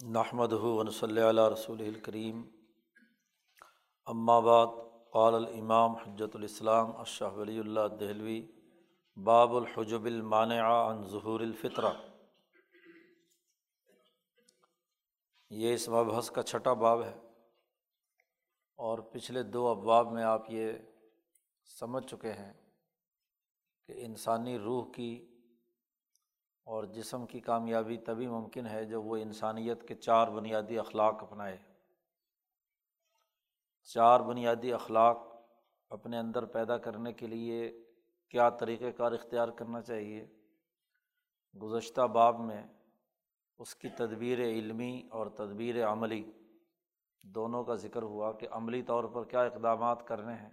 نحمد صلی اللہ رسول الکریم بعد، قال الامام حجت الاسلام اشہ ولی اللہ دہلوی باب الحجب المانع عن ظہور الفطرہ یہ اس مبحث کا چھٹا باب ہے اور پچھلے دو ابواب میں آپ یہ سمجھ چکے ہیں کہ انسانی روح کی اور جسم کی کامیابی تبھی ممکن ہے جب وہ انسانیت کے چار بنیادی اخلاق اپنائے۔ چار بنیادی اخلاق اپنے اندر پیدا کرنے کے لیے کیا طریقۂ کار اختیار کرنا چاہیے؟ گزشتہ باب میں اس کی تدبیر علمی اور تدبیر عملی دونوں کا ذکر ہوا کہ عملی طور پر کیا اقدامات کرنے ہیں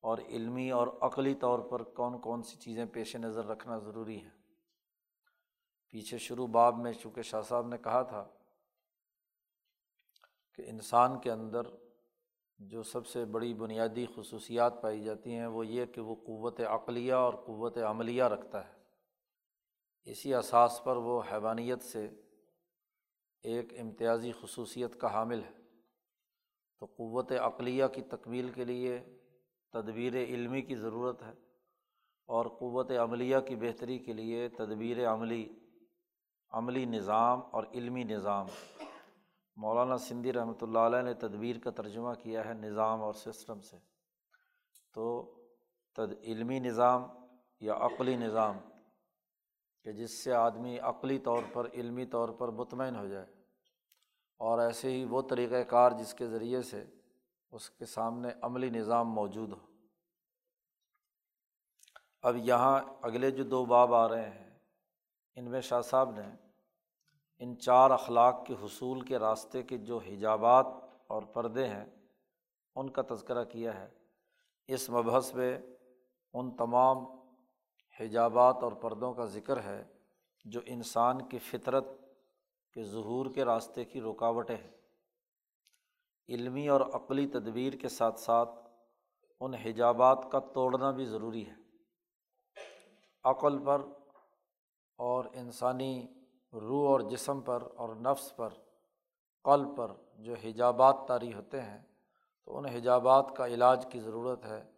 اور علمی اور عقلی طور پر کون کون سی چیزیں پیش نظر رکھنا ضروری ہیں۔ پیچھے شروع باب میں چونکہ شاہ صاحب نے کہا تھا کہ انسان کے اندر جو سب سے بڑی بنیادی خصوصیات پائی جاتی ہیں وہ یہ کہ وہ قوت عقلیہ اور قوت عملیہ رکھتا ہے۔ اسی اساس پر وہ حیوانیت سے ایک امتیازی خصوصیت کا حامل ہے۔ تو قوت عقلیہ کی تکمیل کے لیے تدبیر علمی کی ضرورت ہے اور قوت عملیہ کی بہتری کے لیے تدبیر عملی عملی نظام اور علمی نظام۔ مولانا سندھی رحمۃ اللہ علیہ نے تدبیر کا ترجمہ کیا ہے نظام اور سسٹم سے۔ تو تد علمی نظام یا عقلی نظام، کہ جس سے آدمی عقلی طور پر، علمی طور پر مطمئن ہو جائے، اور ایسے ہی وہ طریقۂ کار جس کے ذریعے سے اس کے سامنے عملی نظام موجود ہو۔ اب یہاں اگلے جو دو باب آ رہے ہیں، ان میں شاہ صاحب نے ان چار اخلاق کے حصول کے راستے کے جو حجابات اور پردے ہیں، ان کا تذکرہ کیا ہے۔ اس مبحث میں ان تمام حجابات اور پردوں کا ذکر ہے جو انسان کی فطرت کے ظہور کے راستے کی رکاوٹیں ہیں۔ علمی اور عقلی تدبیر کے ساتھ ساتھ ان حجابات کا توڑنا بھی ضروری ہے۔ عقل پر اور انسانی روح اور جسم پر اور نفس پر، قلب پر جو حجابات طاری ہوتے ہیں، تو ان حجابات کا علاج کی ضرورت ہے۔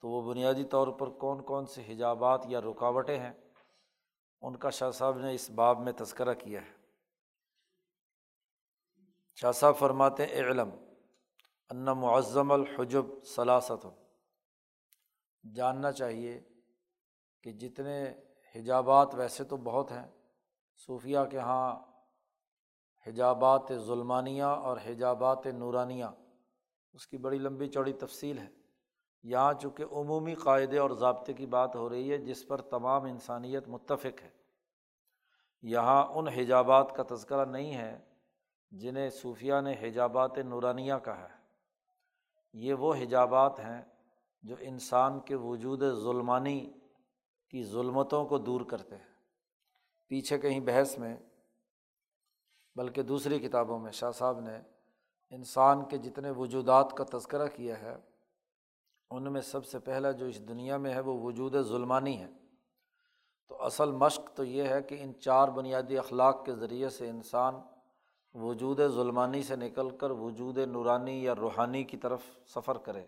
تو وہ بنیادی طور پر کون کون سے حجابات یا رکاوٹیں ہیں، ان کا شاہ صاحب نے اس باب میں تذکرہ کیا ہے۔ شاہ صاحب فرماتے علم ان معظم الحجب ثلاثت جاننا چاہیے کہ جتنے حجابات ویسے تو بہت ہیں صوفیہ کے یہاں حجابات ظلمانیہ اور حجابات نورانیہ۔ اس کی بڑی لمبی چوڑی تفصیل ہے۔ یہاں چونکہ عمومی قاعدے اور ضابطے کی بات ہو رہی ہے، جس پر تمام انسانیت متفق ہے۔ یہاں ان حجابات کا تذکرہ نہیں ہے جنہیں صوفیہ نے حجابات نورانیہ کہا ہے۔ یہ وہ حجابات ہیں جو انسان کے وجود ظلمانی کی ظلمتوں کو دور کرتے ہیں۔ پیچھے کہیں بحث میں، بلکہ دوسری کتابوں میں شاہ صاحب نے انسان کے جتنے وجودات کا تذکرہ کیا ہے، ان میں سب سے پہلا جو اس دنیا میں ہے، وہ وجود ظلمانی ہے۔ تو اصل مشق تو یہ ہے کہ ان چار بنیادی اخلاق کے ذریعے سے انسان وجود ظلمانی سے نکل کر وجود نورانی یا روحانی کی طرف سفر کرے۔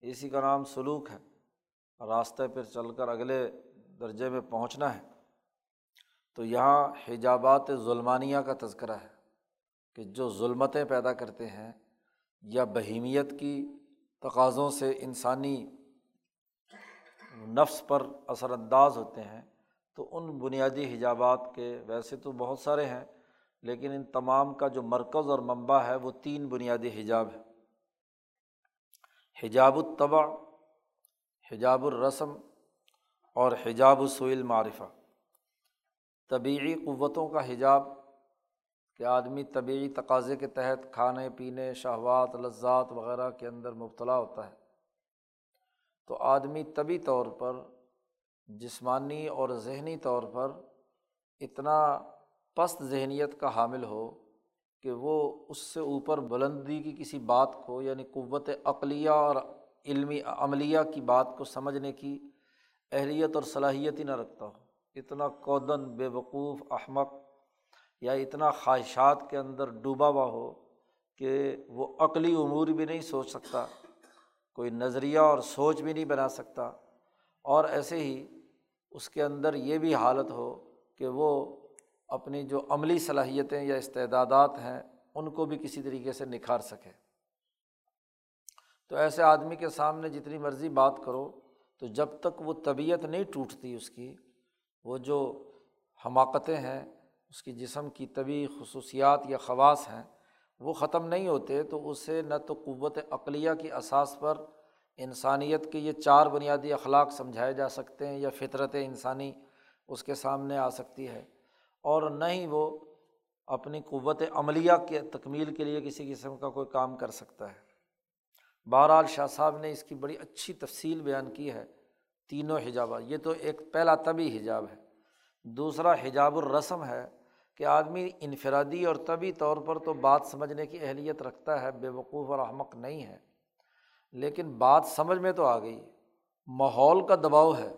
اسی کا نام سلوک ہے۔ راستے پہ چل کر اگلے درجے میں پہنچنا ہے۔ تو یہاں حجابات ظلمانیہ کا تذکرہ ہے کہ جو ظلمتیں پیدا کرتے ہیں یا بہیمیت کی تقاضوں سے انسانی نفس پر اثر انداز ہوتے ہیں، تو ان بنیادی حجابات کے ویسے تو بہت سارے ہیں، لیکن ان تمام کا جو مرکز اور منبع ہے وہ تین بنیادی حجاب ہے حجاب الطبع حجاب الرسم اور حجاب السویل معرفہ طبعی قوتوں کا حجاب کہ آدمی طبعی تقاضے کے تحت کھانے، پینے، شہوات، لذات وغیرہ کے اندر مبتلا ہوتا ہے۔ تو آدمی طبی طور پر، جسمانی اور ذہنی طور پر اتنا پست ذہنیت کا حامل ہو کہ وہ اس سے اوپر بلندی کی کسی بات کو یعنی قوت عقلیہ اور علمی عملیہ کی بات کو سمجھنے کی اہلیت اور صلاحیت ہی نہ رکھتا ہو۔ اتنا کودن بے وقوف احمق یا اتنا خواہشات کے اندر ڈوبا ہوا ہو کہ وہ عقلی امور بھی نہیں سوچ سکتا، کوئی نظریہ اور سوچ بھی نہیں بنا سکتا۔ اور ایسے ہی اس کے اندر یہ بھی حالت ہو کہ وہ اپنی جو عملی صلاحیتیں یا استعدادات ہیں، ان کو بھی کسی طریقے سے نکھار سکے۔ تو ایسے آدمی کے سامنے جتنی مرضی بات کرو، تو جب تک وہ طبیعت نہیں ٹوٹتی اس کی وہ جو حماقتیں ہیں، اس کی جسم کی طبی خصوصیات یا خواص ہیں، وہ ختم نہیں ہوتے تو اسے نہ تو قوت عقلیہ کی اساس پر انسانیت کے یہ چار بنیادی اخلاق سمجھائے جا سکتے ہیں یا فطرت انسانی اس کے سامنے آ سکتی ہے۔ اور نہ ہی وہ اپنی قوت عملیہ کے تکمیل کے لیے کسی قسم کا کوئی کام کر سکتا ہے۔ بہرحال شاہ صاحب نے اس کی بڑی اچھی تفصیل بیان کی ہے۔ تینوں حجابات یہ تو ایک پہلا طبی حجاب ہے۔ دوسرا حجاب الرسم ہے کہ آدمی انفرادی اور طبی طور پر تو بات سمجھنے کی اہلیت رکھتا ہے، بے وقوف اور احمق نہیں ہے۔ لیکن بات سمجھ میں تو آ گئی۔ ماحول کا دباؤ ہے۔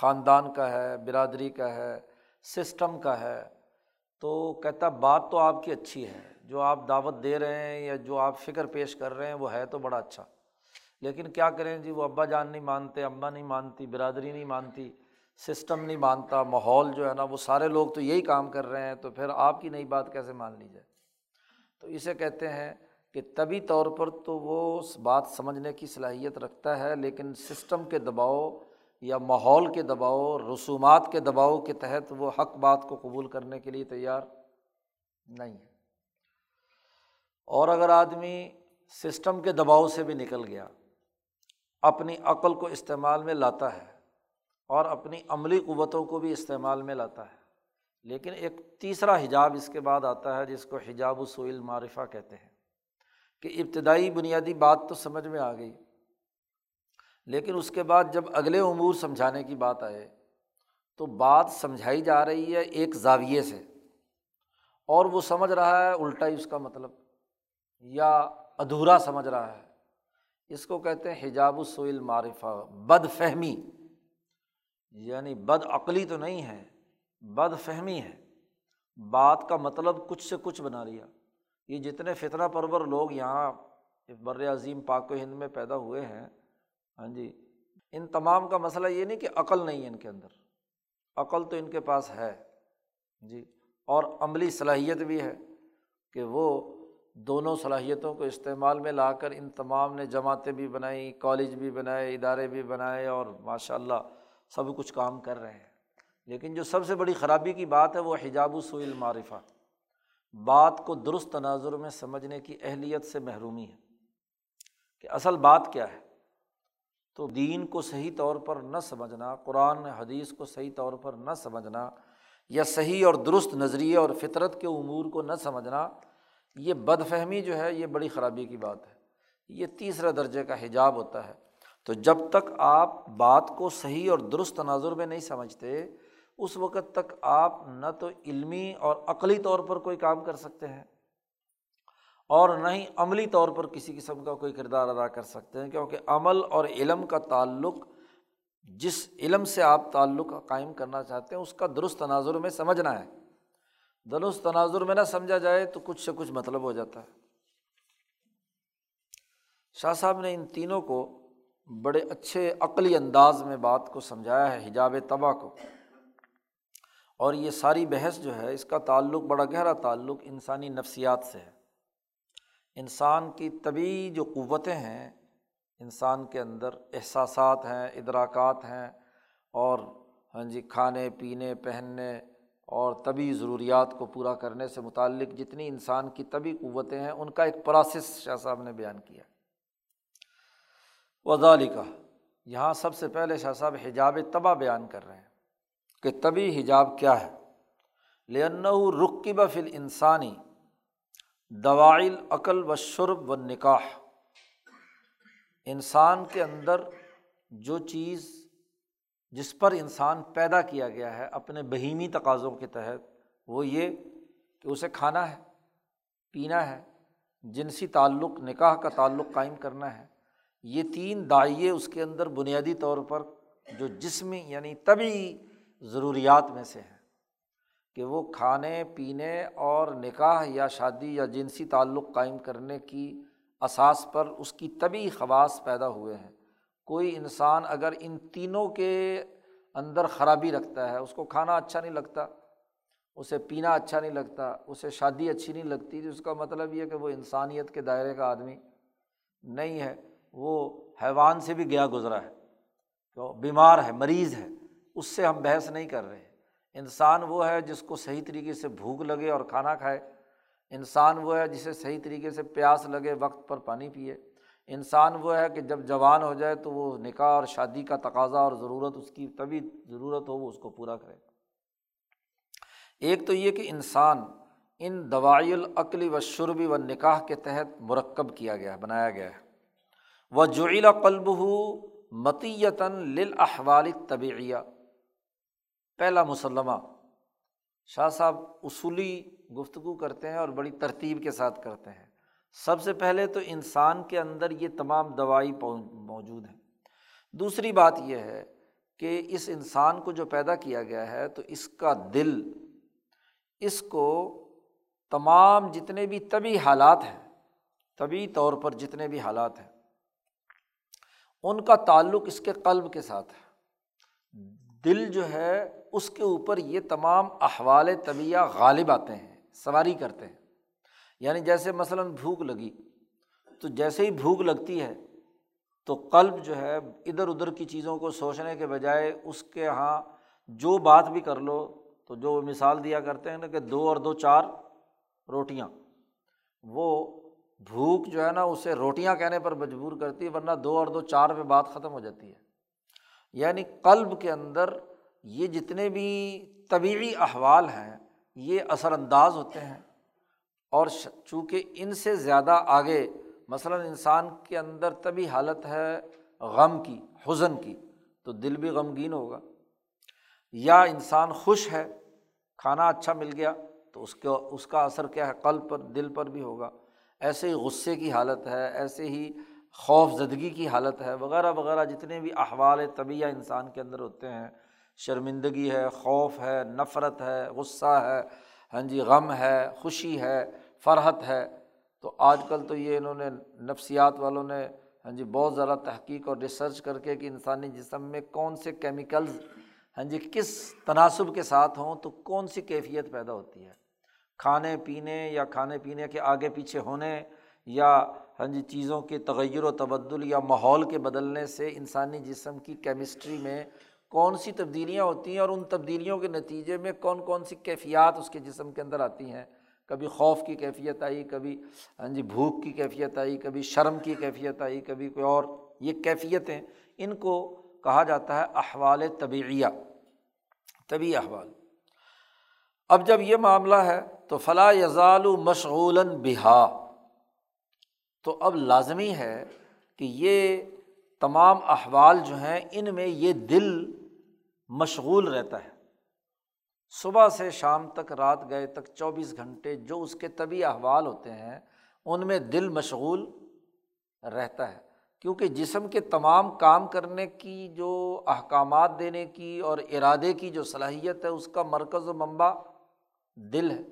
خاندان کا ہے، برادری کا ہے، سسٹم کا ہے۔ تو کہتا بات تو آپ کی اچھی ہے، جو آپ دعوت دے رہے ہیں یا جو آپ فکر پیش کر رہے ہیں، وہ ہے تو بڑا اچھا۔ لیکن کیا کریں جی وہ ابا جان نہیں مانتے اماں نہیں مانتی، برادری نہیں مانتی، سسٹم نہیں مانتا، ماحول جو ہے نا، وہ سارے لوگ تو یہی کام کر رہے ہیں، تو پھر آپ کی نئی بات کیسے مان لی جائے؟ تو اسے کہتے ہیں کہ طبی طور پر تو وہ بات سمجھنے کی صلاحیت رکھتا ہے، لیکن سسٹم کے دباؤ یا ماحول کے دباؤ، رسومات کے دباؤ کے تحت وہ حق بات کو قبول کرنے کے لیے تیار نہیں ہے۔ اور اگر آدمی سسٹم کے دباؤ سے بھی نکل گیا اپنی عقل کو استعمال میں لاتا ہے اور اپنی عملی قوتوں کو بھی استعمال میں لاتا ہے۔ لیکن ایک تیسرا حجاب اس کے بعد آتا ہے جس کو حجاب و سعیل معرفہ کہتے ہیں۔ کہ ابتدائی بنیادی بات تو سمجھ میں آ گئی۔ لیکن اس کے بعد جب اگلے امور سمجھانے کی بات آئے تو بات سمجھائی جا رہی ہے ایک زاویے سے۔ اور وہ سمجھ رہا ہے، الٹا ہی اس کا مطلب۔ یا ادھورا سمجھ رہا ہے۔ اس کو کہتے ہیں حجاب السعیل معرفہ بد فہمی یعنی بد عقلی تو نہیں ہے بد فہمی ہے۔ بات کا مطلب کچھ سے کچھ بنا لیا۔ یہ جتنے فطرہ پرور لوگ یہاں بر عظیم پاک و ہند میں پیدا ہوئے ہیں ہاں جی ان تمام کا مسئلہ یہ نہیں کہ عقل نہیں ہے ان کے اندر۔ عقل تو ان کے پاس ہے جی اور عملی صلاحیت بھی ہے کہ وہ دونوں صلاحیتوں کو استعمال میں لا کر ان تمام نے جماعتیں بھی بنائیں، کالج بھی بنائے، ادارے بھی بنائے اور ماشاء اللہ سب کچھ کام کر رہے ہیں۔ لیکن جو سب سے بڑی خرابی کی بات ہے وہ حجاب و سعیل معرفہ بات کو درست تناظر میں سمجھنے کی اہلیت سے محرومی ہے کہ اصل بات کیا ہے۔ تو دین کو صحیح طور پر نہ سمجھنا، قرآن حدیث کو صحیح طور پر نہ سمجھنا یا صحیح اور درست نظریے اور فطرت کے امور کو نہ سمجھنا یہ بد فہمی جو ہے، یہ بڑی خرابی کی بات ہے۔ یہ تیسرا درجے کا حجاب ہوتا ہے۔ تو جب تک آپ بات کو صحیح اور درست تناظر میں نہیں سمجھتے، اس وقت تک آپ نہ تو علمی اور عقلی طور پر کوئی کام کر سکتے ہیں اور نہ ہی عملی طور پر کسی قسم کا کوئی کردار ادا کر سکتے ہیں، کیونکہ عمل اور علم کا تعلق، جس علم سے آپ تعلق قائم کرنا چاہتے ہیں، اس کا درست تناظر میں سمجھنا ہے۔ درست تناظر میں نہ سمجھا جائے تو کچھ سے کچھ مطلب ہو جاتا ہے۔ شاہ صاحب نے ان تینوں کو بڑے اچھے عقلی انداز میں بات کو سمجھایا ہے، حجاب تباہ کو۔ اور یہ ساری بحث جو ہے، اس کا تعلق، بڑا گہرا تعلق انسانی نفسیات سے ہے۔ انسان کی طبی جو قوتیں ہیں، انسان کے اندر احساسات ہیں، ادراکات ہیں اور ہاں جی کھانے، پینے، پہننے اور طبی ضروریات کو پورا کرنے سے متعلق جتنی انسان کی طبی قوتیں ہیں، ان کا ایک پروسیس شاہ صاحب نے بیان کیا وزالکا یہاں سب سے پہلے شاہ صاحب حجاب تباہ بیان کر رہے ہیں کہ طبی حجاب کیا ہے۔ لن رقب فل انسانی دوائل عقل و شرب و نکاح انسان کے اندر جو چیز جس پر انسان پیدا کیا گیا ہے اپنے بہیمی تقاضوں کے تحت، وہ یہ کہ اسے کھانا ہے، پینا ہے، جنسی تعلق، نکاح کا تعلق قائم کرنا ہے۔ یہ تین دائیں اس کے اندر بنیادی طور پر جو جسمی یعنی طبی ضروریات میں سے ہیں کہ وہ کھانے، پینے اور نکاح یا شادی یا جنسی تعلق قائم کرنے کی اساس پر اس کی طبی خواص پیدا ہوئے ہیں۔ کوئی انسان اگر ان تینوں کے اندر خرابی رکھتا ہے، اس کو کھانا اچھا نہیں لگتا، اسے پینا اچھا نہیں لگتا، اسے شادی اچھی نہیں لگتی، تو اس کا مطلب یہ کہ وہ انسانیت کے دائرے کا آدمی نہیں ہے، وہ حیوان سے بھی گیا گزرا ہے تو بیمار ہے، مریض ہے، اس سے ہم بحث نہیں کر رہے۔ انسان وہ ہے جس کو صحیح طریقے سے بھوک لگے اور کھانا کھائے، انسان وہ ہے جسے صحیح طریقے سے پیاس لگے، وقت پر پانی پیے۔ انسان وہ ہے کہ جب جوان ہو جائے تو وہ نکاح اور شادی کا تقاضا اور ضرورت اس کی تبھی ضرورت ہو وہ اس کو پورا کرے۔ ایک تو یہ کہ انسان ان دوائی العقلی و شربی و نکاح کے تحت مرکب کیا گیا ہے، بنایا گیا ہے۔ وہ جعیلا قلب ہو متیتاً لحوال طبعیہ پہلا مسلمہ، شاہ صاحب اصولی گفتگو کرتے ہیں اور بڑی ترتیب کے ساتھ کرتے ہیں۔ سب سے پہلے تو انسان کے اندر یہ تمام دوائی موجود ہیں۔ دوسری بات یہ ہے کہ اس انسان کو جو پیدا کیا گیا ہے تو اس کا دل، اس کو تمام جتنے بھی طبی حالات ہیں، طبی طور پر جتنے بھی حالات ہیں، ان کا تعلق اس کے قلب کے ساتھ ہے۔ دل جو ہے، اس کے اوپر یہ تمام احوال طبیعہ غالب آتے ہیں، سواری کرتے ہیں۔ یعنی جیسے مثلاً بھوک لگی، تو جیسے ہی بھوک لگتی ہے، تو قلب جو ہے ادھر ادھر کی چیزوں کو سوچنے کے بجائے اس کے یہاں جو بات بھی کر لو، تو جو مثال دیا کرتے ہیں نا کہ دو اور دو چار روٹیاں، وہ بھوک جو ہے نا اسے روٹیاں کہنے پر مجبور کرتی ہے، ورنہ دو اور دو چار پہ بات ختم ہو جاتی ہے۔ یعنی قلب کے اندر یہ جتنے بھی طبعی احوال ہیں، یہ اثر انداز ہوتے ہیں۔ اور چونکہ ان سے زیادہ آگے مثلاً انسان کے اندر طبی حالت ہے غم کی، حزن کی، تو دل بھی غمگین ہوگا۔ یا انسان خوش ہے، کھانا اچھا مل گیا، تو اس کے اس کا اثر کیا ہے؟ قلب پر، دل پر بھی ہوگا۔ ایسے ہی غصے کی حالت ہے، ایسے ہی خوف زدگی کی حالت ہے، وغیرہ وغیرہ جتنے بھی احوال طبیعہ انسان کے اندر ہوتے ہیں۔ شرمندگی ہے، خوف ہے، نفرت ہے، غصہ ہے ہاں جی غم ہے، خوشی ہے فرحت ہے۔ تو آج کل تو یہ انہوں نے نفسیات والوں نے ہاں جی بہت زیادہ تحقیق اور ریسرچ کر کے کہ انسانی جسم میں کون سے کیمیکلز ہاں جی کس تناسب کے ساتھ ہوں تو کون سی کیفیت پیدا ہوتی ہے۔ کھانے پینے یا کھانے پینے کے آگے پیچھے ہونے یا ہاں جی چیزوں کے تغیر و تبدل یا ماحول کے بدلنے سے انسانی جسم کی کیمسٹری میں کون سی تبدیلیاں ہوتی ہیں اور ان تبدیلیوں کے نتیجے میں کون کون سی کیفیات اس کے جسم کے اندر آتی ہیں۔ کبھی خوف کی کیفیت آئی، کبھی ہاں جی بھوک کی کیفیت آئی، کبھی شرم کی کیفیت آئی، کبھی کوئی اور، یہ کیفیتیں ان کو کہا جاتا ہے احوال طبعیہ طبی احوال۔ اب جب یہ معاملہ ہے تو فلاں یزال مشغول بہا۔ تو اب لازمی ہے کہ یہ تمام احوال جو ہیں ان میں یہ دل مشغول رہتا ہے۔ صبح سے شام تک، رات گئے تک، چوبیس گھنٹے جو اس کے طبی احوال ہوتے ہیں، ان میں دل مشغول رہتا ہے۔ کیونکہ جسم کے تمام کام کرنے کی، جو احکامات دینے کی اور ارادے کی جو صلاحیت ہے، اس کا مرکز و منبع دل ہے۔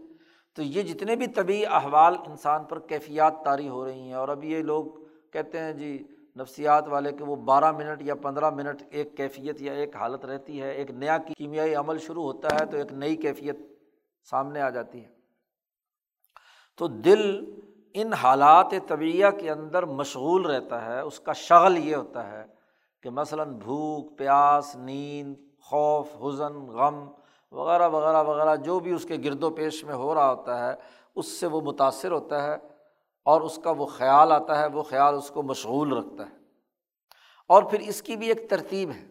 تو یہ جتنے بھی طبی احوال انسان پر کیفیات طاری ہو رہی ہیں، اور اب یہ لوگ کہتے ہیں جی نفسیات والے کہ وہ بارہ منٹ یا پندرہ منٹ ایک کیفیت یا ایک حالت رہتی ہے، ایک نیا کیمیائی عمل شروع ہوتا ہے تو ایک نئی کیفیت سامنے آ جاتی ہے۔ تو دل ان حالات طبیعہ کے اندر مشغول رہتا ہے، اس کا شغل یہ ہوتا ہے کہ مثلاً بھوک، پیاس، نیند، خوف، حزن، غم وغیرہ وغیرہ وغیرہ، جو بھی اس کے گرد و پیش میں ہو رہا ہوتا ہے، اس سے وہ متاثر ہوتا ہے۔ اور اس کا وہ خیال آتا ہے، وہ خیال اس کو مشغول رکھتا ہے۔ اور پھر اس کی بھی ایک ترتیب ہے۔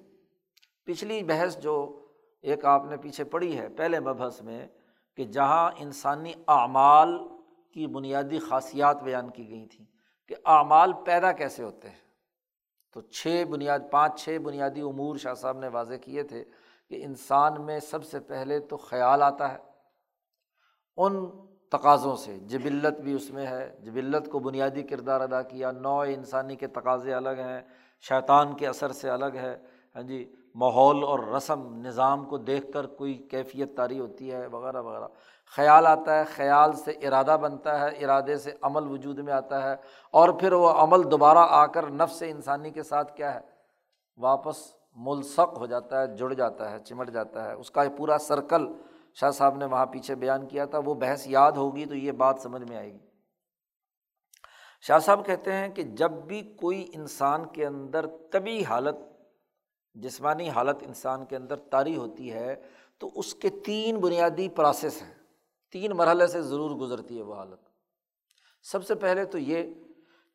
پچھلی بحث جو ایک آپ نے پیچھے پڑھی ہے، پہلے مبحث میں کہ جہاں انسانی اعمال کی بنیادی خاصیات بیان کی گئی تھیں کہ اعمال پیدا کیسے ہوتے ہیں۔ تو چھ بنیاد، پانچ چھ بنیادی امور شاہ صاحب نے واضح کیے تھے کہ انسان میں سب سے پہلے تو خیال آتا ہے۔ ان تقاضوں سے۔ جبلت بھی اس میں ہے۔ جبلت کو بنیادی کردار ادا کیا۔ نو انسانی کے تقاضے الگ ہیں۔ شیطان کے اثر سے الگ ہے۔ ہاں جی ماحول اور رسم، نظام کو دیکھ کر کوئی کیفیت تاری ہوتی ہے، وغیرہ وغیرہ۔ خیال آتا ہے، خیال سے ارادہ بنتا ہے، ارادے سے عمل وجود میں آتا ہے۔ اور پھر وہ عمل دوبارہ آ کر نفس انسانی کے ساتھ کیا ہے؟ واپس ملسق ہو جاتا ہے، جڑ جاتا ہے، چمٹ جاتا ہے۔ اس کا پورا سرکل شاہ صاحب نے وہاں پیچھے بیان کیا تھا، وہ بحث یاد ہوگی تو یہ بات سمجھ میں آئے گی۔ شاہ صاحب کہتے ہیں کہ جب بھی کوئی انسان کے اندر طبی حالت، جسمانی حالت انسان کے اندر طاری ہوتی ہے، تو اس کے تین بنیادی پروسیس ہیں۔ تین مرحلے سے ضرور گزرتی ہے وہ حالت۔ سب سے پہلے تو یہ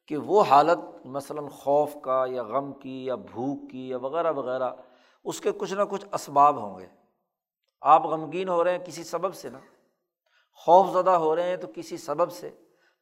کہ وہ حالت، مثلاً خوف کا یا غم کی یا بھوک کی یا وغیرہ وغیرہ، اس کے کچھ نہ کچھ اسباب ہوں گے۔ آپ غمگین ہو رہے ہیں کسی سبب سے نا، خوف زدہ ہو رہے ہیں تو کسی سبب سے،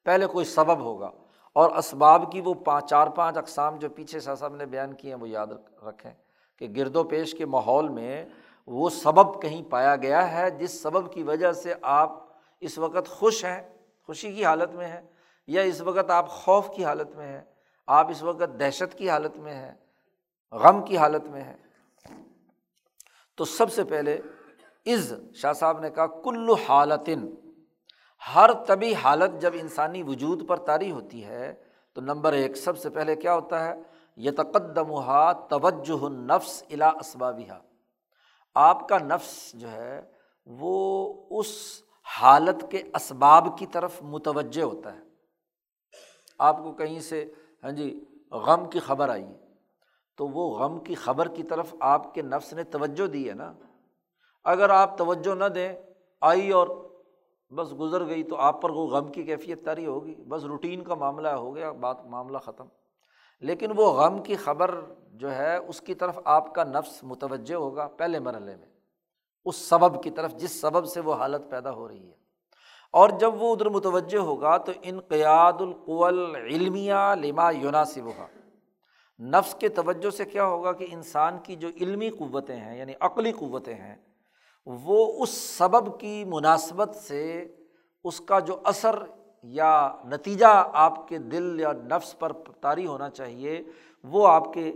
پہلے کوئی سبب ہوگا۔ اور اسباب کی وہ پانچ چار پانچ اقسام جو پیچھے شاہ صاحب نے بیان کیے ہیں، وہ یاد رکھیں کہ گرد و پیش کے ماحول میں وہ سبب کہیں پایا گیا ہے، جس سبب کی وجہ سے آپ اس وقت خوش ہیں، خوشی کی حالت میں ہیں، یا اس وقت آپ خوف کی حالت میں ہیں، آپ اس وقت دہشت کی حالت میں ہیں، غم کی حالت میں ہیں۔ تو سب سے پہلے عز شاہ صاحب نے کہا، کلو حالتن۔ ہر طبی حالت جب انسانی وجود پر طاری ہوتی ہے، تو نمبر ایک، سب سے پہلے کیا ہوتا ہے؟ یہ تقدم توجہ نفس الا اسبابہ آپ کا نفس جو ہے، وہ اس حالت کے اسباب کی طرف متوجہ ہوتا ہے۔ آپ کو کہیں سے ہاں جی غم کی خبر آئی۔ تو وہ غم کی خبر کی طرف آپ کے نفس نے توجہ دی ہے نا۔ اگر آپ توجہ نہ دیں، آئی اور بس گزر گئی تو آپ پر وہ غم کی کیفیت تاری ہوگی۔ بس روٹین کا معاملہ ہو گیا، بات معاملہ ختم۔ لیکن وہ غم کی خبر جو ہے، اس کی طرف آپ کا نفس متوجہ ہوگا پہلے مرحلے میں۔ اس سبب کی طرف، جس سبب سے وہ حالت پیدا ہو رہی ہے۔ اور جب وہ ادھر متوجہ ہوگا تو انقیاد القول علمیہ لما یوناسب ہوگا نفس کے توجہ سے کیا ہوگا کہ انسان کی جو علمی قوتیں ہیں یعنی عقلی قوتیں ہیں وہ اس سبب کی مناسبت سے اس کا جو اثر یا نتیجہ آپ کے دل یا نفس پر طاری ہونا چاہیے، وہ آپ کے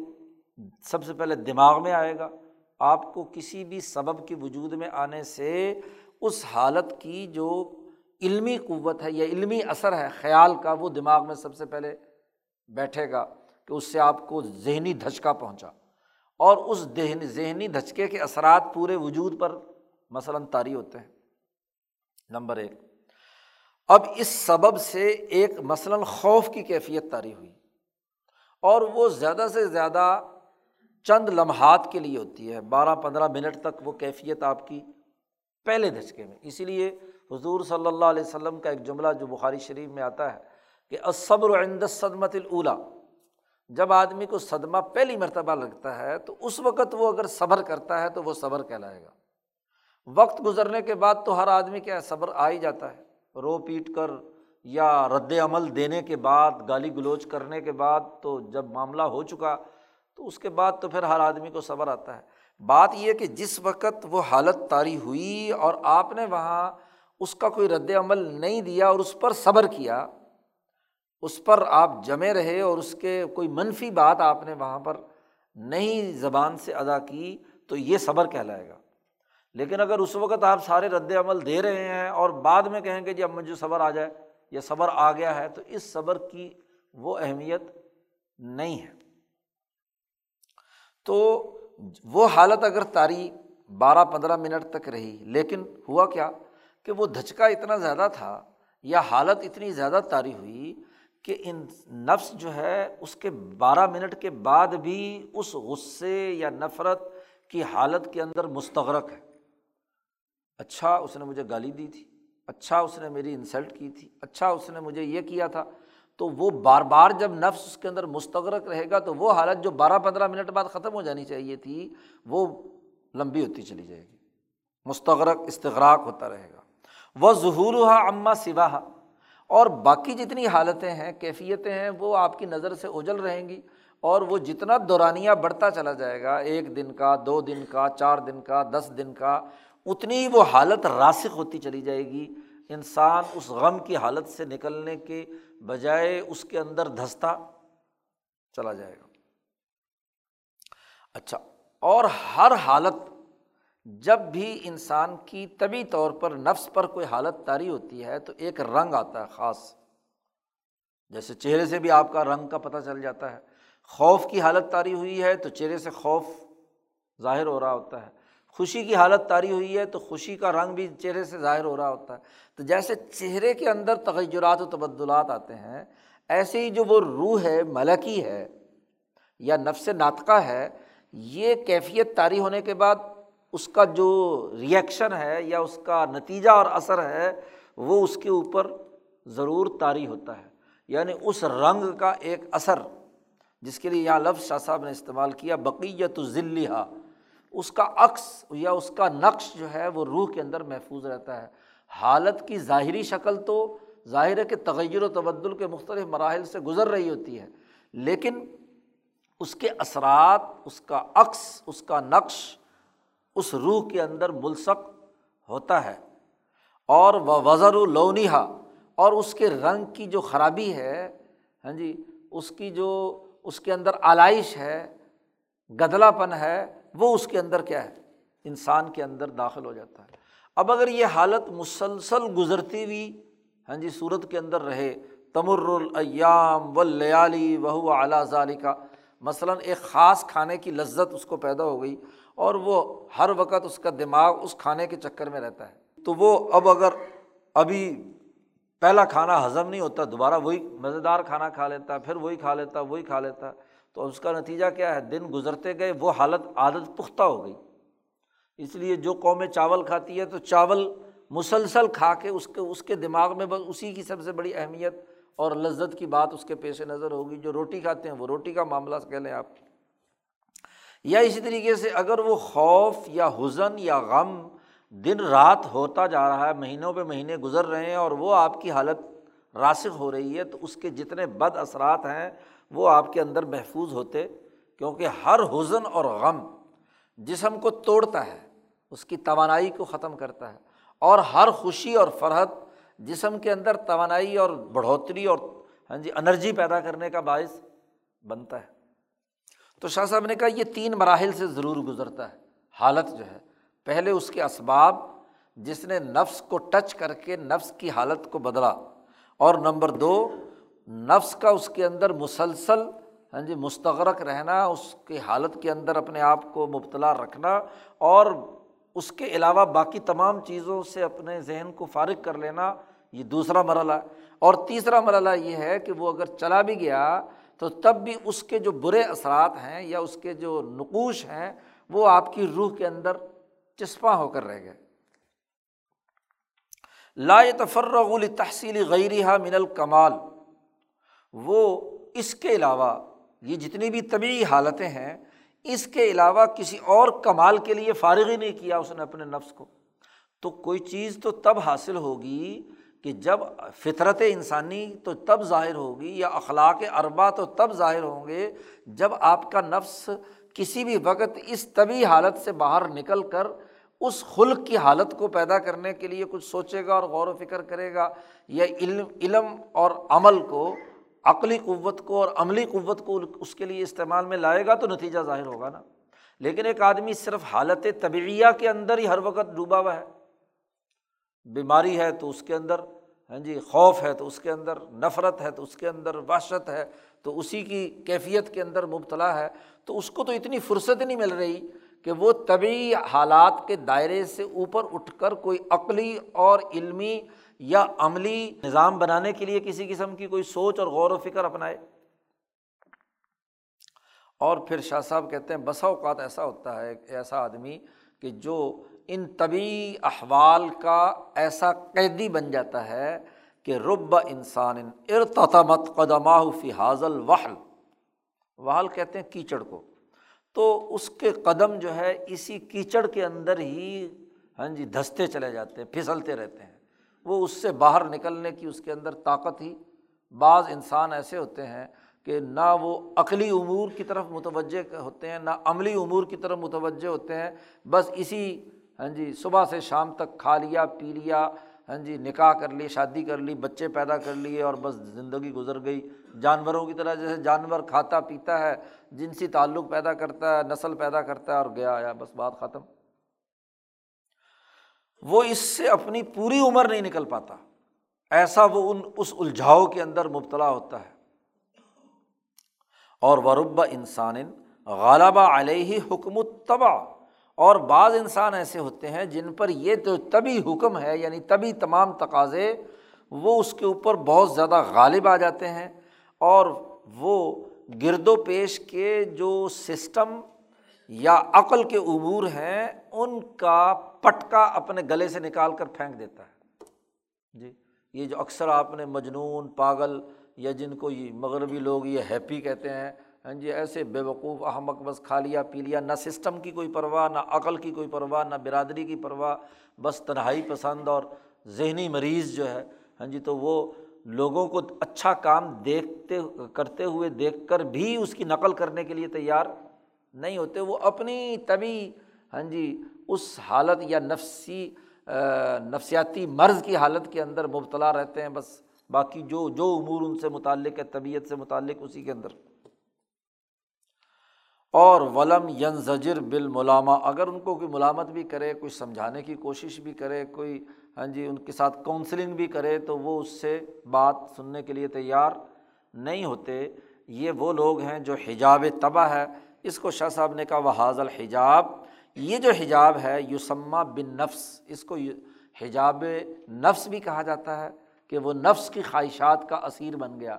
سب سے پہلے دماغ میں آئے گا۔ آپ کو کسی بھی سبب کے وجود میں آنے سے اس حالت کی جو علمی قوت ہے یا علمی اثر ہے، خیال کا، وہ دماغ میں سب سے پہلے بیٹھے گا کہ اس سے آپ کو ذہنی دھچکا پہنچا۔ اور اس ذہنی دھچکے کے اثرات پورے وجود پر مثلاً طاری ہوتے ہیں۔ نمبر ایک۔ اب اس سبب سے ایک مثلاً خوف کی کیفیت طاری ہوئی۔ اور وہ زیادہ سے زیادہ چند لمحات کے لیے ہوتی ہے۔ بارہ پندرہ منٹ تک وہ کیفیت آپ کی پہلے دھچکے میں۔ اسی لیے حضور صلی اللہ علیہ وسلم کا ایک جملہ جو بخاری شریف میں آتا ہے کہ صبر عند صدمت الاولا جب آدمی کو صدمہ پہلی مرتبہ لگتا ہے تو اس وقت وہ اگر صبر کرتا ہے تو وہ صبر کہلائے گا۔ وقت گزرنے کے بعد تو ہر آدمی کیا صبر آ ہی جاتا ہے۔ رو پیٹ کر یا رد عمل دینے کے بعد، گالی گلوچ کرنے کے بعد تو جب معاملہ ہو چکا تو اس کے بعد تو پھر ہر آدمی کو صبر آتا ہے۔ بات یہ کہ جس وقت وہ حالت طاری ہوئی اور آپ نے وہاں اس کا کوئی رد عمل نہیں دیا اور اس پر صبر کیا، اس پر آپ جمے رہے اور اس کے کوئی منفی بات آپ نے وہاں پر نئی زبان سے ادا کی تو یہ صبر کہلائے گا۔ لیکن اگر اس وقت آپ سارے رد عمل دے رہے ہیں اور بعد میں کہیں گے جی اب مجھے صبر آ جائے یا صبر آ گیا ہے، تو اس صبر کی وہ اہمیت نہیں ہے۔ تو وہ حالت اگر تاری بارہ پندرہ منٹ تک رہی، لیکن ہوا کیا کہ وہ دھچکا اتنا زیادہ تھا یا حالت اتنی زیادہ تاری ہوئی کہ ان نفس جو ہے اس کے بارہ منٹ کے بعد بھی اس غصے یا نفرت کی حالت کے اندر مستغرک ہے۔ اچھا اس نے مجھے گالی دی تھی اچھا اس نے میری انسلٹ کی تھی اچھا اس نے مجھے یہ کیا تھا۔ تو وہ بار بار جب نفس اس کے اندر مستغرک رہے گا تو وہ حالت جو بارہ پندرہ منٹ بعد ختم ہو جانی چاہیے تھی، وہ لمبی ہوتی چلی جائے گی۔ مستغرک استغراک ہوتا رہے گا۔ وہ ظہور ہوا اماں سوا اور باقی جتنی حالتیں ہیں، کیفیتیں ہیں، وہ آپ کی نظر سے اجل رہیں گی۔ اور وہ جتنا دورانیہ بڑھتا چلا جائے گا، ایک دن کا، دو دن کا، چار دن کا، دس دن کا اتنی وہ حالت راسک ہوتی چلی جائے گی، انسان اس غم کی حالت سے نکلنے کے بجائے اس کے اندر دھستا چلا جائے گا۔ اچھا اور ہر حالت جب بھی انسان کی طبی طور پر نفس پر کوئی حالت طاری ہوتی ہے تو ایک رنگ آتا ہے خاص۔ جیسے چہرے سے بھی آپ کا رنگ کا پتہ چل جاتا ہے۔ خوف کی حالت طاری ہوئی ہے تو چہرے سے خوف ظاہر ہو رہا ہوتا ہے۔ خوشی کی حالت طاری ہوئی ہے تو خوشی کا رنگ بھی چہرے سے ظاہر ہو رہا ہوتا ہے۔ تو جیسے چہرے کے اندر تغیرات و تبدلات آتے ہیں، ایسے ہی جو وہ روح ہے، ملکی ہے یا نفس ناطقہ ہے، یہ کیفیت طاری ہونے کے بعد اس کا جو ریئیکشن ہے یا اس کا نتیجہ اور اثر ہے، وہ اس کے اوپر ضرور طاری ہوتا ہے۔ یعنی اس رنگ کا ایک اثر، جس کے لیے یہاں لفظ شاہ صاحب نے استعمال کیا بقیت ذلحہ اس کا عکس یا اس کا نقش جو ہے وہ روح کے اندر محفوظ رہتا ہے۔ حالت کی ظاہری شکل تو ظاہر ہے کہ تغیر و تبدل کے مختلف مراحل سے گزر رہی ہوتی ہے، لیکن اس کے اثرات، اس کا عکس، اس کا نقش اس روح کے اندر ملسک ہوتا ہے۔ اور وہ وزر لونیحا اور اس کے رنگ کی جو خرابی ہے ہاں جی اس کی جو، اس کے اندر آلائش ہے گدلا پن ہے وہ اس کے اندر کیا ہے؟ انسان کے اندر داخل ہو جاتا ہے۔ اب اگر یہ حالت مسلسل گزرتی ہوئی ہاں جی صورت کے اندر رہے، تمر الیام و لیالی وہ اعلیٰ ظالی کا مثلاً ایک خاص کھانے کی لذت اس کو پیدا ہو گئی اور وہ ہر وقت اس کا دماغ اس کھانے کے چکر میں رہتا ہے۔ تو وہ اب اگر ابھی پہلا کھانا ہضم نہیں ہوتا، دوبارہ وہی مزیدار کھانا کھا لیتا، پھر وہی کھا لیتا، وہی کھا لیتا تو اس کا نتیجہ کیا ہے؟ دن گزرتے گئے، وہ حالت عادت پختہ ہو گئی۔ اس لیے جو قومیں چاول کھاتی ہے تو چاول مسلسل کھا کے اس کے اس کے دماغ میں بس اسی کی سب سے بڑی اہمیت اور لذت کی بات اس کے پیش نظر ہوگی۔ جو روٹی کھاتے ہیں، وہ روٹی کا معاملہ کہہ لیں آپ۔ یا اسی طریقے سے اگر وہ خوف یا حزن یا غم دن رات ہوتا جا رہا ہے، مہینوں پہ مہینے گزر رہے ہیں اور وہ آپ کی حالت راسک ہو رہی ہے، تو اس کے جتنے بد اثرات ہیں وہ آپ کے اندر محفوظ ہوتے کیونکہ ہر حزن اور غم جسم کو توڑتا ہے، اس کی توانائی کو ختم کرتا ہے۔ اور ہر خوشی اور فرحت جسم کے اندر توانائی اور بڑھوتری اور ہاں جی انرجی پیدا کرنے کا باعث بنتا ہے۔ تو شاہ صاحب نے کہا یہ تین مراحل سے ضرور گزرتا ہے۔ حالت جو ہے، پہلے اس کے اسباب جس نے نفس کو ٹچ کر کے نفس کی حالت کو بدلا۔ اور نمبر دو نفس کا اس کے اندر مسلسل ہاں جی مستغرک رہنا، اس کی حالت کے اندر اپنے آپ کو مبتلا رکھنا اور اس کے علاوہ باقی تمام چیزوں سے اپنے ذہن کو فارغ کر لینا، یہ دوسرا مرحلہ اور تیسرا مرحلہ یہ ہے کہ وہ اگر چلا بھی گیا تو تب بھی اس کے جو برے اثرات ہیں یا اس کے جو نقوش ہیں، وہ آپ کی روح کے اندر چسپاں ہو کر رہ گئے۔ لا تفرغ تحصیل غیرہ من الکمال۔ وہ اس کے علاوہ، یہ جتنی بھی طبی حالتیں ہیں، اس کے علاوہ کسی اور کمال کے لیے فارغ ہی نہیں کیا اس نے اپنے نفس کو۔ تو کوئی چیز تو تب حاصل ہوگی کہ جب فطرت انسانی تو تب ظاہر ہوگی یا اخلاق اربا تو تب ظاہر ہوں گے جب آپ کا نفس کسی بھی وقت اس طبی حالت سے باہر نکل کر اس خلق کی حالت کو پیدا کرنے کے لیے کچھ سوچے گا اور غور و فکر کرے گا یا علم علم اور عمل کو عقلی قوت کو اور عملی قوت کو اس کے لیے استعمال میں لائے گا تو نتیجہ ظاہر ہوگا نا۔ لیکن ایک آدمی صرف حالت طبعیہ کے اندر ہی ہر وقت ڈوبا ہوا ہے۔ بیماری ہے تو اس کے اندر ہاں جی خوف ہے تو اس کے اندر، نفرت ہے تو اس کے اندر، وحشت ہے تو اسی کی کیفیت کے اندر مبتلا ہے۔ تو اس کو تو اتنی فرصت نہیں مل رہی کہ وہ طبی حالات کے دائرے سے اوپر اٹھ کر کوئی عقلی اور علمی یا عملی نظام بنانے کے لیے کسی قسم کی کوئی سوچ اور غور و فکر اپنائے۔ اور پھر شاہ صاحب کہتے ہیں، بسا اوقات ایسا ہوتا ہے، ایسا آدمی کہ جو ان طبی احوال کا ایسا قیدی بن جاتا ہے کہ رب انسان ارتمت قدمہ فی حاضل وحل۔ وحل کہتے ہیں کیچڑ کو۔ تو اس کے قدم جو ہے، اسی کیچڑ کے اندر ہی ہاں جی دھستے چلے جاتے ہیں، پھسلتے رہتے ہیں۔ وہ اس سے باہر نکلنے کی اس کے اندر طاقت ہی۔ بعض انسان ایسے ہوتے ہیں کہ نہ وہ عقلی امور کی طرف متوجہ ہوتے ہیں، نہ عملی امور کی طرف متوجہ ہوتے ہیں۔ بس اسی ہاں جی صبح سے شام تک کھا لیا، پی لیا ہاں جی نکاح کر لی، شادی کر لی، بچے پیدا کر لیے اور بس زندگی گزر گئی۔ جانوروں کی طرح جیسے جانور کھاتا پیتا ہے، جنسی تعلق پیدا کرتا ہے، نسل پیدا کرتا ہے اور گیا، آیا، بس بات ختم۔ وہ اس سے اپنی پوری عمر نہیں نکل پاتا۔ ایسا وہ ان، اس الجھاؤ کے اندر مبتلا ہوتا ہے۔ اور وربا انسان غالبہ علیہ حکم تبا اور بعض انسان ایسے ہوتے ہیں جن پر یہ تو تبھی حکم ہے یعنی تبھی تمام تقاضے، وہ اس کے اوپر بہت زیادہ غالب آ جاتے ہیں۔ اور وہ گرد و پیش کے جو سسٹم یا عقل کے عبور ہیں، ان کا پٹکا اپنے گلے سے نکال کر پھینک دیتا ہے۔ جی یہ جو اکثر آپ نے مجنون، پاگل یا جن کو یہ مغربی لوگ یہ ہیپی کہتے ہیں ہاں جی ایسے بے وقوف احمق بس کھا لیا، پی لیا، نہ سسٹم کی کوئی پرواہ، نہ عقل کی کوئی پرواہ، نہ برادری کی پرواہ، بس تنہائی پسند اور ذہنی مریض جو ہے ہاں جی تو وہ لوگوں کو اچھا کام دیکھتے، کرتے ہوئے دیکھ کر بھی اس کی نقل کرنے کے لیے تیار نہیں ہوتے۔ وہ اپنی طبی ہاں جی اس حالت یا نفسی نفسیاتی مرض کی حالت کے اندر مبتلا رہتے ہیں بس، باقی جو جو امور ان سے متعلق ہے، طبیعت سے متعلق، اسی کے اندر۔ اور ولم ین زجر بال اگر ان کو کوئی ملامت بھی کرے، کوئی سمجھانے کی کوشش بھی کرے، کوئی ہاں جی ان کے ساتھ کاؤنسلنگ بھی کرے، تو وہ اس سے بات سننے کے لیے تیار نہیں ہوتے۔ یہ وہ لوگ ہیں جو حجاب تباہ ہے۔ اس کو شاہ صاحب نے کہا، وہ حاضل حجاب یہ جو حجاب ہے یوسما بن نفس اس کو حجاب نفس بھی کہا جاتا ہے کہ وہ نفس کی خواہشات کا اسیر بن گیا،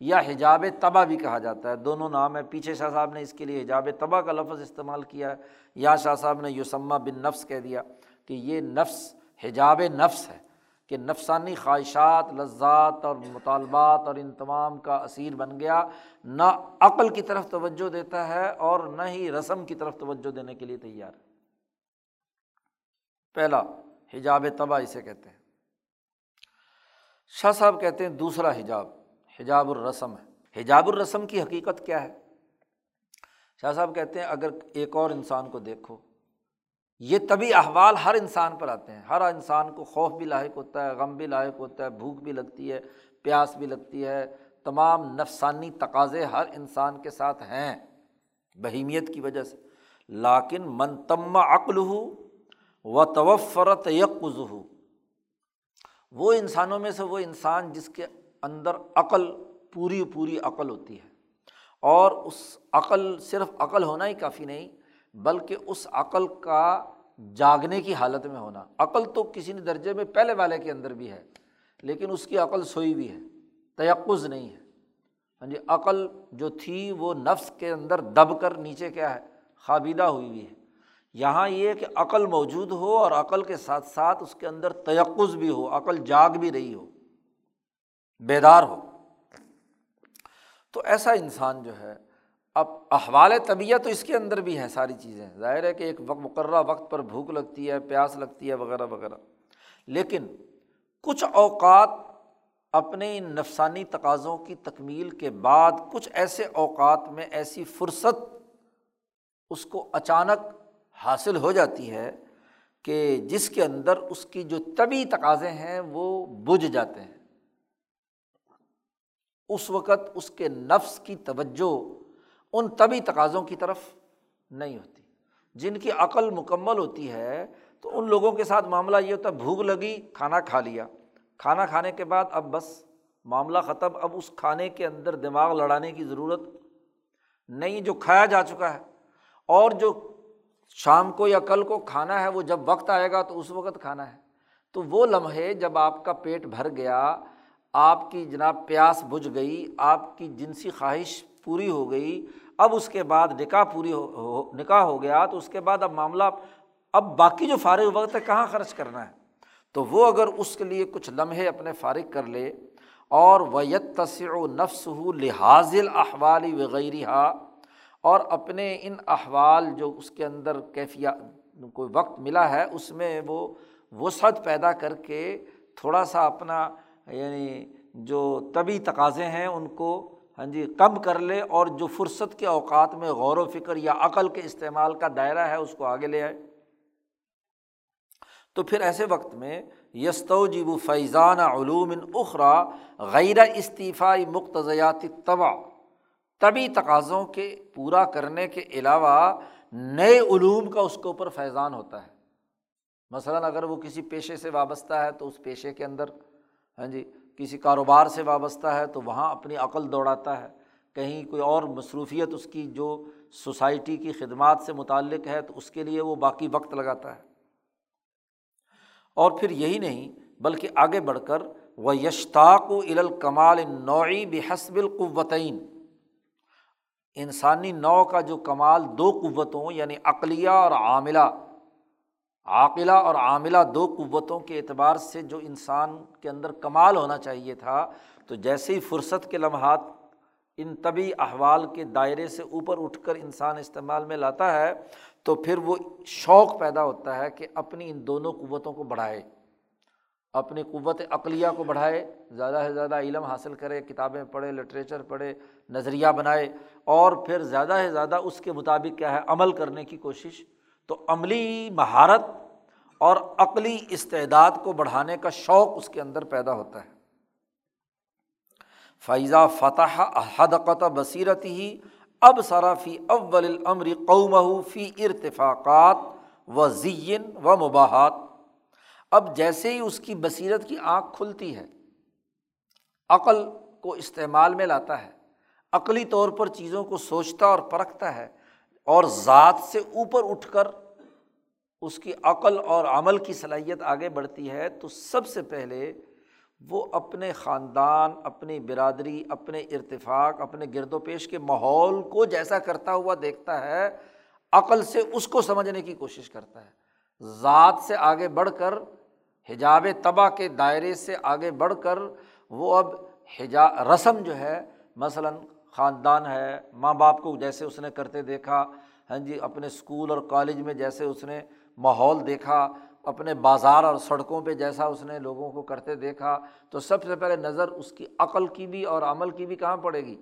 یا حجاب تباہ بھی کہا جاتا ہے۔ دونوں نام ہے پیچھے شاہ صاحب نے اس کے لیے حجاب تباہ کا لفظ استعمال کیا ہے، یا شاہ صاحب نے یوسما بن نفس کہہ دیا کہ یہ نفس، حجاب نفس ہے۔ کہ نفسانی خواہشات، لذات اور مطالبات اور ان تمام کا اثیر بن گیا۔ نہ عقل کی طرف توجہ دیتا ہے اور نہ ہی رسم کی طرف توجہ دینے کے لیے تیار۔ ہے پہلا، حجاب تباہ اسے کہتے ہیں۔ شاہ صاحب کہتے ہیں، دوسرا حجاب حجاب الرسم ہے۔ حجاب الرسم کی حقیقت کیا ہے؟ شاہ صاحب کہتے ہیں، اگر ایک اور انسان کو دیکھو یہ طبی احوال ہر انسان پر آتے ہیں۔ ہر انسان کو خوف بھی لاحق ہوتا ہے، غم بھی لاحق ہوتا ہے، بھوک بھی لگتی ہے، پیاس بھی لگتی ہے۔ تمام نفسانی تقاضے ہر انسان کے ساتھ ہیں، بہیمیت کی وجہ سے۔ لاکن منتم عقل ہو و توفرت یکز ہو وہ انسانوں میں سے وہ انسان جس کے اندر عقل، پوری پوری عقل ہوتی ہے۔ اور اس عقل صرف عقل ہونا ہی کافی نہیں بلکہ اس عقل کا جاگنے کی حالت میں ہونا۔ عقل تو کسی نے درجے میں پہلے والے کے اندر بھی ہے، لیکن اس کی عقل سوئی بھی ہے تیقز نہیں ہے۔ ہاں جی عقل جو تھی وہ نفس کے اندر دب کر نیچے کیا ہے، خابیدہ ہوئی ہوئی ہے۔ یہاں یہ کہ عقل موجود ہو اور عقل کے ساتھ ساتھ اس کے اندر تیقز بھی ہو، عقل جاگ بھی رہی ہو، بیدار ہو۔ تو ایسا انسان جو ہے اب احوال طبیعت تو اس کے اندر بھی ہیں ساری چیزیں۔ ظاہر ہے کہ ایک وقت مقررہ وقت پر بھوک لگتی ہے، پیاس لگتی ہے، وغیرہ وغیرہ۔ لیکن کچھ اوقات اپنے ان نفسانی تقاضوں کی تکمیل کے بعد کچھ ایسے اوقات میں ایسی فرصت اس کو اچانک حاصل ہو جاتی ہے کہ جس کے اندر اس کی جو طبی تقاضے ہیں وہ بجھ جاتے ہیں۔ اس وقت اس کے نفس کی توجہ ان طبی تقاضوں کی طرف نہیں ہوتی۔ جن کی عقل مکمل ہوتی ہے، تو ان لوگوں کے ساتھ معاملہ یہ ہوتا ہے، بھوک لگی، کھانا کھا لیا۔ کھانا کھانے کے بعد اب بس معاملہ ختم، اب اس کھانے کے اندر دماغ لڑانے کی ضرورت نہیں، جو کھایا جا چکا ہے۔ اور جو شام کو یا کل کو کھانا ہے، وہ جب وقت آئے گا تو اس وقت کھانا ہے۔ تو وہ لمحے جب آپ کا پیٹ بھر گیا، آپ کی جناب پیاس بجھ گئی، آپ کی جنسی خواہش پوری ہو گئی، اب اس کے بعد نکاح پوری ہو نکاح ہو گیا، تو اس کے بعد اب معاملہ، اب باقی جو فارغ وقت ہے، کہاں خرچ کرنا ہے؟ تو وہ اگر اس کے لیے کچھ لمحے اپنے فارغ کر لے، اور ویت تصع و نفس ہو لحاظ احوال وغیرہ اور اپنے ان احوال جو اس کے اندر کیفیات کوئی وقت ملا ہے، اس میں وہ وسعت پیدا کر کے تھوڑا سا اپنا یعنی جو طبی تقاضے ہیں، ان کو ہاں جی کم کر لے اور جو فرصت کے اوقات میں غور و فکر یا عقل کے استعمال کا دائرہ ہے، اس کو آگے لے آئے۔ تو پھر ایسے وقت میں یستو جیب فیضان علوم اخرا غیر استعفی مقتضیاتی طبع طبی تقاضوں کے پورا کرنے کے علاوہ نئے علوم کا اس کے اوپر فیضان ہوتا ہے۔ مثلاً اگر وہ کسی پیشے سے وابستہ ہے تو اس پیشے کے اندر ہاں جی کسی کاروبار سے وابستہ ہے تو وہاں اپنی عقل دوڑاتا ہے۔ کہیں کوئی اور مصروفیت اس کی جو سوسائٹی کی خدمات سے متعلق ہے تو اس کے لیے وہ باقی وقت لگاتا ہے۔ اور پھر یہی نہیں، بلکہ آگے بڑھ کر وہ یشتاق و الکمال نوعی بحسب القوتین انسانی نو کا جو کمال دو قوتوں یعنی عقلیہ اور عاملہ عاقلہ اور عاملہ دو قوتوں کے اعتبار سے جو انسان کے اندر کمال ہونا چاہیے تھا، تو جیسے ہی فرصت کے لمحات ان طبی احوال کے دائرے سے اوپر اٹھ کر انسان استعمال میں لاتا ہے، تو پھر وہ شوق پیدا ہوتا ہے کہ اپنی ان دونوں قوتوں کو بڑھائے، اپنی قوت عقلیہ کو بڑھائے، زیادہ سے زیادہ علم حاصل کرے، کتابیں پڑھے، لٹریچر پڑھے، نظریہ بنائے، اور پھر زیادہ سے زیادہ اس کے مطابق کیا ہے، عمل کرنے کی کوشش تو عملی مہارت اور عقلی استعداد کو بڑھانے کا شوق اس کے اندر پیدا ہوتا ہے۔ فیضا فتح حدقت بصیرت ہی اب صرافی اول العمر قوم فی ارتفاقات و زین و مباحات اب جیسے ہی اس کی بصیرت کی آنکھ کھلتی ہے، عقل کو استعمال میں لاتا ہے، عقلی طور پر چیزوں کو سوچتا اور پرکھتا ہے اور ذات سے اوپر اٹھ کر اس کی عقل اور عمل کی صلاحیت آگے بڑھتی ہے، تو سب سے پہلے وہ اپنے خاندان، اپنی برادری، اپنے ارتفاق، اپنے گرد و پیش کے ماحول کو جیسا کرتا ہوا دیکھتا ہے، عقل سے اس کو سمجھنے کی کوشش کرتا ہے۔ ذات سے آگے بڑھ کر، حجاب تباہ کے دائرے سے آگے بڑھ کر، وہ اب حجا رسم جو ہے، مثلاً خاندان ہے، ماں باپ کو جیسے اس نے کرتے دیکھا ہاں جی اپنے اسکول اور کالج میں جیسے اس نے ماحول دیکھا، اپنے بازار اور سڑکوں پہ جیسا اس نے لوگوں کو کرتے دیکھا، تو سب سے پہلے نظر اس کی عقل کی بھی اور عمل کی بھی کہاں پڑے گی؟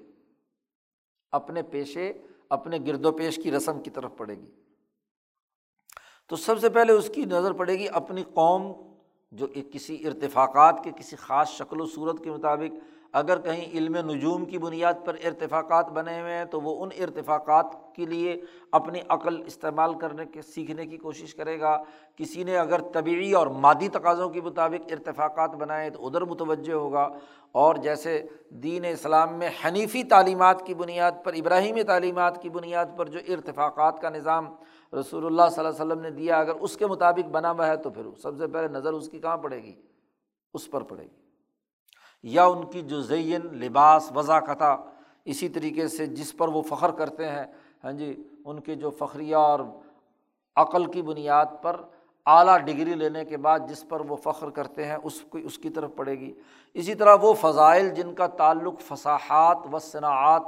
اپنے پیشے، اپنے گرد و پیش کی رسم کی طرف پڑے گی۔ تو سب سے پہلے اس کی نظر پڑے گی اپنی قوم جو کسی ارتفاقات کے، کسی خاص شکل و صورت کے مطابق اگر کہیں علم نجوم کی بنیاد پر ارتفاقات بنے ہوئے ہیں تو وہ ان ارتفاقات کے لیے اپنی عقل استعمال کرنے کے، سیکھنے کی کوشش کرے گا۔ کسی نے اگر طبعی اور مادی تقاضوں کے مطابق ارتفاقات بنائے تو ادھر متوجہ ہوگا۔ اور جیسے دین اسلام میں حنیفی تعلیمات کی بنیاد پر، ابراہیمی تعلیمات کی بنیاد پر جو ارتفاقات کا نظام رسول اللہ صلی اللہ علیہ وسلم نے دیا، اگر اس کے مطابق بنا ہوا ہے تو پھر سب سے پہلے نظر اس کی کہاں پڑے گی؟ اس پر پڑے گی۔ یا ان کی جو زین، لباس وضاقتہ اسی طریقے سے جس پر وہ فخر کرتے ہیں ہاں جی ان کے جو فخریہ اور عقل کی بنیاد پر اعلیٰ ڈگری لینے کے بعد جس پر وہ فخر کرتے ہیں، اس کو اس کی طرف پڑے گی۔ اسی طرح وہ فضائل جن کا تعلق فصاحات و صنعت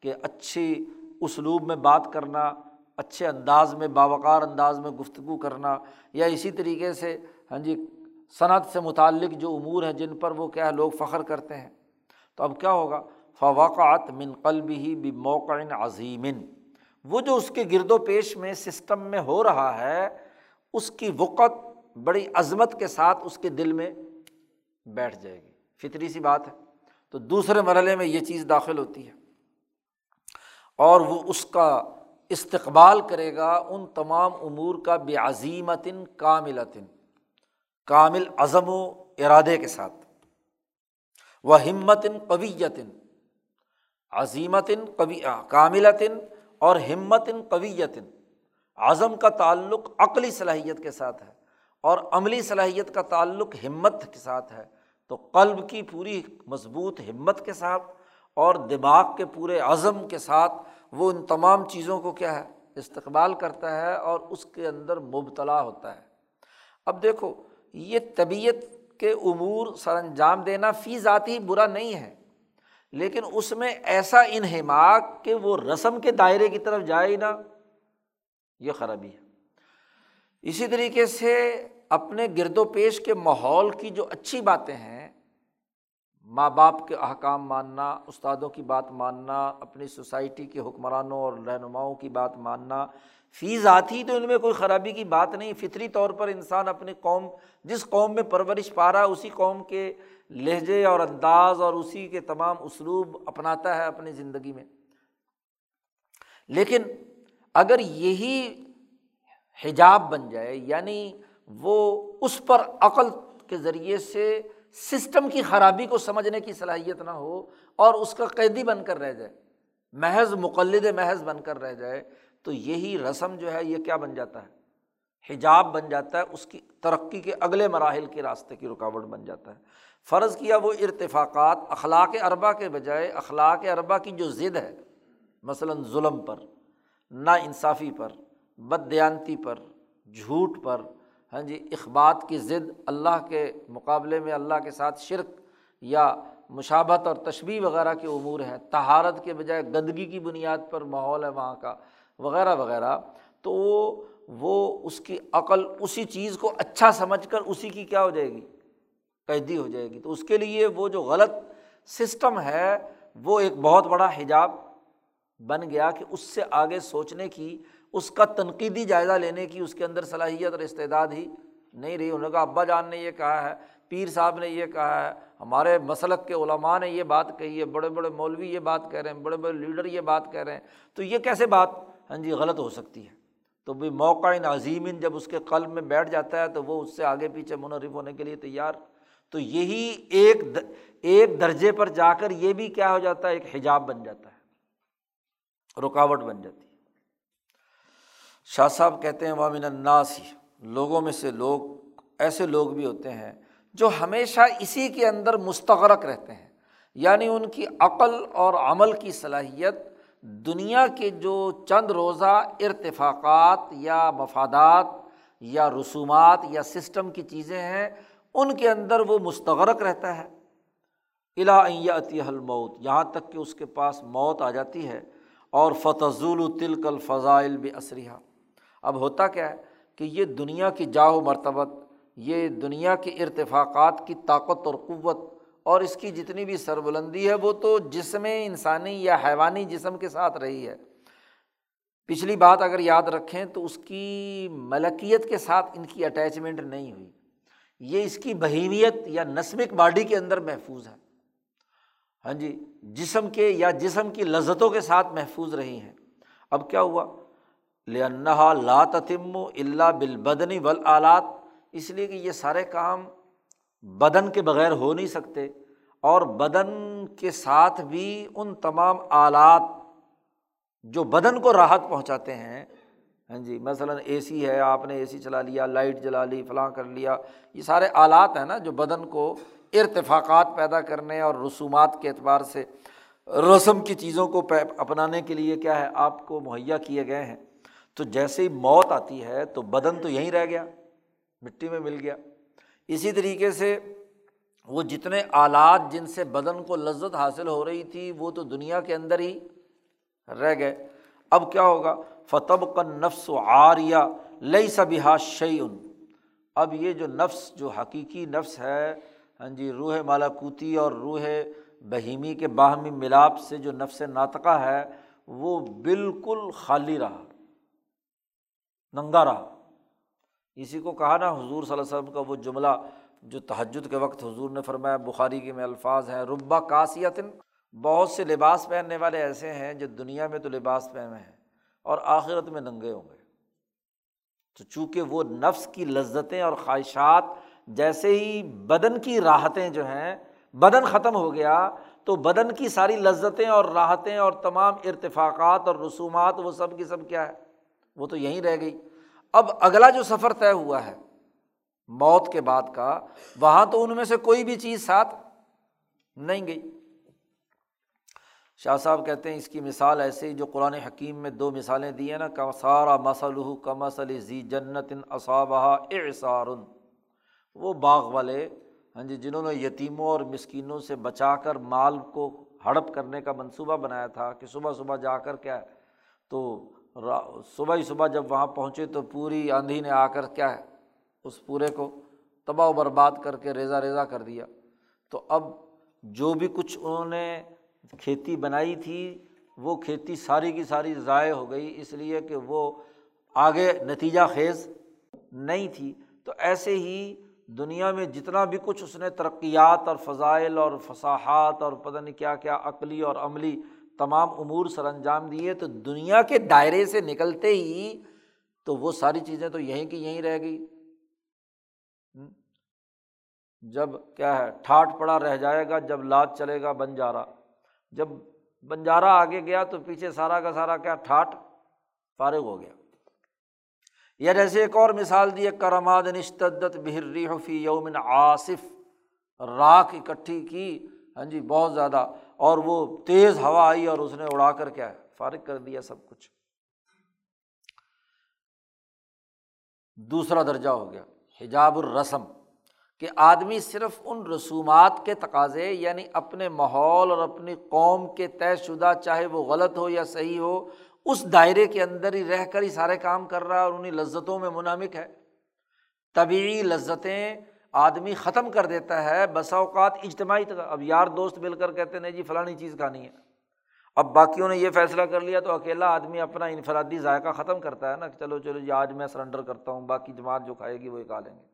کے اچھی اسلوب میں بات کرنا، اچھے انداز میں، باوقار انداز میں گفتگو کرنا یا اسی طریقے سے ہاں جی صنعت سے متعلق جو امور ہیں جن پر وہ کیا ہے، لوگ فخر کرتے ہیں۔ تو اب کیا ہوگا؟ فواقعات من قلب ہی بھی موقع عظیم وہ جو اس کے گرد و پیش میں سسٹم میں ہو رہا ہے، اس کی وقت بڑی عظمت کے ساتھ اس کے دل میں بیٹھ جائے گی۔ فطری سی بات ہے۔ تو دوسرے مرحلے میں یہ چیز داخل ہوتی ہے۔ اور وہ اس کا استقبال کرے گا ان تمام امور کا بے عظیمتن کاملتن۔ کامل عزم و ارادے کے ساتھ۔ وہ ہمتن قویتن عظیمتن قوی کاملتن اور ہمتن قویتن عزم کا تعلق عقلی صلاحیت کے ساتھ ہے اور عملی صلاحیت کا تعلق ہمت کے ساتھ ہے۔ تو قلب کی پوری مضبوط ہمت کے ساتھ اور دماغ کے پورے عزم کے ساتھ وہ ان تمام چیزوں کو کیا ہے؟ استقبال کرتا ہے اور اس کے اندر مبتلا ہوتا ہے۔ اب دیکھو یہ طبیعت کے امور سر انجام دینا فی ذاتی برا نہیں ہے، لیکن اس میں ایسا انہماک کہ وہ رسم کے دائرے کی طرف جائے ہی نا یہ خرابی ہے۔ اسی طریقے سے اپنے گرد و پیش کے ماحول کی جو اچھی باتیں ہیں، ماں باپ کے احکام ماننا، استادوں کی بات ماننا، اپنی سوسائٹی کے حکمرانوں اور رہنماؤں کی بات ماننا فی ذاتی تو ان میں کوئی خرابی کی بات نہیں، فطری طور پر انسان اپنی قوم، جس قوم میں پرورش پا رہا ہے، اسی قوم کے لہجے اور انداز اور اسی کے تمام اسلوب اپناتا ہے اپنی زندگی میں۔ لیکن اگر یہی حجاب بن جائے یعنی وہ اس پر عقل کے ذریعے سے سسٹم کی خرابی کو سمجھنے کی صلاحیت نہ ہو اور اس کا قیدی بن کر رہ جائے، محض مقلد محض بن کر رہ جائے تو یہی رسم جو ہے یہ کیا بن جاتا ہے؟ حجاب بن جاتا ہے، اس کی ترقی کے اگلے مراحل کے راستے کی رکاوٹ بن جاتا ہے۔ فرض کیا وہ ارتفاقات اخلاق اربا کے بجائے اخلاق اربا کی جو ضد ہے، مثلاً ظلم پر نا انصافی پر بد دیانتی پر، جھوٹ پر ہاں جی اخبات کی ضد اللہ کے مقابلے میں اللہ کے ساتھ شرک یا مشابت اور تشبیح وغیرہ کے امور ہیں۔ تہارت کے بجائے گندگی کی بنیاد پر ماحول ہے وہاں کا۔ وغیرہ وغیرہ، تو وہ اس کی عقل اسی چیز کو اچھا سمجھ کر اسی کی کیا ہو جائے گی؟ قیدی ہو جائے گی۔ تو اس کے لیے وہ جو غلط سسٹم ہے، وہ ایک بہت بڑا حجاب بن گیا کہ اس سے آگے سوچنے کی، اس کا تنقیدی جائزہ لینے کی اس کے اندر صلاحیت اور استعداد ہی نہیں رہی۔ انہوں نے کہا، ابا جان نے یہ کہا ہے، پیر صاحب نے یہ کہا ہے، ہمارے مسلک کے علماء نے یہ بات کہی ہے، بڑے بڑے مولوی یہ بات کہہ رہے ہیں، بڑے بڑے لیڈر یہ بات کہہ رہے ہیں۔ تو یہ کیسے بات ہاں جی غلط ہو سکتی ہے۔ تو بھی موقع ان عظیم جب اس کے قلب میں بیٹھ جاتا ہے تو وہ اس سے آگے پیچھے منرف ہونے کے لیے تیار۔ تو یہی ایک ایک درجے پر جا کر یہ بھی کیا ہو جاتا ہے، ایک حجاب بن جاتا ہے۔ رکاوٹ بن جاتی ہے۔ شاہ صاحب کہتے ہیں وامن الناس ہی لوگوں میں سے لوگ، ایسے لوگ بھی ہوتے ہیں جو ہمیشہ اسی کے اندر مستغرق رہتے ہیں۔ یعنی ان کی عقل اور عمل کی صلاحیت دنیا کے جو چند روزہ ارتفاقات یا مفادات یا رسومات یا سسٹم کی چیزیں ہیں، ان کے اندر وہ مستغرق رہتا ہے۔ عتی حل موت یہاں تک کہ اس کے پاس موت آ جاتی ہے، اور فتضول تلک الفضائل اسریہ اب ہوتا کیا ہے کہ یہ دنیا کی جاؤ مرتبت، یہ دنیا کے ارتفاقات کی طاقت اور قوت اور اس کی جتنی بھی سربلندی ہے وہ تو جسم انسانی یا حیوانی جسم کے ساتھ رہی ہے۔ پچھلی بات اگر یاد رکھیں تو اس کی ملکیت کے ساتھ ان کی اٹیچمنٹ نہیں ہوئی۔ یہ اس کی بہیمیت یا نسمک باڈی کے اندر محفوظ ہے۔ ہاں جی جسم کے یا جسم کی لذتوں کے ساتھ محفوظ رہی ہیں۔ اب کیا ہوا؟ لنحا لا تتم اللہ بالبدنی ول آلات اس لیے کہ یہ سارے کام بدن کے بغیر ہو نہیں سکتے اور بدن کے ساتھ بھی ان تمام آلات جو بدن کو راحت پہنچاتے ہیں۔ ہاں جی مثلاً اے سی ہے، آپ نے اے سی چلا لیا لائٹ جلا لی، فلاں کر لیا، یہ سارے آلات ہیں نا جو بدن کو ارتفاقات پیدا کرنے اور رسومات کے اعتبار سے رسم کی چیزوں کو اپنانے کے لیے کیا ہے، آپ کو مہیا کیے گئے ہیں۔ تو جیسے ہی موت آتی ہے تو بدن تو یہیں رہ گیا، مٹی میں مل گیا۔ اسی طریقے سے وہ جتنے آلات جن سے بدن کو لذت حاصل ہو رہی تھی، وہ تو دنیا کے اندر ہی رہ گئے۔ اب کیا ہوگا؟ فتب کا نفس و آریہ لئی سبھا شعین اب یہ جو نفس، جو حقیقی نفس ہے ہاں جی روح مالاکوتی اور روح بہیمی کے باہمی ملاپ سے جو نفس ناطقہ ہے، وہ بالکل خالی رہا، ننگا رہا۔ اسی کو کہا نا حضور صلی اللہ علیہ وسلم کا وہ جملہ جو تہجد کے وقت حضور نے فرمایا، بخاری کے میں الفاظ ہیں، ربا کاسیتن بہت سے لباس پہننے والے ایسے ہیں جو دنیا میں تو لباس پہنے ہیں اور آخرت میں ننگے ہوں گے۔ تو چونکہ وہ نفس کی لذتیں اور خواہشات جیسے ہی بدن کی راحتیں جو ہیں، بدن ختم ہو گیا تو بدن کی ساری لذتیں اور راحتیں اور تمام ارتفاقات اور رسومات، وہ سب کی سب کیا ہے؟ وہ تو یہیں رہ گئی۔ اب اگلا جو سفر طے ہوا ہے، موت کے بعد کا، وہاں تو ان میں سے کوئی بھی چیز ساتھ نہیں گئی۔ شاہ صاحب کہتے ہیں، اس کی مثال ایسے ہی جو قرآن حکیم میں دو مثالیں دی ہیں نا کا سارا مسلح کا مسل ذی جنت اصابہ اعصار وہ باغ والے ہاں جی جنہوں نے یتیموں اور مسکینوں سے بچا کر مال کو ہڑپ کرنے کا منصوبہ بنایا تھا کہ صبح صبح جا کر کیا ہے؟ تو صبح ہی صبح جب وہاں پہنچے تو پوری آندھی نے آ کر کیا ہے، اس پورے کو تباہ و برباد کر کے ریزا ریزا کر دیا۔ تو اب جو بھی کچھ انہوں نے کھیتی بنائی تھی، وہ کھیتی ساری کی ساری ضائع ہو گئی۔ اس لیے کہ وہ آگے نتیجہ خیز نہیں تھی۔ تو ایسے ہی دنیا میں جتنا بھی کچھ اس نے ترقیات اور فضائل اور فصاحات اور پتہ نہیں کیا کیا عقلی اور عملی تمام امور سر انجام دیے تو دنیا کے دائرے سے نکلتے ہی تو وہ ساری چیزیں تو یہیں کی یہیں رہ گئی۔ جب کیا ہے، ٹھاٹ پڑا رہ جائے گا، جب لاد چلے گا بنجارا جب بنجارا آگے گیا تو پیچھے سارا کا سارا کیا، ٹھاٹ فارغ ہو گیا۔ یا جیسے ایک اور مثال دی کرماد نشتدت بہر فی یومن آصف راکھ اکٹھی کی ہاں جی بہت زیادہ۔ اور وہ تیز ہوا آئی اور اس نے اڑا کر کیا فارغ کر دیا سب کچھ۔ دوسرا درجہ ہو گیا۔ حجاب الرسم، کہ آدمی صرف ان رسومات کے تقاضے یعنی اپنے ماحول اور اپنی قوم کے طے شدہ چاہے وہ غلط ہو یا صحیح ہو، اس دائرے کے اندر ہی رہ کر ہی سارے کام کر رہا ہے اور انہیں لذتوں میں منامک ہے۔ طبعی لذتیں آدمی ختم کر دیتا ہے، بسا اوقات اجتماعی اب یار دوست مل کر کہتے نہیں جی فلانی چیز کھانی ہے۔ اب باقیوں نے یہ فیصلہ کر لیا تو اکیلا آدمی اپنا انفرادی ذائقہ ختم کرتا ہے نا کہ چلو چلو جی آج میں سرنڈر کرتا ہوں، باقی جماعت جو کھائے گی وہ کھا لیں گے۔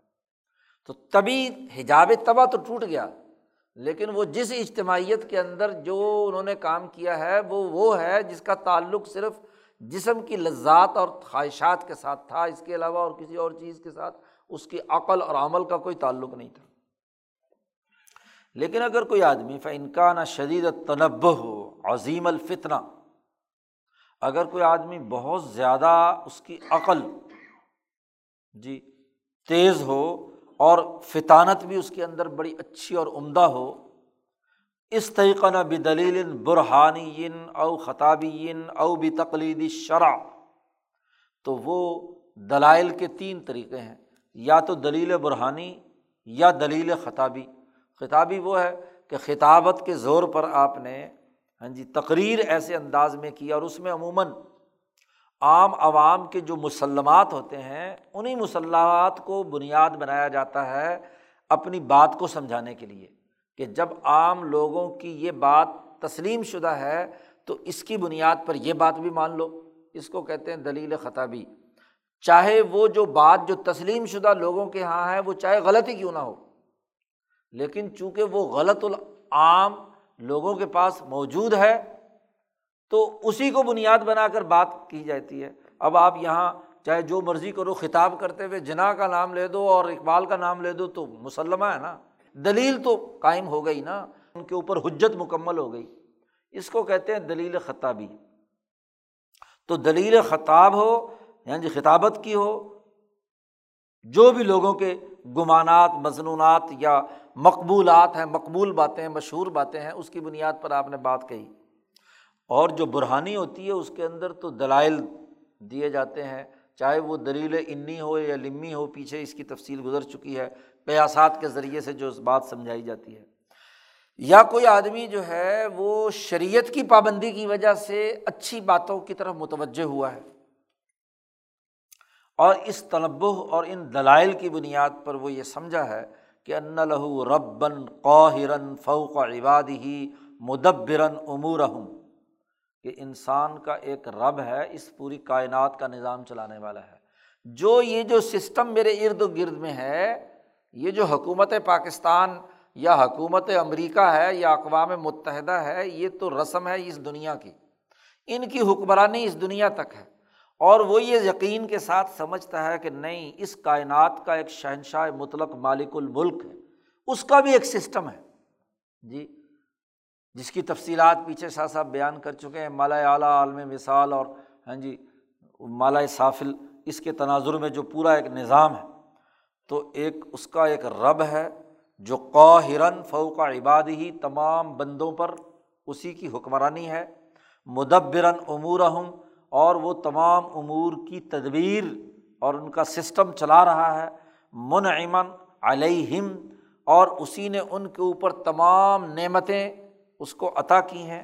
تو تبھی حجاب تباہ تو ٹوٹ گیا، لیکن وہ جس اجتماعیت کے اندر جو انہوں نے کام کیا ہے، وہ وہ ہے جس کا تعلق صرف جسم کی لذات اور خواہشات کے ساتھ تھا۔ اس کے علاوہ اور کسی اور چیز کے ساتھ اس کی عقل اور عمل کا کوئی تعلق نہیں تھا۔ لیکن اگر کوئی آدمی فنکا شدید تنب ہو عظیم الفتنا اگر کوئی آدمی بہت زیادہ اس کی عقل جی تیز ہو اور فطانت بھی اس کے اندر بڑی اچھی اور عمدہ ہو اس طریقہ نہ بھی دلیل او خطابی او بھی تقلیدی شرح تو وہ دلائل کے تین طریقے ہیں۔ یا تو دلیل برہانی یا دلیل خطابی۔ خطابی وہ ہے کہ خطابت کے زور پر آپ نے ہاں جی تقریر ایسے انداز میں کی اور اس میں عموماً عام عوام کے جو مسلمات ہوتے ہیں انہیں مسلمات کو بنیاد بنایا جاتا ہے اپنی بات کو سمجھانے کے لیے کہ جب عام لوگوں کی یہ بات تسلیم شدہ ہے تو اس کی بنیاد پر یہ بات بھی مان لو۔ اس کو کہتے ہیں دلیل خطابی۔ چاہے وہ جو بات جو تسلیم شدہ لوگوں کے یہاں ہے، وہ چاہے غلط ہی کیوں نہ ہو۔ لیکن چونکہ وہ غلط العام لوگوں کے پاس موجود ہے، تو اسی کو بنیاد بنا کر بات کی جاتی ہے۔ اب آپ یہاں چاہے جو مرضی کرو، خطاب کرتے ہوئے جنا کا نام لے دو اور اقبال کا نام لے دو تو مسلمہ ہے نا۔ دلیل تو قائم ہو گئی نا، ان کے اوپر حجت مکمل ہو گئی۔ اس کو کہتے ہیں دلیل خطابی۔ تو دلیل خطاب ہو یعنی جی خطابت کی ہو، جو بھی لوگوں کے گمانات مضنونات یا مقبولات ہیں، مقبول باتیں ہیں، مشہور باتیں ہیں، اس کی بنیاد پر آپ نے بات کہی۔ اور جو برہانی ہوتی ہے، اس کے اندر تو دلائل دیے جاتے ہیں، چاہے وہ دلیل انی ہو یا لمی ہو، پیچھے اس کی تفصیل گزر چکی ہے قیاسات کے ذریعے سے جو بات سمجھائی جاتی ہے۔ یا کوئی آدمی جو ہے، وہ شریعت کی پابندی کی وجہ سے اچھی باتوں کی طرف متوجہ ہوا ہے۔ اور اس تنبع اور ان دلائل کی بنیاد پر وہ یہ سمجھا ہے کہ ان لہو ربن قاہرن فوق عباد ہی مدبرن امور کہ انسان کا ایک رب ہے، اس پوری کائنات کا نظام چلانے والا ہے۔ جو یہ جو سسٹم میرے ارد گرد میں ہے، یہ جو حکومت پاکستان یا حکومت امریکہ ہے یا اقوام متحدہ ہے، یہ تو رسم ہے اس دنیا کی۔ ان کی حکمرانی اس دنیا تک ہے۔ اور وہ یہ یقین کے ساتھ سمجھتا ہے کہ نہیں، اس کائنات کا ایک شہنشاہ مطلق مالک الملک ہے۔ اس کا بھی ایک سسٹم ہے۔ جی جس کی تفصیلات پیچھے شاہ صاحب بیان کر چکے ہیں۔ مالا اعلیٰ عالم مثال اور ہاں جی مالا صافل اس کے تناظر میں جو پورا ایک نظام ہے۔ تو ایک، اس کا ایک رب ہے جو قاہرن فوق عباد ہی تمام بندوں پر اسی کی حکمرانی ہے۔ مدبرن امور ہوں اور وہ تمام امور کی تدبیر اور ان کا سسٹم چلا رہا ہے منعمن علیہم، اور اسی نے ان کے اوپر تمام نعمتیں اس کو عطا کی ہیں۔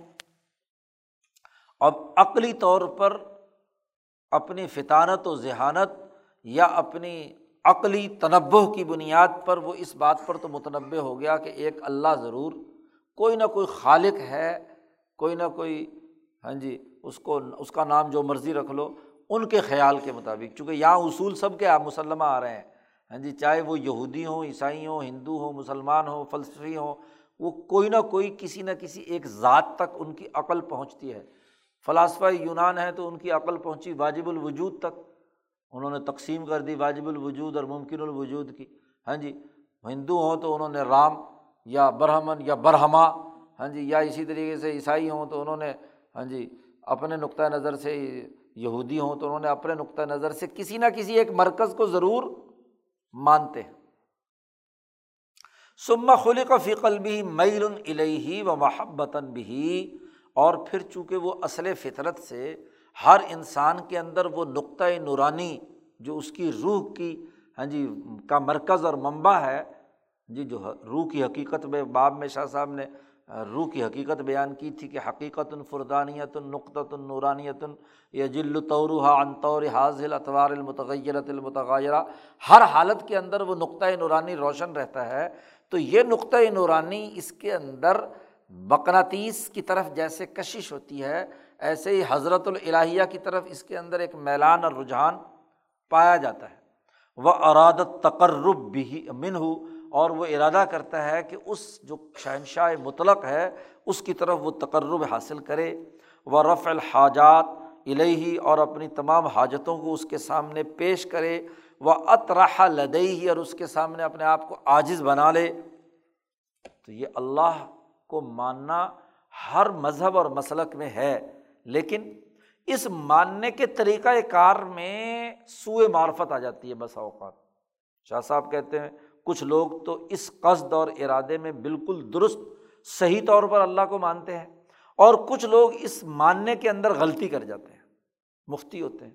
اب عقلی طور پر اپنی فطانت و ذہانت یا اپنی عقلی تنبع کی بنیاد پر وہ اس بات پر تو متنوع ہو گیا کہ ایک اللہ ضرور، کوئی نہ کوئی خالق ہے، کوئی نہ کوئی ہاں جی اس کو اس کا نام جو مرضی رکھ لو، ان کے خیال کے مطابق، چونکہ یہاں اصول سب کے آپ مسلمہ آ رہے ہیں۔ ہاں جی چاہے وہ یہودی ہوں، عیسائی ہوں، ہندو ہوں، مسلمان ہوں، فلسفی ہوں، وہ کوئی نہ کوئی کسی نہ کسی ایک ذات تک ان کی عقل پہنچتی ہے۔ فلاسفہ یونان ہے تو ان کی عقل پہنچی واجب الوجود تک۔ انہوں نے تقسیم کر دی واجب الوجود اور ممکن الوجود کی۔ ہاں جی ہندو ہوں تو انہوں نے رام یا برہمن یا برہما۔ ہاں جی یا اسی طریقے سے عیسائی ہوں تو انہوں نے ہاں جی اپنے نقطۂ نظر سے یہودی ہوں تو انہوں نے اپنے نقطۂ نظر سے کسی نہ کسی ایک مرکز کو ضرور مانتے ہیں۔ سما خلق فقل بھی میل الہی و محبتاً بھی اور پھر چونکہ وہ اصل فطرت سے ہر انسان کے اندر وہ نقطۂ نورانی جو اس کی روح کی ہاں جی کا مرکز اور منبع ہے جی جو روح کی حقیقت میں باب میں شاہ صاحب نے روح کی حقیقت بیان کی تھی کہ حقیقت الفردانیت النقطۃ النورانیت یجل طورحا انطور حاضل اطوار المتغیرت المتغیرہ۔ ہر حالت کے اندر وہ نقطۂ نورانی روشن رہتا ہے۔ تو یہ نقطۂ نورانی اس کے اندر بقناطیس کی طرف جیسے کشش ہوتی ہے، ایسے ہی حضرت الہیہ کی طرف اس کے اندر ایک میلان اور رجحان پایا جاتا ہے۔ وہ ارادت تقرب بھی من ہو اور وہ ارادہ کرتا ہے کہ اس جو شہنشاہ مطلق ہے، اس کی طرف وہ تقرب حاصل کرے۔ وہ رف الحاجات الہی اور اپنی تمام حاجتوں کو اس کے سامنے پیش کرے۔ وہ اطراح لدئی اور اس کے سامنے اپنے آپ کو عاجز بنا لے۔ تو یہ اللہ کو ماننا ہر مذہب اور مسلک میں ہے، لیکن اس ماننے کے طریقۂ کار میں سوئے معرفت آ جاتی ہے بس اوقات۔ شاہ صاحب کہتے ہیں کچھ لوگ تو اس قصد اور ارادے میں بالکل درست صحیح طور پر اللہ کو مانتے ہیں اور کچھ لوگ اس ماننے کے اندر غلطی کر جاتے ہیں، مفتی ہوتے ہیں۔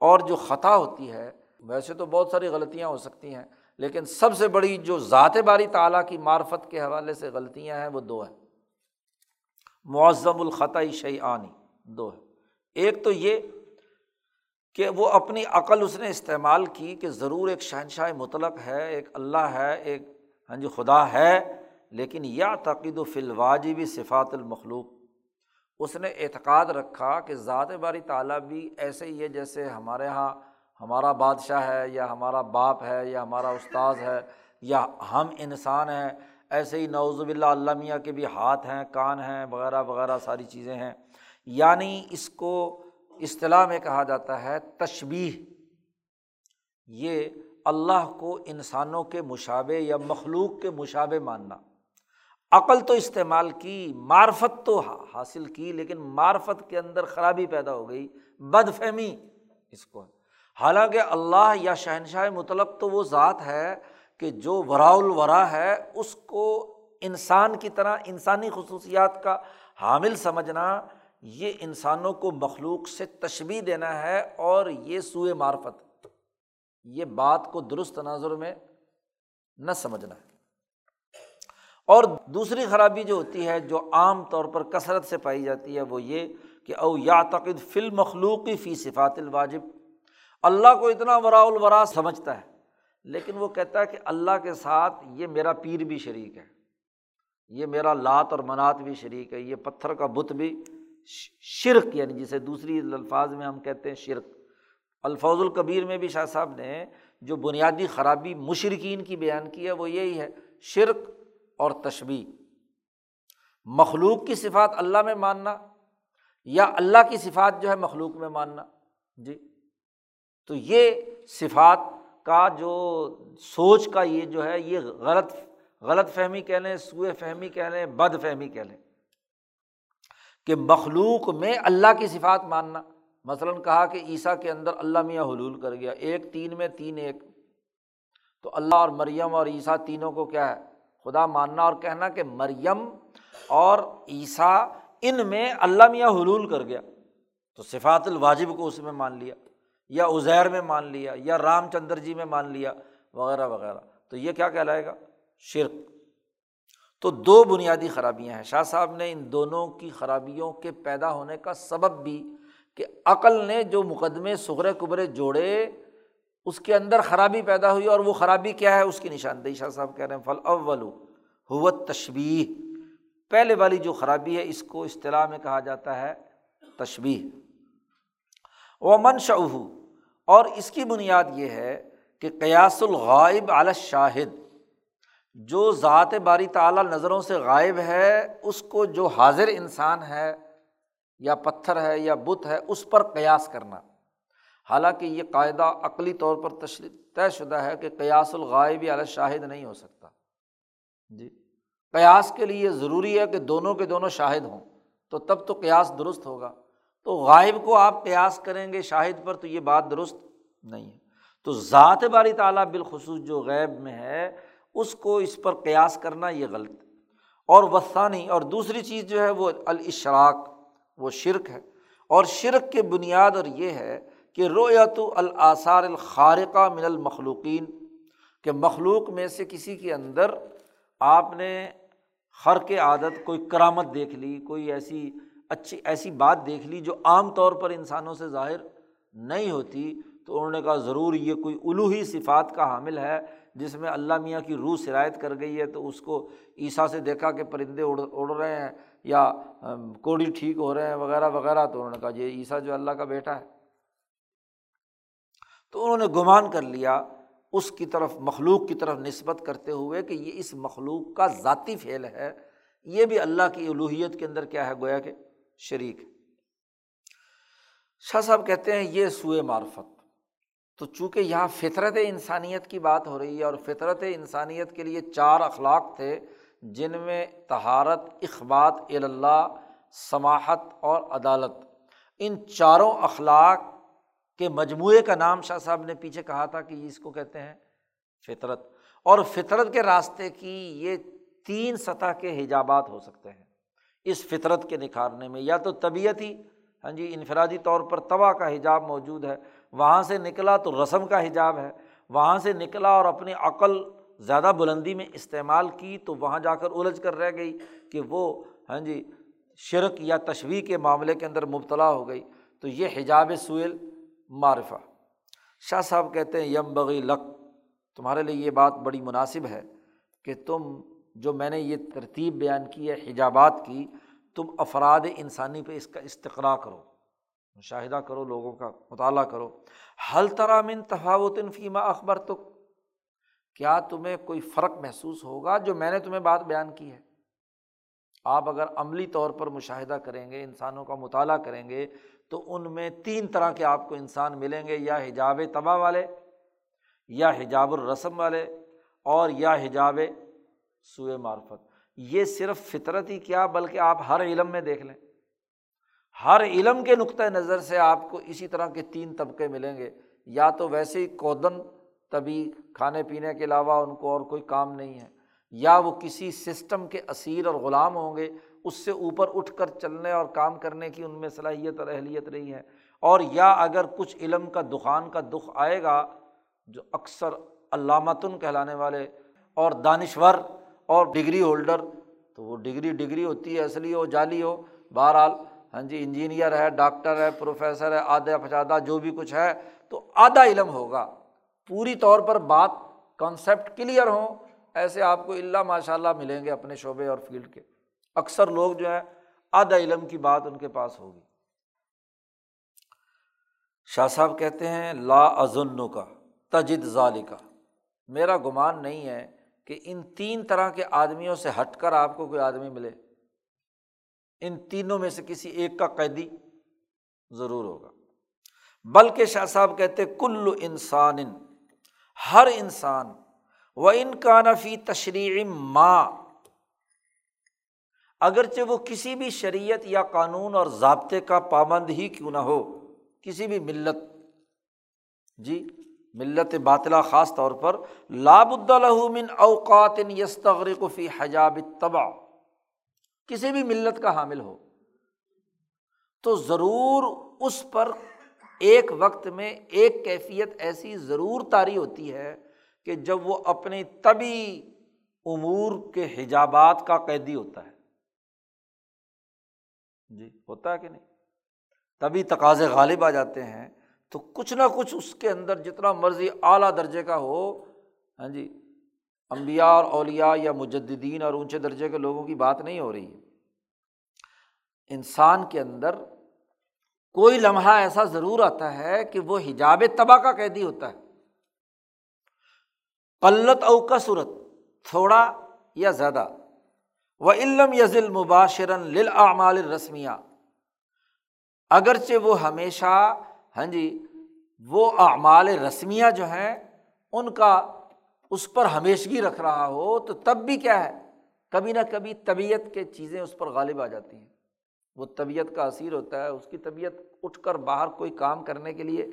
اور جو خطا ہوتی ہے، ویسے تو بہت ساری غلطیاں ہو سکتی ہیں، لیکن سب سے بڑی جو ذات باری تعلیٰ کی معرفت کے حوالے سے غلطیاں ہیں، وہ دو ہیں۔ معظم الخطۂ شعی آنی دو ہے ایک تو یہ کہ وہ اپنی عقل اس نے استعمال کی کہ ضرور ایک شہنشاہ مطلق ہے، ایک اللہ ہے، ایک ہاں جی خدا ہے، لیکن یا تقید و فلواجی صفات المخلوق۔ اس نے اعتقاد رکھا کہ ذات باری تعالیٰ بھی ایسے ہی ہے جیسے ہمارے یہاں ہمارا بادشاہ ہے، یا ہمارا باپ ہے، یا ہمارا استاذ ہے، یا ہم انسان ہیں۔ ایسے ہی نوز باللہ اللہ میاں کے بھی ہاتھ ہیں، کان ہیں، وغیرہ وغیرہ ساری چیزیں ہیں۔ یعنی اس کو اصطلاح میں کہا جاتا ہے تشبیح یہ اللہ کو انسانوں کے مشابے یا مخلوق کے مشابے ماننا۔ عقل تو استعمال کی، معرفت تو حاصل کی، لیکن معرفت کے اندر خرابی پیدا ہو گئی بد فہمی اس کو۔ حالانکہ اللہ یا شہنشاہ مطلق تو وہ ذات ہے کہ جو ورا الورا ہے، اس کو انسان کی طرح، انسانی خصوصیات کا حامل سمجھنا یہ انسانوں کو مخلوق سے تشبی دینا ہے اور یہ سوئے معرفت، یہ بات کو درست تناظر میں نہ سمجھنا ہے۔ اور دوسری خرابی جو ہوتی ہے، جو عام طور پر کثرت سے پائی جاتی ہے، وہ یہ کہ او یا تقد فل مخلوقی فی صفات الواجب۔ اللہ کو اتنا ورا الورا سمجھتا ہے، لیکن وہ کہتا ہے کہ اللہ کے ساتھ یہ میرا پیر بھی شریک ہے، یہ میرا لات اور منات بھی شریک ہے، یہ پتھر کا بت بھی شرک یعنی جسے دوسری الفاظ میں ہم کہتے ہیں شرک۔ الفوظ القبیر میں بھی شاہ صاحب نے جو بنیادی خرابی مشرقین کی بیان کی ہے، وہ یہی ہے، شرک اور تشبی مخلوق کی صفات اللہ میں ماننا یا اللہ کی صفات جو ہے مخلوق میں ماننا؟ جی۔ تو یہ صفات کا جو سوچ کا یہ جو ہے، یہ غلط غلط فہمی کہہ لیں، سوئے فہمی کہہ لیں، بد فہمی کہہ لیں۔ کہ مخلوق میں اللہ کی صفات ماننا۔ مثلاً کہا کہ عیسیٰ کے اندر اللہ میاں حلول کر گیا، ایک تین میں تین ایک۔ تو اللہ اور مریم اور عیسیٰ تینوں کو کیا ہے؟ خدا ماننا اور کہنا کہ مریم اور عیسیٰ ان میں اللہ میاں حلول کر گیا۔ تو صفات الواجب کو اس میں مان لیا، یا ازیر میں مان لیا، یا رام چندر جی میں مان لیا، وغیرہ وغیرہ۔ تو یہ کیا کہلائے گا؟ شرک۔ تو دو بنیادی خرابیاں ہیں۔ شاہ صاحب نے ان دونوں کی خرابیوں کے پیدا ہونے کا سبب بھی کہ عقل نے جو مقدمے سغرے کبرے جوڑے، اس کے اندر خرابی پیدا ہوئی اور وہ خرابی کیا ہے؟ اس کی نشاندہی۔ شاہ صاحب کہہ رہے ہیں فل اول حوت تشبیح پہلے والی جو خرابی ہے، اس کو اصطلاح میں کہا جاتا ہے تشبیح و منشہ اور اس کی بنیاد یہ ہے کہ قیاس الغائب علی شاہد جو ذات باری تعلیٰ نظروں سے غائب ہے، اس کو جو حاضر انسان ہے، یا پتھر ہے، یا بت ہے، اس پر قیاس کرنا۔ حالانکہ یہ قاعدہ عقلی طور پر تشریح طے شدہ ہے کہ قیاس الغائب علی شاہد نہیں ہو سکتا۔ جی۔ قیاس کے لیے ضروری ہے کہ دونوں کے دونوں شاہد ہوں۔ تو تب تو قیاس درست ہوگا۔ تو غائب کو آپ قیاس کریں گے شاہد پر تو یہ بات درست نہیں ہے۔ تو ذات باری تعالیٰ بالخصوص جو غیب میں ہے اس کو اس پر قیاس کرنا یہ غلط اور وسانی اور دوسری چیز جو ہے وہ الاشراک وہ شرک ہے۔ اور شرک کے بنیاد اور یہ ہے کہ رویت الآثار الخارقہ من المخلوقین، کہ مخلوق میں سے کسی کے اندر آپ نے خر کے عادت، کوئی کرامت دیکھ لی، کوئی ایسی اچھی، ایسی بات دیکھ لی جو عام طور پر انسانوں سے ظاہر نہیں ہوتی، تو انہوں نے کہا ضرور یہ کوئی الوحی صفات کا حامل ہے جس میں اللہ میاں کی روح شرائط کر گئی ہے تو اس کو عیسیٰ سے دیکھا کہ پرندے اڑ اڑ رہے ہیں یا کوڑی ٹھیک ہو رہے ہیں، وغیرہ وغیرہ، تو انہوں نے کہا یہ عیسیٰ جو اللہ کا بیٹا ہے۔ تو انہوں نے گمان کر لیا، اس کی طرف، مخلوق کی طرف نسبت کرتے ہوئے کہ یہ اس مخلوق کا ذاتی فعل ہے۔ یہ بھی اللہ کی الوحیت کے اندر کیا ہے؟ گویا کہ شریک شاہ صاحب کہتے ہیں یہ سوئے معرفت۔ تو چونکہ یہاں فطرت انسانیت کی بات ہو رہی ہے اور فطرت انسانیت کے لیے چار اخلاق تھے، جن میں تہارت اخبات اللہ سماحت اور عدالت۔ ان چاروں اخلاق کے مجموعے کا نام شاہ صاحب نے پیچھے کہا تھا کہ اس کو کہتے ہیں فطرت۔ اور فطرت کے راستے کی یہ تین سطح کے حجابات ہو سکتے ہیں اس فطرت کے نکھارنے میں۔ یا تو طبیعت ہی ہاں جی انفرادی طور پر تباہ کا حجاب موجود ہے وہاں سے نکلا تو رسم کا حجاب ہے۔ وہاں سے نکلا اور اپنی عقل زیادہ بلندی میں استعمال کی تو وہاں جا کر الجھ کر رہ گئی کہ وہ ہاں جی شرک یا تشویح کے معاملے کے اندر مبتلا ہو گئی۔ تو یہ حجاب سویل معرفہ۔ شاہ صاحب کہتے ہیں، یم بغی لق تمہارے لیے یہ بات بڑی مناسب ہے کہ تم، جو میں نے یہ ترتیب بیان کی ہے، حجابات کی، تم افراد انسانی پہ اس کا استقرا کرو۔ مشاہدہ کرو، لوگوں کا مطالعہ کرو۔ حل ترامن تفاوت فیمہ اخبر تو کیا تمہیں کوئی فرق محسوس ہوگا جو میں نے تمہیں بات بیان کی ہے؟ آپ اگر عملی طور پر مشاہدہ کریں گے، انسانوں کا مطالعہ کریں گے، تو ان میں تین طرح کے آپ کو انسان ملیں گے، یا حجاب تباہ والے، یا حجاب الرسم والے، اور یا حجاب سوئے معرفت۔ یہ صرف فطرت ہی کیا، بلکہ آپ ہر علم میں دیکھ لیں۔ ہر علم کے نقطۂ نظر سے آپ کو اسی طرح کے تین طبقے ملیں گے۔ یا تو ویسے ہی کودن تبھی کھانے پینے کے علاوہ ان کو اور کوئی کام نہیں ہے، یا وہ کسی سسٹم کے اسیر اور غلام ہوں گے، اس سے اوپر اٹھ کر چلنے اور کام کرنے کی ان میں صلاحیت اور اہلیت نہیں ہے۔ اور یا اگر کچھ علم کا دخان کا دکھ آئے گا، جو اکثر علامتن کہلانے والے اور دانشور اور ڈگری ہولڈر، تو وہ ڈگری ڈگری ہوتی ہے، اصلی ہو، جعلی ہو۔ بہرحال ہاں جی انجینئر ہے، ڈاکٹر ہے، پروفیسر ہے، آدھا فجادہ جو بھی کچھ ہے، تو آدھا علم ہوگا۔ پوری طور پر بات کانسیپٹ کلیئر ہوں، ایسے آپ کو اللہ ماشاء اللہ ملیں گے اپنے شعبے اور فیلڈ کے۔ اکثر لوگ جو ہے آدھا علم کی بات ان کے پاس ہوگی۔ شاہ صاحب کہتے ہیں، لا ازن کا تجد ظالی کا میرا گمان نہیں ہے کہ ان تین طرح کے آدمیوں سے ہٹ کر آپ کو کوئی آدمی ملے۔ ان تینوں میں سے کسی ایک کا قیدی ضرور ہوگا۔ بلکہ شاہ صاحب کہتے کل انسان ہر انسان و ان کا نفی تشریح ماں اگرچہ وہ کسی بھی شریعت یا قانون اور ضابطے کا پابند ہی کیوں نہ ہو، کسی بھی ملت جی ملت باطلا خاص طور پر لاب من اوقات یستغرق فی حجاب تبا کسی بھی ملت کا حامل ہو، تو ضرور اس پر ایک وقت میں ایک کیفیت ایسی ضرور طاری ہوتی ہے کہ جب وہ اپنی طبی امور کے حجابات کا قیدی ہوتا ہے۔ جی ہوتا ہے کہ نہیں؟ تبھی تقاضے غالب آ جاتے ہیں تو کچھ نہ کچھ اس کے اندر جتنا مرضی اعلیٰ درجے کا ہو ہاں جی امبیا اور اولیا یا مجدین اور اونچے درجے کے لوگوں کی بات نہیں ہو رہی ہے۔ انسان کے اندر کوئی لمحہ ایسا ضرور آتا ہے کہ وہ حجاب تباہ کا قیدی ہوتا ہے۔ قلت او کا صورت تھوڑا یا زیادہ۔ وہ علم یزل مباشرن لعمال رسمیہ اگرچہ وہ ہمیشہ ہاں جی وہ اعمال رسمیہ جو ہیں، ان کا اس پر ہمیشگی رکھ رہا ہو تو تب بھی کیا ہے؟ کبھی نہ کبھی طبیعت کے چیزیں اس پر غالب آ جاتی ہیں۔ وہ طبیعت کا اثیر ہوتا ہے، اس کی طبیعت اٹھ کر باہر کوئی کام کرنے کے لیے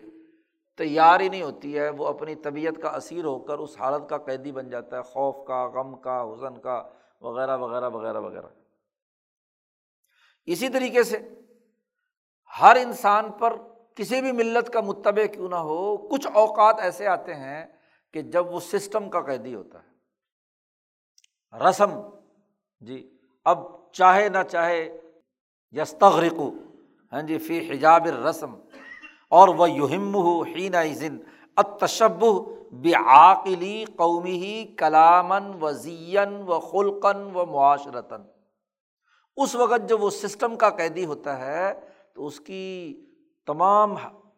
تیار ہی نہیں ہوتی ہے۔ وہ اپنی طبیعت کا اثیر ہو کر اس حالت کا قیدی بن جاتا ہے، خوف کا، غم کا، حزن کا، وغیرہ وغیرہ وغیرہ وغیرہ۔ اسی طریقے سے ہر انسان پر کسی بھی ملت کا متبع کیوں نہ ہو، کچھ اوقات ایسے آتے ہیں کہ جب وہ سسٹم کا قیدی ہوتا ہے۔ رسم جی اب چاہے نہ چاہے یستغرق ہاں جی فی حجاب رسم اور وہ یوہم ہو ہی نہ اتشب بعقلی قومی ہی کلامن و زین و خلقن و معاشرتاً۔ اس وقت جب وہ سسٹم کا قیدی ہوتا ہے تو اس کی تمام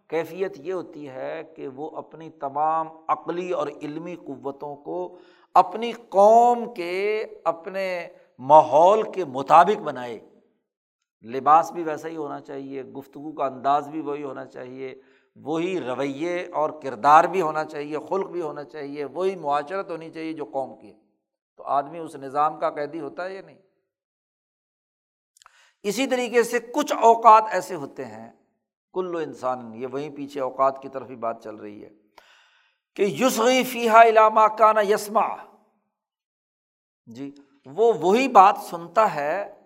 کیفیت یہ ہوتی ہے کہ وہ اپنی تمام عقلی اور علمی قوتوں کو اپنی قوم کے اپنے ماحول کے مطابق بنائے۔ لباس بھی ویسا ہی ہونا چاہیے، گفتگو کا انداز بھی وہی ہونا چاہیے، وہی رویے اور کردار بھی ہونا چاہیے، خلق بھی ہونا چاہیے، وہی معاشرت ہونی چاہیے جو قوم کی ہے۔ تو آدمی اس نظام کا قیدی ہوتا ہے یا نہیں؟ اسی طریقے سے کچھ اوقات ایسے ہوتے ہیں کل و انسان، یہ وہیں پیچھے اوقات کی طرف ہی بات چل رہی ہے کہ یسغی فیحا علامہ کا نا یسما جی وہ وہی بات سنتا ہے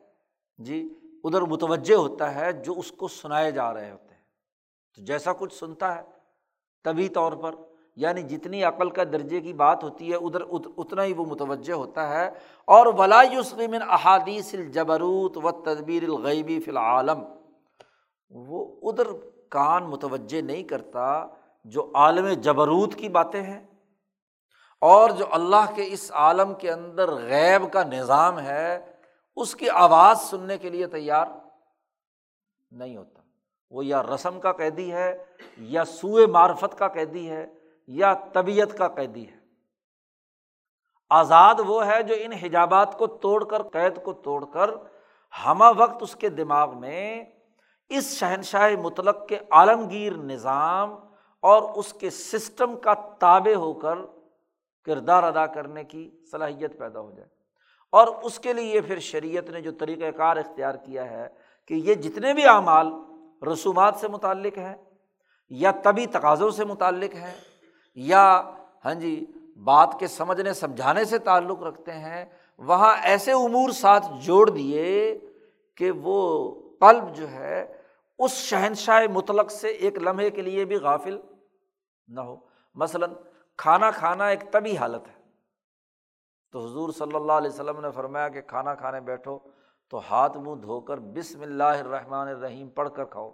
جی ادھر متوجہ ہوتا ہے جو اس کو سنائے جا رہے ہوتے ہیں۔ تو جیسا کچھ سنتا ہے، طبی طور پر یعنی جتنی عقل کا درجے کی بات ہوتی ہے، ادھر اتنا ہی وہ متوجہ ہوتا ہے۔ اور ولا یوسلم احادیث الجبروت و تدبیر الغیبی فی العالم۔ وہ ادھر کان متوجہ نہیں کرتا جو عالم جبروت کی باتیں ہیں اور جو اللہ کے اس عالم کے اندر غیب کا نظام ہے، اس کی آواز سننے کے لیے تیار نہیں ہوتا۔ وہ یا رسم کا قیدی ہے، یا سوئے معرفت کا قیدی ہے، یا طبیعت کا قیدی ہے۔ آزاد وہ ہے جو ان حجابات کو توڑ کر، قید کو توڑ کر ہمہ وقت اس کے دماغ میں اس شہنشاہ مطلق کے عالمگیر نظام اور اس کے سسٹم کا تابع ہو کر کردار ادا کرنے کی صلاحیت پیدا ہو جائے۔ اور اس کے لیے پھر شریعت نے جو طریقۂ کار اختیار کیا ہے کہ یہ جتنے بھی اعمال رسومات سے متعلق ہیں یا طبی تقاضوں سے متعلق ہیں یا ہاں جی بات کے سمجھنے، سمجھانے سے تعلق رکھتے ہیں، وہاں ایسے امور ساتھ جوڑ دیے کہ وہ قلب جو ہے اس شہنشاہ مطلق سے ایک لمحے کے لیے بھی غافل نہ ہو۔ مثلاً، کھانا کھانا ایک طبی حالت ہے۔ تو حضور صلی اللہ علیہ وسلم نے فرمایا کہ کھانا کھانے بیٹھو تو ہاتھ منہ دھو کر بسم اللہ الرحمٰن الرحیم پڑھ کر کھاؤ۔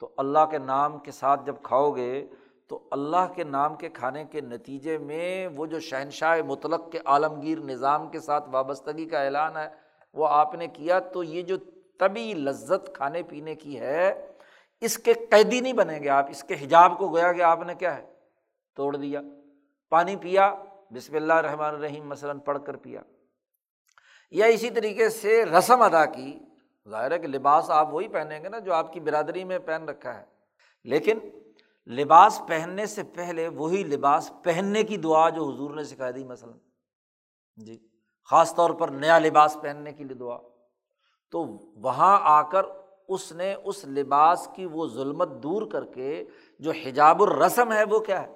تو اللہ کے نام کے ساتھ جب کھاؤ گے تو اللہ کے نام کے کھانے کے نتیجے میں وہ جو شہنشاہ مطلق کے عالمگیر نظام کے ساتھ وابستگی کا اعلان ہے، وہ آپ نے کیا تو یہ جو طبی لذت کھانے پینے کی ہے، اس کے قیدی نہیں بنیں گے آپ، اس کے حجاب کو گویا کہ آپ نے کیا ہے؟ توڑ دیا۔ پانی پیا، بسم اللہ الرحمٰن الرحیم مثلاً پڑھ کر پیا۔ یا اسی طریقے سے رسم ادا کی۔ ظاہر ہے کہ لباس آپ وہی پہنیں گے نا جو آپ کی برادری میں پہن رکھا ہے۔ لیکن لباس پہننے سے پہلے وہی لباس پہننے کی دعا جو حضور نے سکھا دی مثلاً۔ جی خاص طور پر نیا لباس پہننے کی دعا۔ تو وہاں آ کر اس نے اس لباس کی وہ ظلمت دور کر کے جو حجاب الرسم ہے وہ کیا ہے؟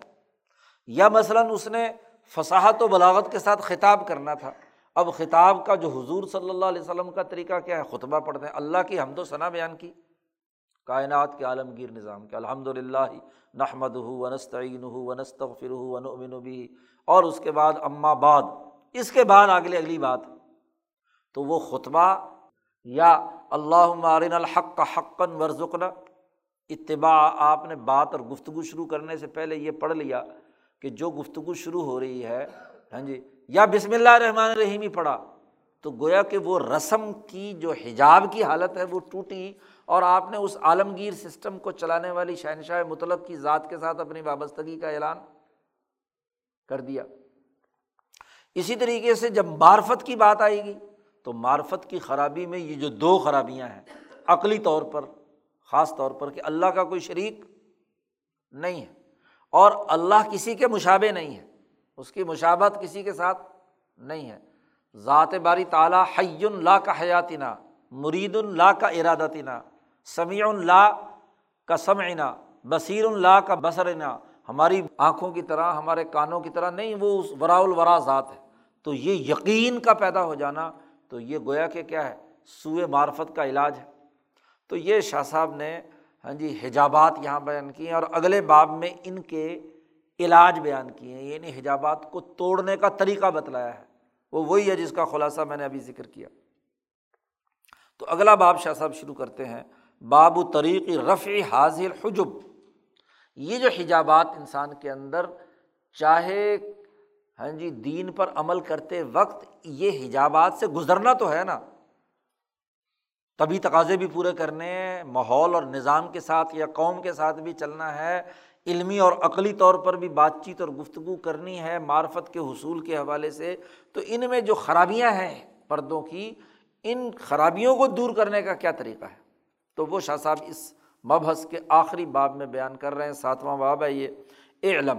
یا مثلاً اس نے فصاحت و بلاغت کے ساتھ خطاب کرنا تھا۔ اب خطاب کا جو حضور صلی اللہ علیہ وسلم کا طریقہ کیا ہے؟ خطبہ پڑھتے ہیں۔ اللہ کی حمد و ثنا بیان کی۔ کائنات کے عالمگیر نظام کے الحمد للہ نحمد ہُو ونستعین ہُو ونستغفر ہُو ونؤمن بھی اور اس کے بعد اماں بعد۔ اس کے بعد اگلے اگلی بات۔ تو وہ خطبہ یا اللہ مارن الحق کا حقاً اتباع آپ نے بات اور گفتگو شروع کرنے سے پہلے یہ پڑھ لیا کہ جو گفتگو شروع ہو رہی ہے ہاں جی یا بسم اللہ الرحمٰن الرحیم ہی پڑھا، تو گویا کہ وہ رسم کی جو حجاب کی حالت ہے وہ ٹوٹی اور آپ نے اس عالمگیر سسٹم کو چلانے والی شہنشاہ مطلب کی ذات کے ساتھ اپنی وابستگی کا اعلان کر دیا۔ اسی طریقے سے جب معرفت کی بات آئے گی تو معرفت کی خرابی میں یہ جو دو خرابیاں ہیں، عقلی طور پر، خاص طور پر کہ اللہ کا کوئی شریک نہیں ہے اور اللہ کسی کے مشابے نہیں ہے، اس کی مشابت کسی کے ساتھ نہیں ہے۔ ذات باری تعلیٰ حی اللہ کا حیاتینہ مرید اللہ کا ارادتینہ سمیع اللہ کا سمعنا، بصیر اللہ کا بصرنا۔ ہماری آنکھوں کی طرح، ہمارے کانوں کی طرح نہیں، وہ اس ورا الورا ذات ہے۔ تو یہ یقین کا پیدا ہو جانا تو یہ گویا کہ کیا ہے؟ سوئے معرفت کا علاج ہے۔ تو یہ شاہ صاحب نے ہاں جی حجابات یہاں بیان کیے ہیں اور اگلے باب میں ان کے علاج بیان کیے ہیں۔ یعنی حجابات کو توڑنے کا طریقہ بتلایا ہے۔ وہ وہی ہے جس کا خلاصہ میں نے ابھی ذکر کیا۔ تو اگلا باب شاہ صاحب شروع کرتے ہیں۔ باب و طریقی رفع حاضر حجب یہ جو حجابات انسان کے اندر، چاہے ہاں جی دین پر عمل کرتے وقت یہ حجابات سے گزرنا تو ہے نا۔ تبھی تقاضے بھی پورے کرنے ہیں ماحول اور نظام کے ساتھ یا قوم کے ساتھ بھی چلنا ہے۔ علمی اور عقلی طور پر بھی بات چیت اور گفتگو کرنی ہے معرفت کے حصول کے حوالے سے۔ تو ان میں جو خرابیاں ہیں پردوں کی، ان خرابیوں کو دور کرنے کا کیا طریقہ ہے؟ تو وہ شاہ صاحب اس مبحث کے آخری باب میں بیان کر رہے ہیں، ساتواں باب ہے یہ۔ اے علم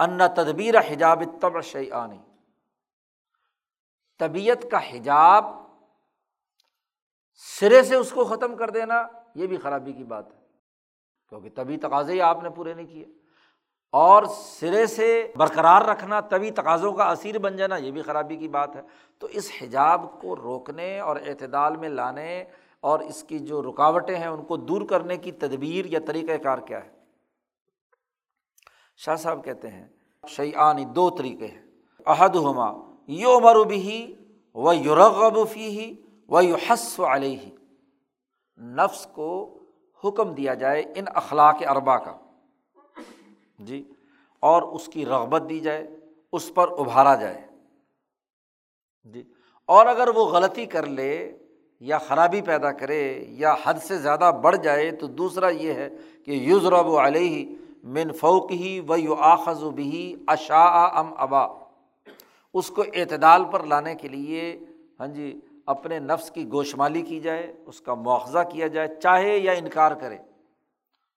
ان تدبیر حجاب تب شعانی طبیعت کا حجاب سرے سے اس کو ختم کر دینا، یہ بھی خرابی کی بات ہے۔ کیونکہ تبھی تقاضے آپ نے پورے نہیں کیے۔ اور سرے سے برقرار رکھنا تبھی تقاضوں کا اثیر بن جانا، یہ بھی خرابی کی بات ہے۔ تو اس حجاب کو روکنے اور اعتدال میں لانے اور اس کی جو رکاوٹیں ہیں، ان کو دور کرنے کی تدبیر یا طریقۂ کار کیا ہے؟ شاہ صاحب کہتے ہیں شعیانی دو طریقے ہیں۔ عہد ہما یو بھی و یورغبی ہی و یو حس و علیہ نفس کو حکم دیا جائے ان اخلاق اربا کا۔ جی اور اس کی رغبت دی جائے، اس پر ابھارا جائے۔ جی اور اگر وہ غلطی کر لے یا خرابی پیدا کرے یا حد سے زیادہ بڑھ جائے تو دوسرا یہ ہے کہ یوز رب و علیہ من فوق ہی و یو آخذ و بھی اشا ام ابا۔ اس کو اعتدال پر لانے کے لیے ہاں جی اپنے نفس کی گوشمالی کی جائے، اس کا مواخذہ کیا جائے، چاہے یا انکار کرے۔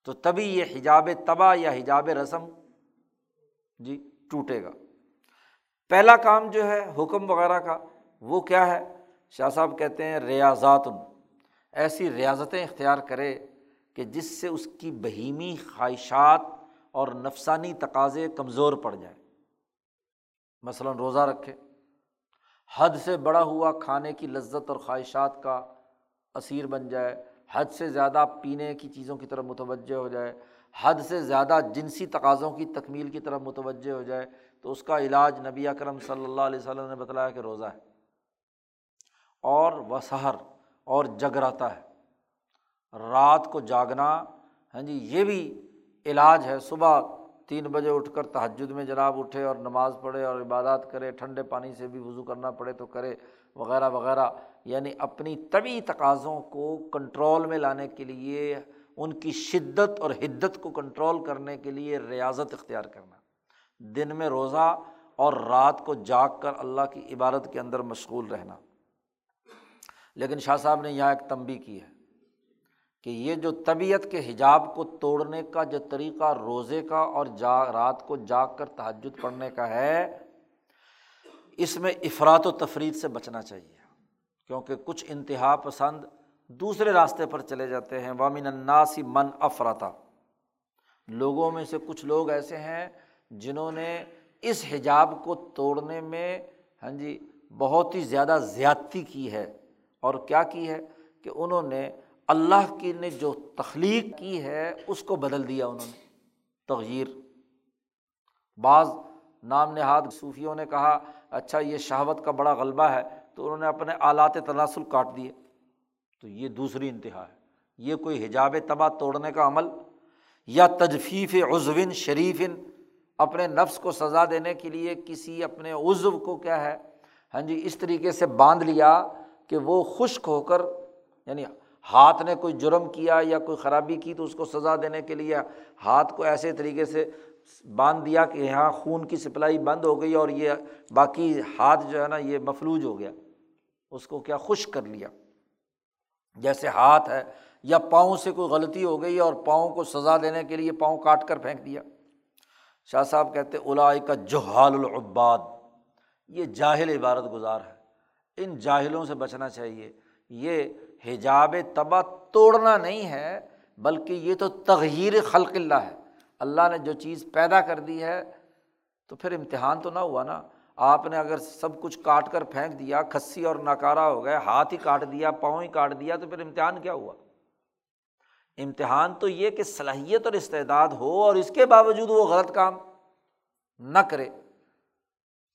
تو تبھی یہ حجاب تباہ یا حجاب رسم جی ٹوٹے گا۔ پہلا کام جو ہے حکم وغیرہ کا، وہ کیا ہے؟ شاہ صاحب کہتے ہیں ریاضات ایسی ریاضتیں اختیار کرے کہ جس سے اس کی بہیمی خواہشات اور نفسانی تقاضے کمزور پڑ جائے مثلاً روزہ رکھے حد سے بڑا ہوا کھانے کی لذت اور خواہشات کا اثیر بن جائے۔ حد سے زیادہ پینے کی چیزوں کی طرف متوجہ ہو جائے۔ حد سے زیادہ جنسی تقاضوں کی تکمیل کی طرف متوجہ ہو جائے۔ تو اس کا علاج نبی اکرم صلی اللہ علیہ وسلم نے بتلایا کہ روزہ ہے۔ اور وہ سحر اور جگراتا ہے۔ رات کو جاگنا ہاں جی یہ بھی علاج ہے۔ صبح تین بجے اٹھ کر تہجد میں جناب اٹھے اور نماز پڑھے اور عبادات کرے، ٹھنڈے پانی سے بھی وضو کرنا پڑے تو کرے، وغیرہ وغیرہ۔ یعنی اپنی طبی تقاضوں کو کنٹرول میں لانے کے لیے، ان کی شدت اور حدت کو کنٹرول کرنے کے لیے ریاضت اختیار کرنا۔ دن میں روزہ اور رات کو جاگ کر اللہ کی عبادت کے اندر مشغول رہنا۔ لیکن شاہ صاحب نے یہاں ایک تنبی کی ہے۔ کہ یہ جو طبیعت کے حجاب کو توڑنے کا، جو طریقہ روزے کا اور جا، رات کو جاگ کر تحجد پڑھنے کا ہے، اس میں افراد و تفریح سے بچنا چاہیے۔ کیونکہ کچھ انتہا پسند دوسرے راستے پر چلے جاتے ہیں۔ وامن الناسی من افراتا لوگوں میں سے کچھ لوگ ایسے ہیں جنہوں نے اس حجاب کو توڑنے میں ہاں جی بہت ہی زیادہ زیادتی کی ہے۔ اور کیا کی ہے؟ کہ انہوں نے اللہ کی نے جو تخلیق کی ہے، اس کو بدل دیا انہوں نے۔ تغیر بعض نام نہاد صوفیوں نے کہا اچھا یہ شہوت کا بڑا غلبہ ہے، تو انہوں نے اپنے آلات تناسل کاٹ دیے۔ تو یہ دوسری انتہا ہے۔ یہ کوئی حجاب تباہ توڑنے کا عمل یا تجفیف عزوین شریفن اپنے نفس کو سزا دینے کے لیے کسی اپنے عزو کو کیا ہے؟ ہاں جی اس طریقے سے باندھ لیا کہ وہ خشک ہو کر یعنی ہاتھ نے کوئی جرم کیا یا کوئی خرابی کی تو اس کو سزا دینے کے لیے ہاتھ کو ایسے طریقے سے باندھ دیا کہ یہاں خون کی سپلائی بند ہو گئی اور یہ باقی ہاتھ جو ہے نا یہ مفلوج ہو گیا۔ اس کو کیا خشک کر لیا۔ جیسے ہاتھ ہے یا پاؤں سے کوئی غلطی ہو گئی اور پاؤں کو سزا دینے کے لیے پاؤں کاٹ کر پھینک دیا۔ شاہ صاحب کہتے الائی کا جوہال العباد۔ یہ جاہل عبارت گزار ہے۔ ان جاہلوں سے بچنا چاہیے۔ یہ حجاب تباہ توڑنا نہیں ہے، بلکہ یہ تو تغیر خلق اللہ ہے۔ اللہ نے جو چیز پیدا کر دی ہے، تو پھر امتحان تو نہ ہوا نا۔ آپ نے اگر سب کچھ کاٹ کر پھینک دیا، کھسی اور ناکارا ہو گئے، ہاتھ ہی کاٹ دیا، پاؤں ہی کاٹ دیا، تو پھر امتحان کیا ہوا؟ امتحان تو یہ کہ صلاحیت اور استعداد ہو اور اس کے باوجود وہ غلط کام نہ کرے۔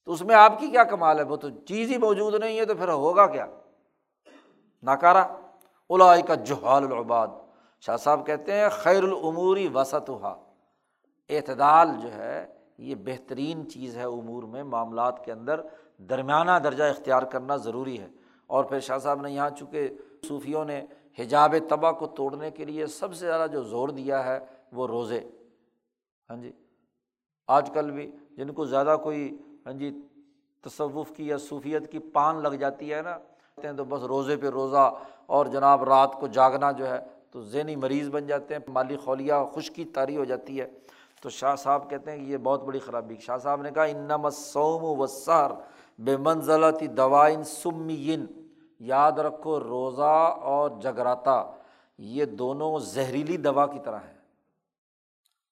تو اس میں آپ کی کیا کمال ہے؟ وہ تو چیز ہی موجود نہیں ہے، تو پھر ہوگا کیا؟ ناکارا الائی کا جوہال العباد۔ شاہ صاحب کہتے ہیں، خیر العموری وسط ہوا اعتدال جو ہے، یہ بہترین چیز ہے امور میں، معاملات کے اندر درمیانہ درجہ اختیار کرنا ضروری ہے۔ اور پھر شاہ صاحب نے یہاں، چونکہ صوفیوں نے حجاب تباہ کو توڑنے کے لیے سب سے زیادہ جو زور دیا ہے، وہ روزے۔ ہاں جی؟ آج کل بھی جن کو زیادہ کوئی ہاں جی تصوف کی یا صوفیت کی پان لگ جاتی ہے نا ہیں تو بس روزے پہ روزہ اور جناب رات کو جاگنا جو ہے تو ذہنی مریض بن جاتے ہیں، مالی خولیہ خشکی تاری ہو جاتی ہے۔ تو شاہ صاحب کہتے ہیں کہ یہ بہت بڑی خرابی شاہ صاحب نے کہا انم سوم و سہر بے منزلتی دوائن سمین یاد رکھو، روزہ اور جگراتا، یہ دونوں زہریلی دوا کی طرح ہیں۔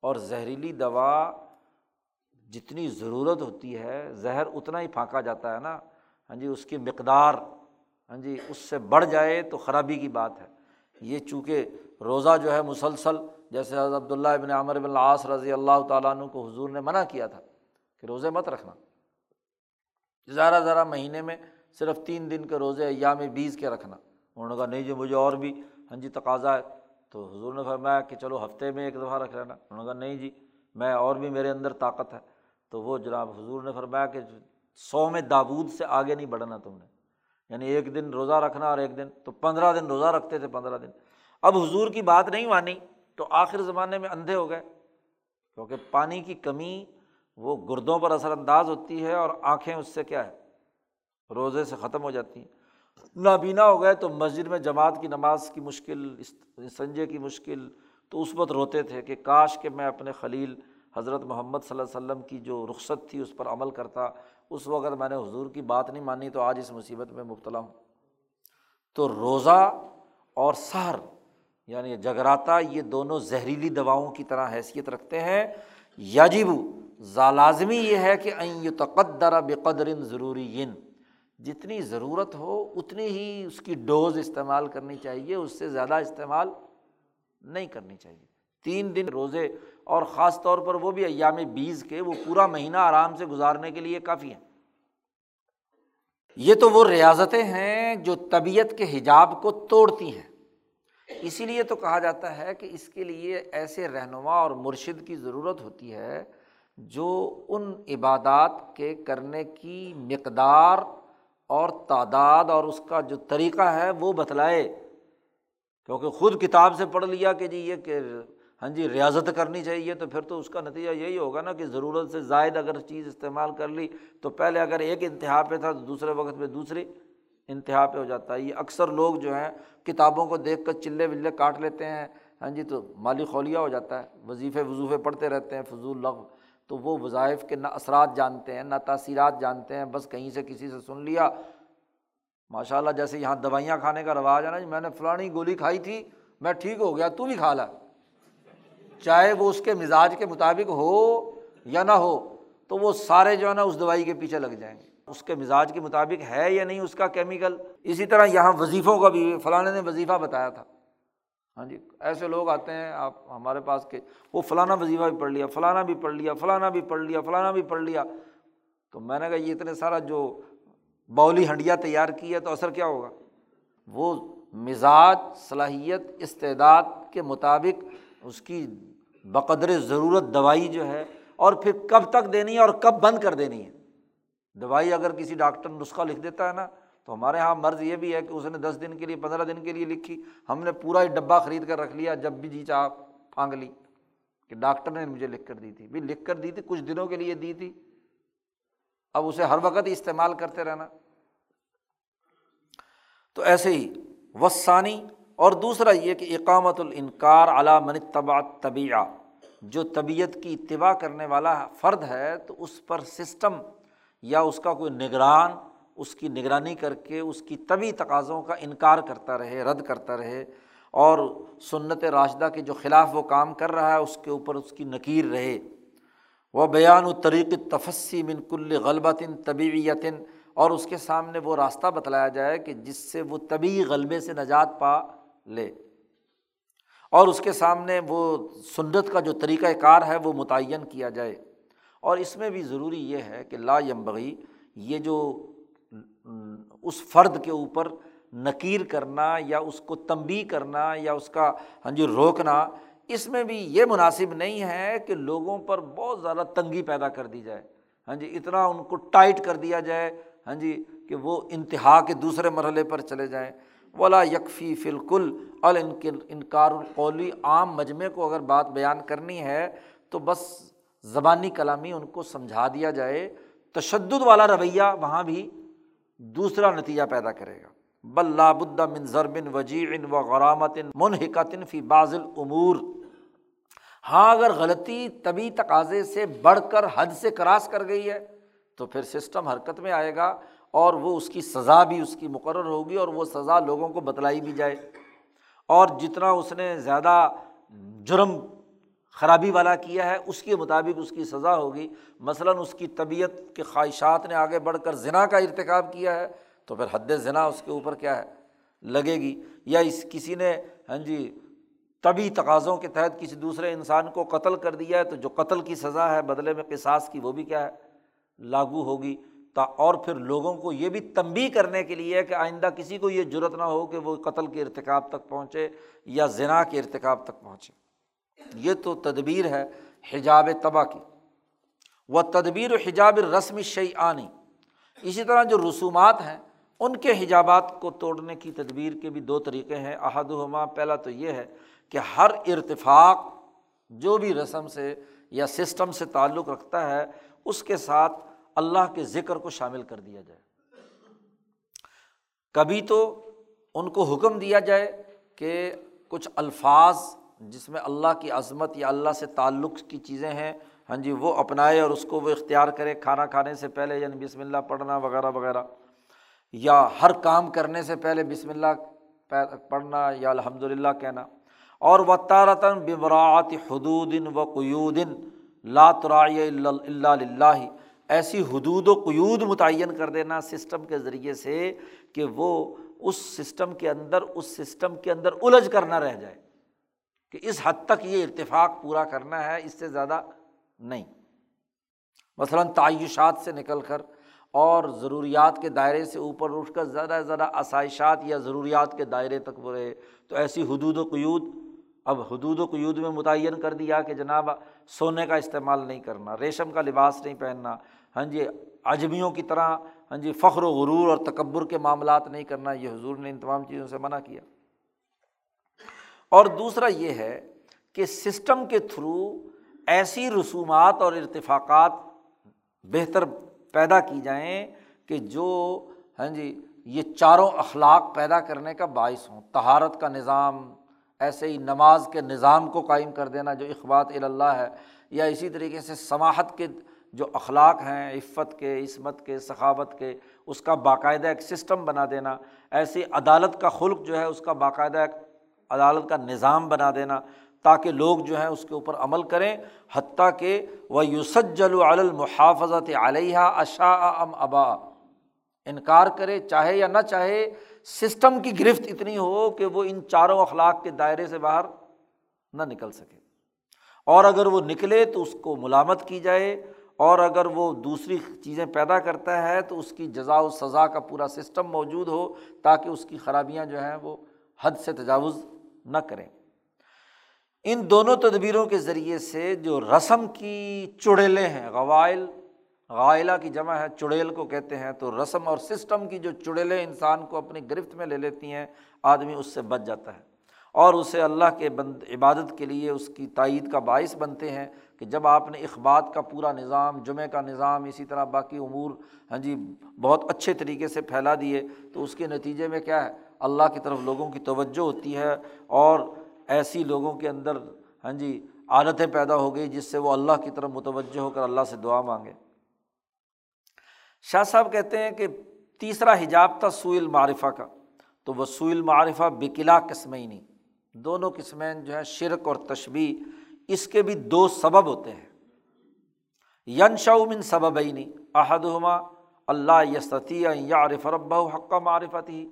اور زہریلی دوا جتنی ضرورت ہوتی ہے، زہر اتنا ہی پھانکا جاتا ہے نا۔ ہاں جی اس کی مقدار ہاں جی اس سے بڑھ جائے تو خرابی کی بات ہے۔ یہ چونکہ روزہ جو ہے مسلسل، جیسے حضرت عبداللہ ابن عامر بن العاص رضی اللہ تعالیٰ عنہ کو حضور نے منع کیا تھا کہ روزے مت رکھنا۔ ذرا ذرا مہینے میں صرف تین دن کے روزے ایام بیس کے رکھنا۔ انہوں نے کہا، نہیں جی مجھے اور بھی ہاں جی تقاضا ہے۔ تو حضور نے فرمایا کہ چلو ہفتے میں ایک دفعہ رکھ لینا۔ انہوں نے کہا، نہیں جی میں اور بھی میرے اندر طاقت ہے۔ تو وہ جناب حضور نے فرمایا کہ سو میں دابود سے آگے نہیں بڑھنا تم نے۔ یعنی ایک دن روزہ رکھنا اور ایک دن، تو پندرہ دن روزہ رکھتے تھے، پندرہ دن۔ اب حضور کی بات نہیں مانی، تو آخر زمانے میں اندھے ہو گئے۔ کیونکہ پانی کی کمی وہ گردوں پر اثر انداز ہوتی ہے اور آنکھیں اس سے کیا ہے، روزے سے ختم ہو جاتی ہیں۔ نابینا ہو گئے تو مسجد میں جماعت کی نماز کی مشکل سنجے کی مشکل، تو اس وقت روتے تھے کہ کاش کہ میں اپنے خلیل حضرت محمد صلی اللہ علیہ وسلم کی جو رخصت تھی، اس پر عمل کرتا۔ اس وقت میں نے حضور کی بات نہیں مانی تو آج اس مصیبت میں مبتلا ہوں۔ تو روزہ اور سحر یعنی جگراتا، یہ دونوں زہریلی دواؤں کی طرح حیثیت رکھتے ہیں۔ یاجب ذالازمی یہ ہے کہ این تقدر بقدر ضروری جتنی ضرورت ہو اتنی ہی اس کی ڈوز استعمال کرنی چاہیے، اس سے زیادہ استعمال نہیں کرنی چاہیے۔ تین دن روزے اور خاص طور پر وہ بھی ایام بیس کے، وہ پورا مہینہ آرام سے گزارنے کے لیے کافی ہیں۔ یہ تو وہ ریاضتیں ہیں جو طبیعت کے حجاب کو توڑتی ہیں۔ اسی لیے تو کہا جاتا ہے کہ اس کے لیے ایسے رہنما اور مرشد کی ضرورت ہوتی ہے جو ان عبادات کے کرنے کی مقدار اور تعداد اور اس کا جو طریقہ ہے وہ بتلائے۔ کیونکہ خود کتاب سے پڑھ لیا کہ جی یہ کہ ہاں جی ریاضت کرنی چاہیے تو پھر تو اس کا نتیجہ یہی ہوگا نا کہ ضرورت سے زائد اگر چیز استعمال کر لی تو پہلے اگر ایک انتہا پہ تھا تو دوسرے وقت پہ دوسری انتہا پہ ہو جاتا ہے۔ یہ اکثر لوگ جو ہیں کتابوں کو دیکھ کر چلے ولے کاٹ لیتے ہیں۔ ہاں جی تو مالی خولیا ہو جاتا ہے۔ وظیفے وظوفے پڑھتے رہتے ہیں، فضول لغ تو وہ وظائف کے نہ اثرات جانتے ہیں، نہ تاثیرات جانتے ہیں۔ بس کہیں سے کسی سے سن لیا۔ ماشاء اللہ جیسے یہاں دوائیاں کھانے کا رواج ہے نا جی میں نے فلانی گولی کھائی تھی، میں ٹھیک ہو گیا، تو بھی کھا لا۔ چاہے وہ اس کے مزاج کے مطابق ہو یا نہ ہو، تو وہ سارے جو ہے نا اس دوائی کے پیچھے لگ جائیں گے۔ اس کے مزاج کے مطابق ہے یا نہیں اس کا کیمیکل؟ اسی طرح یہاں وظیفوں کا بھی فلاں نے وظیفہ بتایا تھا۔ ہاں جی ایسے لوگ آتے ہیں، آپ ہمارے پاس کے، وہ فلانا وظیفہ بھی پڑھ لیا، فلانا بھی پڑھ لیا، فلانا بھی پڑھ لیا، فلانا بھی پڑھ لیا۔ تو میں نے کہا، یہ اتنے سارا جو بولی ہنڈیا تیار کی ہے تو اثر کیا ہوگا؟ وہ مزاج، صلاحیت، استعداد کے مطابق اس کی بقدر ضرورت دوائی جو ہے، اور پھر کب تک دینی ہے اور کب بند کر دینی ہے۔ دوائی اگر کسی ڈاکٹر نسخہ لکھ دیتا ہے نا، تو ہمارے یہاں مرض یہ بھی ہے کہ اس نے دس دن کے لیے، پندرہ دن کے لیے لکھی۔ ہم نے پورا ہی ڈبہ خرید کر رکھ لیا، جب بھی جی چاہ پھانگ لی۔ کہ ڈاکٹر نے مجھے لکھ کر دی تھی۔ بھی لکھ کر دی تھی، کچھ دنوں کے لیے دی تھی۔ اب اسے ہر وقت ہی استعمال کرتے رہنا۔ تو ایسے ہی، وسانی اور دوسرا یہ کہ اقامت الانکار علامن طبع طبیعہ جو طبیعت کی اتباع کرنے والا فرد ہے تو اس پر سسٹم یا اس کا کوئی نگران، اس کی نگرانی کر کے اس کی طبی تقاضوں کا انکار کرتا رہے، رد کرتا رہے اور سنت راشدہ کے جو خلاف وہ کام کر رہا ہے، اس کے اوپر اس کی نکیر رہے۔ وہ بیان و طریق تفسی من کل غلبتن طبیعیتن اور اس کے سامنے وہ راستہ بتلایا جائے کہ جس سے وہ طبی غلبے سے نجات پا لے۔ اور اس کے سامنے وہ سنت کا جو طریقۂ کار ہے وہ متعین کیا جائے۔ اور اس میں بھی ضروری یہ ہے کہ لا یمبغی یہ جو اس فرد کے اوپر نکیر کرنا یا اس کو تنبی کرنا یا اس کا ہاں جی روکنا، اس میں بھی یہ مناسب نہیں ہے کہ لوگوں پر بہت زیادہ تنگی پیدا کر دی جائے۔ ہاں جی اتنا ان کو ٹائٹ کر دیا جائے ہاں جی کہ وہ انتہا کے دوسرے مرحلے پر چلے جائیں۔ ولا یکفی فلکل انکار القولی عام مجمعے کو اگر بات بیان کرنی ہے، تو بس زبانی کلامی ان کو سمجھا دیا جائے۔ تشدد والا رویہ وہاں بھی دوسرا نتیجہ پیدا کرے گا۔ بلا بد من ضربن وجیع و غرامت منحقتن فی باز العمور ہاں اگر غلطی طبی تقاضے سے بڑھ کر حد سے کراس کر گئی ہے، تو پھر سسٹم حرکت میں آئے گا۔ اور وہ اس کی سزا بھی اس کی مقرر ہوگی اور وہ سزا لوگوں کو بتلائی بھی جائے۔ اور جتنا اس نے زیادہ جرم، خرابی والا کیا ہے، اس کے مطابق اس کی سزا ہوگی۔ مثلاً اس کی طبیعت کے خواہشات نے آگے بڑھ کر ذنا کا ارتکاب کیا ہے، تو پھر حد ذنا اس کے اوپر کیا ہے؟ لگے گی۔ یا اس کسی نے ہاں جی طبی تقاضوں کے تحت کسی دوسرے انسان کو قتل کر دیا ہے، تو جو قتل کی سزا ہے، بدلے میں قصاص کی، وہ بھی کیا ہے؟ لاگو ہوگی۔ تا اور پھر لوگوں کو یہ بھی تنبی کرنے کے لیے کہ آئندہ کسی کو یہ ضرورت نہ ہو کہ وہ قتل کے ارتکاب تک پہنچے یا ذنا کے ارتکاب تک پہنچے۔ یہ تو تدبیر ہے حجاب تباہ کی۔ وہ تدبیر و حجاب رسم شعی آنی اسی طرح جو رسومات ہیں، ان کے حجابات کو توڑنے کی تدبیر کے بھی دو طریقے ہیں۔ احد ہما پہلا تو یہ ہے کہ ہر ارتفاق جو بھی رسم سے یا سسٹم سے تعلق رکھتا ہے، اس کے ساتھ اللہ کے ذکر کو شامل کر دیا جائے۔ کبھی تو ان کو حکم دیا جائے کہ کچھ الفاظ جس میں اللہ کی عظمت یا اللہ سے تعلق کی چیزیں ہیں ہاں جی وہ اپنائے اور اس کو وہ اختیار کرے کھانا کھانے سے پہلے یعنی بسم اللہ پڑھنا وغیرہ وغیرہ، یا ہر کام کرنے سے پہلے بسم اللہ پڑھنا یا الحمد للہ کہنا۔ اور و تارتاً بمراعت حدود و قیودن لاترائے اللہ ایسی حدود و قیود متعین کر دینا سسٹم کے ذریعے سے کہ وہ اس سسٹم کے اندر، اس سسٹم کے اندر الجھ کر نہ رہ جائے کہ اس حد تک یہ اتفاق پورا کرنا ہے، اس سے زیادہ نہیں۔ مثلاً تعیشات سے نکل کر اور ضروریات کے دائرے سے اوپر اٹھ کر زیادہ سے زیادہ آسائشات یا ضروریات کے دائرے تک وہ رہے۔ تو ایسی حدود و قیود، اب حدود و قیود میں متعین کر دیا کہ جناب سونے کا استعمال نہیں کرنا، ریشم کا لباس نہیں پہننا ہاں جی اجمیوں کی طرح ہاں جی فخر و غرور اور تکبر کے معاملات نہیں کرنا، یہ حضور نے ان تمام چیزوں سے منع کیا۔ اور دوسرا یہ ہے کہ سسٹم کے تھرو ایسی رسومات اور ارتفاقات بہتر پیدا کی جائیں کہ جو ہاں جی یہ چاروں اخلاق پیدا کرنے کا باعث ہوں۔ تہارت کا نظام، ایسے ہی نماز کے نظام کو قائم کر دینا جو اخبات اللہ ہے، یا اسی طریقے سے سماحت کے جو اخلاق ہیں، عفت کے، عصمت کے ثقافت کے، اس کا باقاعدہ ایک سسٹم بنا دینا، ایسی عدالت کا خلق جو ہے، اس کا باقاعدہ ایک عدالت کا نظام بنا دینا، تاکہ لوگ جو ہیں، اس کے اوپر عمل کریں، حتیٰ کہ وہ یوسجل المحافظت علیہ اشا ام ابا انکار کرے، چاہے یا نہ چاہے، سسٹم کی گرفت اتنی ہو کہ وہ ان چاروں اخلاق کے دائرے سے باہر نہ نکل سکے۔ اور اگر وہ نکلے تو اس کو ملامت کی جائے اور اگر وہ دوسری چیزیں پیدا کرتا ہے تو اس کی جزا و سزا کا پورا سسٹم موجود ہو تاکہ اس کی خرابیاں جو ہیں وہ حد سے تجاوز نہ کریں۔ ان دونوں تدبیروں کے ذریعے سے جو رسم کی چڑیلیں ہیں قوائل غائلہ کی جمع ہے، چڑیل کو کہتے ہیں، تو رسم اور سسٹم کی جو چڑیلیں انسان کو اپنی گرفت میں لے لیتی ہیں، آدمی اس سے بچ جاتا ہے۔ اور اسے اللہ کے بند، عبادت کے لیے اس کی تائید کا باعث بنتے ہیں۔ کہ جب آپ نے اخبات کا پورا نظام، جمعہ کا نظام، اسی طرح باقی امور ہاں جی بہت اچھے طریقے سے پھیلا دیے، تو اس کے نتیجے میں کیا ہے؟ اللہ کی طرف لوگوں کی توجہ ہوتی ہے اور ایسی لوگوں کے اندر ہاں جی عادتیں پیدا ہو گئی جس سے وہ اللہ کی طرف متوجہ ہو کر اللہ سے دعا مانگے۔ شاہ صاحب کہتے ہیں کہ تیسرا حجاب تھا سوئل معرفہ کا، تو وہ سوئل معرفہ بکلا قسمیں نہیں دونوں قسمیں جو ہے شرک اور تشبی اس کے بھی دو سبب ہوتے ہیں۔ ین شعمن سبب ہی نہیں اللہ یسطی یا عارف رب حق معرفت ہی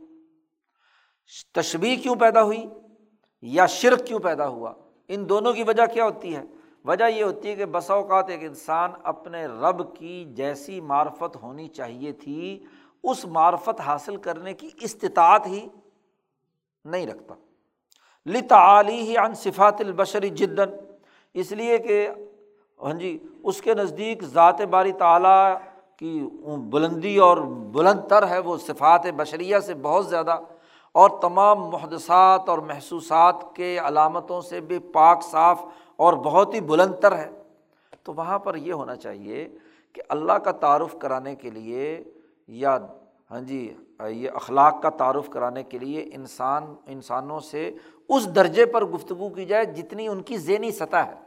تشبی کیوں پیدا ہوئی یا شرک کیوں پیدا ہوا؟ ان دونوں کی وجہ کیا ہوتی ہے؟ وجہ یہ ہوتی ہے کہ بسا اوقات ایک انسان اپنے رب کی جیسی معرفت ہونی چاہیے تھی، اس معرفت حاصل کرنے کی استطاعت ہی نہیں رکھتا۔ لتعلی ہی ان صفات البشری جدن اس لیے کہ ہاں جی اس کے نزدیک ذات باری تعلیٰ کی بلندی اور بلند تر ہے وہ صفات بشریہ سے بہت زیادہ اور تمام محدثات اور محسوسات کے علامتوں سے بھی پاک، صاف اور بہت ہی بلند تر ہے۔ تو وہاں پر یہ ہونا چاہیے کہ اللہ کا تعارف کرانے کے لیے یا ہاں جی یہ اخلاق کا تعارف کرانے کے لیے انسان، انسانوں سے اس درجے پر گفتگو کی جائے جتنی ان کی ذہنی سطح ہے۔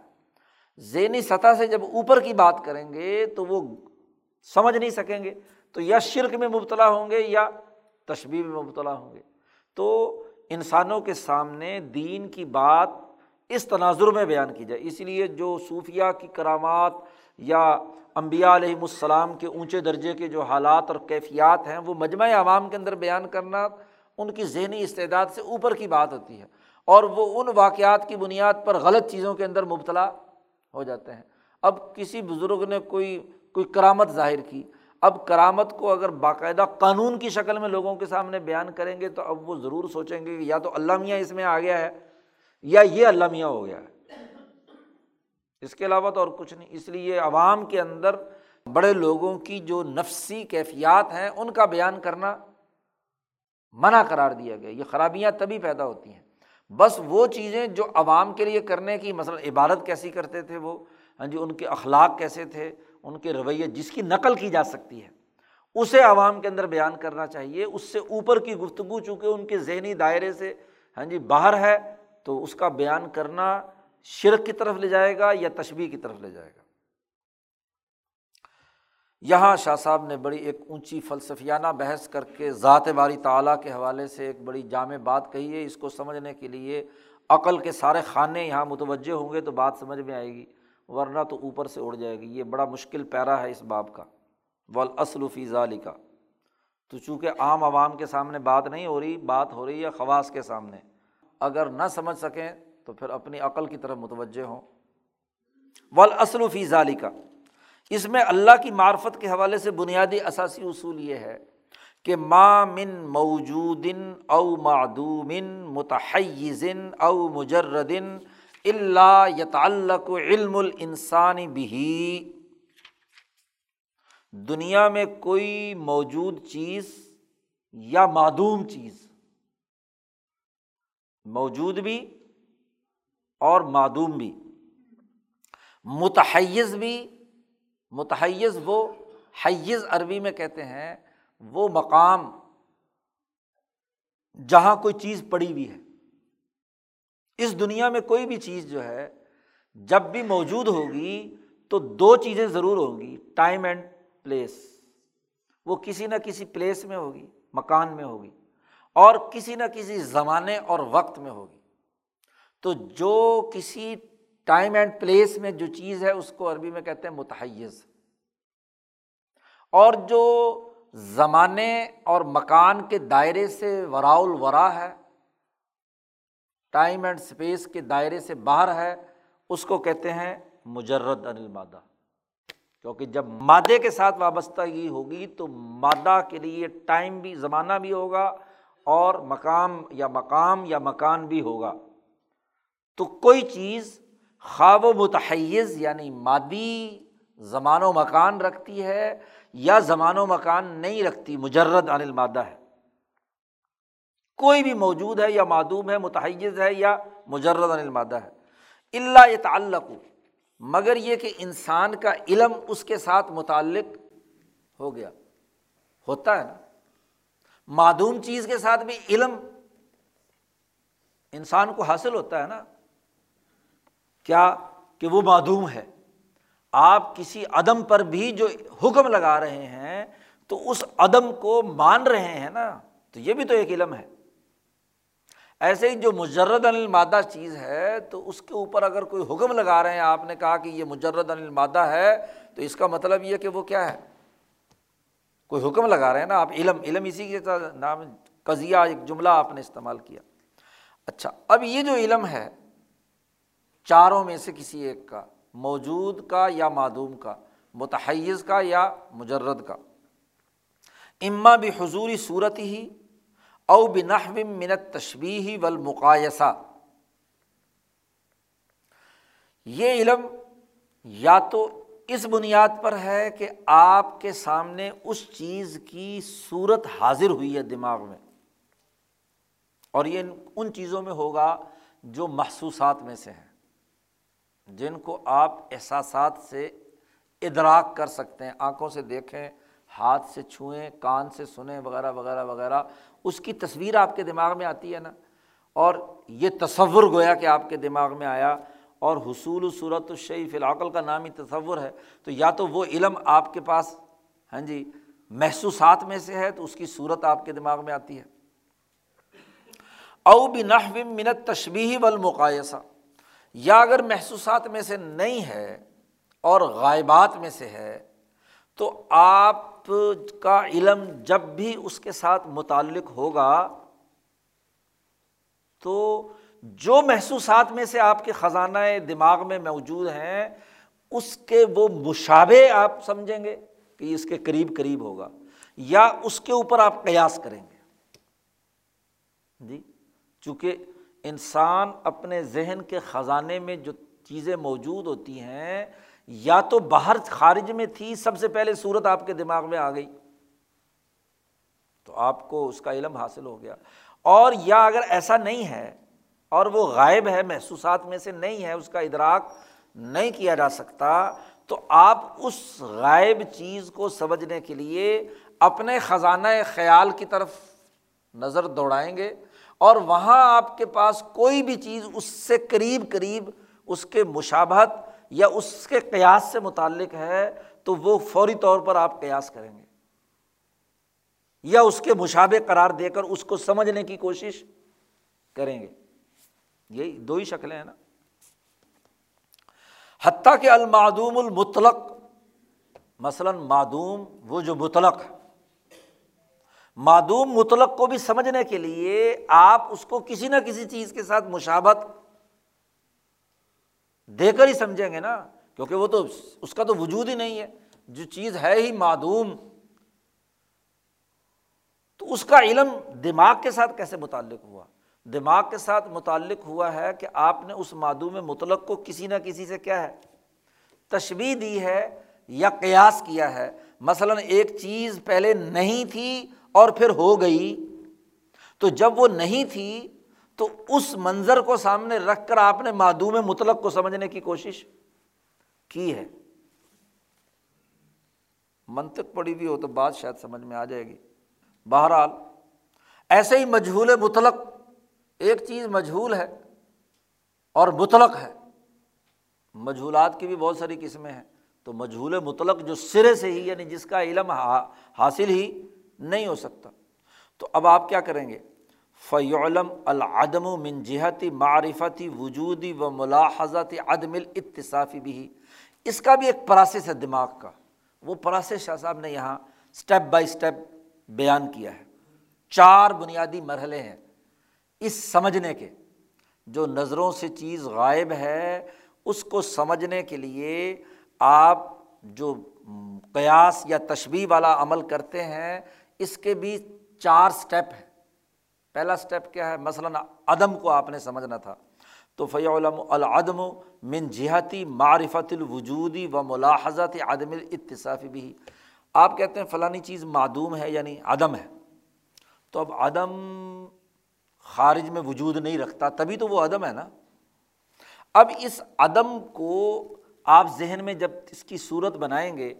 ذہنی سطح سے جب اوپر کی بات کریں گے تو وہ سمجھ نہیں سکیں گے، تو یا شرک میں مبتلا ہوں گے یا تشبیح میں مبتلا ہوں گے۔ تو انسانوں کے سامنے دین کی بات اس تناظر میں بیان کی جائے۔ اس لیے جو صوفیہ کی کرامات یا امبیا علیہم السلام کے اونچے درجے کے جو حالات اور کیفیات ہیں، وہ مجمع عوام کے اندر بیان کرنا ان کی ذہنی استعداد سے اوپر کی بات ہوتی ہے۔ اور وہ ان واقعات کی بنیاد پر غلط چیزوں کے اندر مبتلا ہو جاتے ہیں۔ اب کسی بزرگ نے کوئی کوئی کرامت ظاہر کی۔ اب کرامت کو اگر باقاعدہ قانون کی شکل میں لوگوں کے سامنے بیان کریں گے تو اب وہ ضرور سوچیں گے کہ یا تو اللہ میاں اس میں آ گیا ہے یا یہ اللہ میاں ہو گیا ہے۔ اس کے علاوہ تو اور کچھ نہیں۔ اس لیے عوام کے اندر بڑے لوگوں کی جو نفسی کیفیات ہیں، ان کا بیان کرنا منع قرار دیا گیا۔ یہ خرابیاں تبھی پیدا ہوتی ہیں۔ بس وہ چیزیں جو عوام کے لیے کرنے کی، مثلاً عبادت کیسی کرتے تھے وہ؟ ہاں جی ان کے اخلاق کیسے تھے؟ ان کے رویے، جس کی نقل کی جا سکتی ہے۔ اسے عوام کے اندر بیان کرنا چاہیے۔ اس سے اوپر کی گفتگو، چونکہ ان کے ذہنی دائرے سے ہاں جی باہر ہے، تو اس کا بیان کرنا شرک کی طرف لے جائے گا یا تشبیح کی طرف لے جائے گا؟ یہاں شاہ صاحب نے بڑی ایک اونچی فلسفیانہ بحث کر کے ذات باری تعلیٰ کے حوالے سے ایک بڑی جامع بات کہی ہے۔ اس کو سمجھنے کے لیے عقل کے سارے خانے یہاں متوجہ ہوں گے تو بات سمجھ میں آئے گی، ورنہ تو اوپر سے اڑ جائے گی۔ یہ بڑا مشکل پیرا ہے اس باپ کا۔ ولاصلفی ظالی کا تو چونکہ عام عوام کے سامنے بات نہیں ہو رہی، بات ہو رہی ہے خواص کے سامنے۔ اگر نہ سمجھ سکیں تو پھر اپنی عقل کی طرف متوجہ ہوں۔ ولاصلفی ظالی کا اس میں اللہ کی معرفت کے حوالے سے بنیادی اثاثی اصول یہ ہے کہ ما من موجود او معدومن متحزن او مجردن اللہ یتعلق علم الانسانی بھی دنیا میں کوئی موجود چیز یا معدوم چیز موجود بھی اور معدوم بھی۔ متحیز بھی متحیز وہ حیز عربی میں کہتے ہیں، وہ مقام جہاں کوئی چیز پڑی ہوئی ہے۔ اس دنیا میں کوئی بھی چیز جو ہے، جب بھی موجود ہوگی تو دو چیزیں ضرور ہوں گی، ٹائم اینڈ پلیس۔ وہ کسی نہ کسی پلیس میں ہوگی، مکان میں ہوگی، اور کسی نہ کسی زمانے اور وقت میں ہوگی۔ تو جو کسی ٹائم اینڈ پلیس میں جو چیز ہے اس کو عربی میں کہتے ہیں متحیز۔ اور جو زمانے اور مکان کے دائرے سے ورا الورا ہے، ٹائم اینڈ اسپیس کے دائرے سے باہر ہے، اس کو کہتے ہیں مجرد انل مادہ کیونکہ جب مادے کے ساتھ وابستگی ہوگی تو مادہ کے لیے ٹائم بھی، زمانہ بھی ہوگا اور مقام یا مقام یا مکان بھی ہوگا۔ تو کوئی چیز خواب و متحیز یعنی مادی زمان و مکان رکھتی ہے یا زمان و مکان نہیں رکھتی، مجرد عن المادہ ہے۔ کوئی بھی موجود ہے یا معدوم ہے متحز ہے یا مجرد عن المادہ ہے۔ اللہ تعلق مگر یہ کہ انسان کا علم اس کے ساتھ متعلق ہو گیا۔ ہوتا ہے نا۔ معدوم چیز کے ساتھ بھی علم انسان کو حاصل ہوتا ہے نا۔ کیا کہ وہ معدوم ہے؟ آپ کسی عدم پر بھی جو حکم لگا رہے ہیں، تو اس عدم کو مان رہے ہیں نا، تو یہ بھی تو ایک علم ہے۔ ایسے ہی جو مجرد المادہ چیز ہے، تو اس کے اوپر اگر کوئی حکم لگا رہے ہیں، آپ نے کہا کہ یہ مجرد المادہ ہے، تو اس کا مطلب یہ کہ وہ کیا ہے؟ کوئی حکم لگا رہے ہیں نا، آپ علم علم اسی کے نام قضیہ ایک جملہ آپ نے استعمال کیا۔ اچھا اب یہ جو علم ہے چاروں میں سے کسی ایک کا، موجود کا یا معدوم کا متحز کا یا مجرد کا۔ اما بھی حضوری صورت ہی او بنحو منت تشبی و المقایسہ یہ علم یا تو اس بنیاد پر ہے کہ آپ کے سامنے اس چیز کی صورت حاضر ہوئی ہے دماغ میں۔ اور یہ ان چیزوں میں ہوگا جو محسوسات میں سے ہیں۔ جن کو آپ احساسات سے ادراک کر سکتے ہیں، آنکھوں سے دیکھیں، ہاتھ سے چھوئیں، کان سے سنیں، وغیرہ وغیرہ وغیرہ، اس کی تصویر آپ کے دماغ میں آتی ہے نا۔ اور یہ تصور گویا کہ آپ کے دماغ میں آیا۔ اور حصول صورت الشعیف العقل کا نام ہی تصور ہے۔ تو یا تو وہ علم آپ کے پاس ہاں جی محسوسات میں سے ہے تو اس کی صورت آپ کے دماغ میں آتی ہے۔ او بھی نحو منت تشبی و یا اگر محسوسات میں سے نہیں ہے اور غائبات میں سے ہے، تو آپ کا علم جب بھی اس کے ساتھ متعلق ہوگا، تو جو محسوسات میں سے آپ کے خزانہ دماغ میں موجود ہیں، اس کے وہ مشابے آپ سمجھیں گے کہ اس کے قریب قریب ہوگا، یا اس کے اوپر آپ قیاس کریں گے۔ جی چونکہ انسان اپنے ذہن کے خزانے میں جو چیزیں موجود ہوتی ہیں، یا تو باہر خارج میں تھی، سب سے پہلے صورت آپ کے دماغ میں آ گئی۔ تو آپ کو اس کا علم حاصل ہو گیا۔ اور یا اگر ایسا نہیں ہے، اور وہ غائب ہے، محسوسات میں سے نہیں ہے، اس کا ادراک نہیں کیا جا سکتا، تو آپ اس غائب چیز کو سمجھنے کے لیے اپنے خزانہ خیال کی طرف نظر دوڑائیں گے۔ اور وہاں آپ کے پاس کوئی بھی چیز اس سے قریب قریب اس کے مشابہت یا اس کے قیاس سے متعلق ہے، تو وہ فوری طور پر آپ قیاس کریں گے۔ یا اس کے مشابے قرار دے کر اس کو سمجھنے کی کوشش کریں گے۔ یہی دو ہی شکلیں ہیں نا۔ حتیٰ کہ المعدوم المطلق، مثلاً معدوم وہ جو مطلق ہے۔ معدوم مطلق کو بھی سمجھنے کے لیے آپ اس کو کسی نہ کسی چیز کے ساتھ مشابت دے کر ہی سمجھیں گے نا، کیونکہ وہ تو اس کا تو وجود ہی نہیں ہے۔ جو چیز ہے ہی معدوم، تو اس کا علم دماغ کے ساتھ کیسے متعلق ہوا؟ دماغ کے ساتھ متعلق ہوا ہے کہ آپ نے اس معدوم مطلق کو کسی نہ کسی سے کیا ہے؟ تشبیح دی ہے یا قیاس کیا ہے؟ مثلاً ایک چیز پہلے نہیں تھی اور پھر ہو گئی۔ تو جب وہ نہیں تھی، تو اس منظر کو سامنے رکھ کر آپ نے معدوم مطلق کو سمجھنے کی کوشش کی ہے۔ منطق پڑی ہوئی ہو تو بات شاید سمجھ میں آ جائے گی۔ بہرحال، ایسے ہی مجھول مطلق، ایک چیز مجھول ہے اور مطلق ہے۔ مجھولات کی بھی بہت ساری قسمیں ہیں۔ تو مجھول مطلق جو سرے سے ہی یعنی جس کا علم حاصل ہی نہیں ہو سکتا۔ تو اب آپ کیا کریں گے؟ فعلم العدم و من جہتی معرفتی وجودی و ملاحظتی عدم الاتصافی بھی اس کا بھی ایک پراسس ہے دماغ کا۔ وہ پراسس شاہ صاحب نے یہاں اسٹیپ بائی اسٹیپ بیان کیا ہے۔ چار بنیادی مرحلے ہیں۔ اس سمجھنے کے۔ جو نظروں سے چیز غائب ہے، اس کو سمجھنے کے لیے آپ جو قیاس یا تشبیح والا عمل کرتے ہیں اس کے بھی چار اسٹیپ ہیں۔ پہلا اسٹیپ کیا ہے؟ مثلاً عدم کو آپ نے سمجھنا تھا۔ تو فی علم العدم من جہتی معرفت الوجودی و ملاحظت عدم اتصافی بھی آپ کہتے ہیں فلانی چیز معدوم ہے یعنی عدم ہے۔ تو اب عدم خارج میں وجود نہیں رکھتا، تبھی تو وہ عدم ہے نا۔ اب اس عدم کو آپ ذہن میں جب اس کی صورت بنائیں گے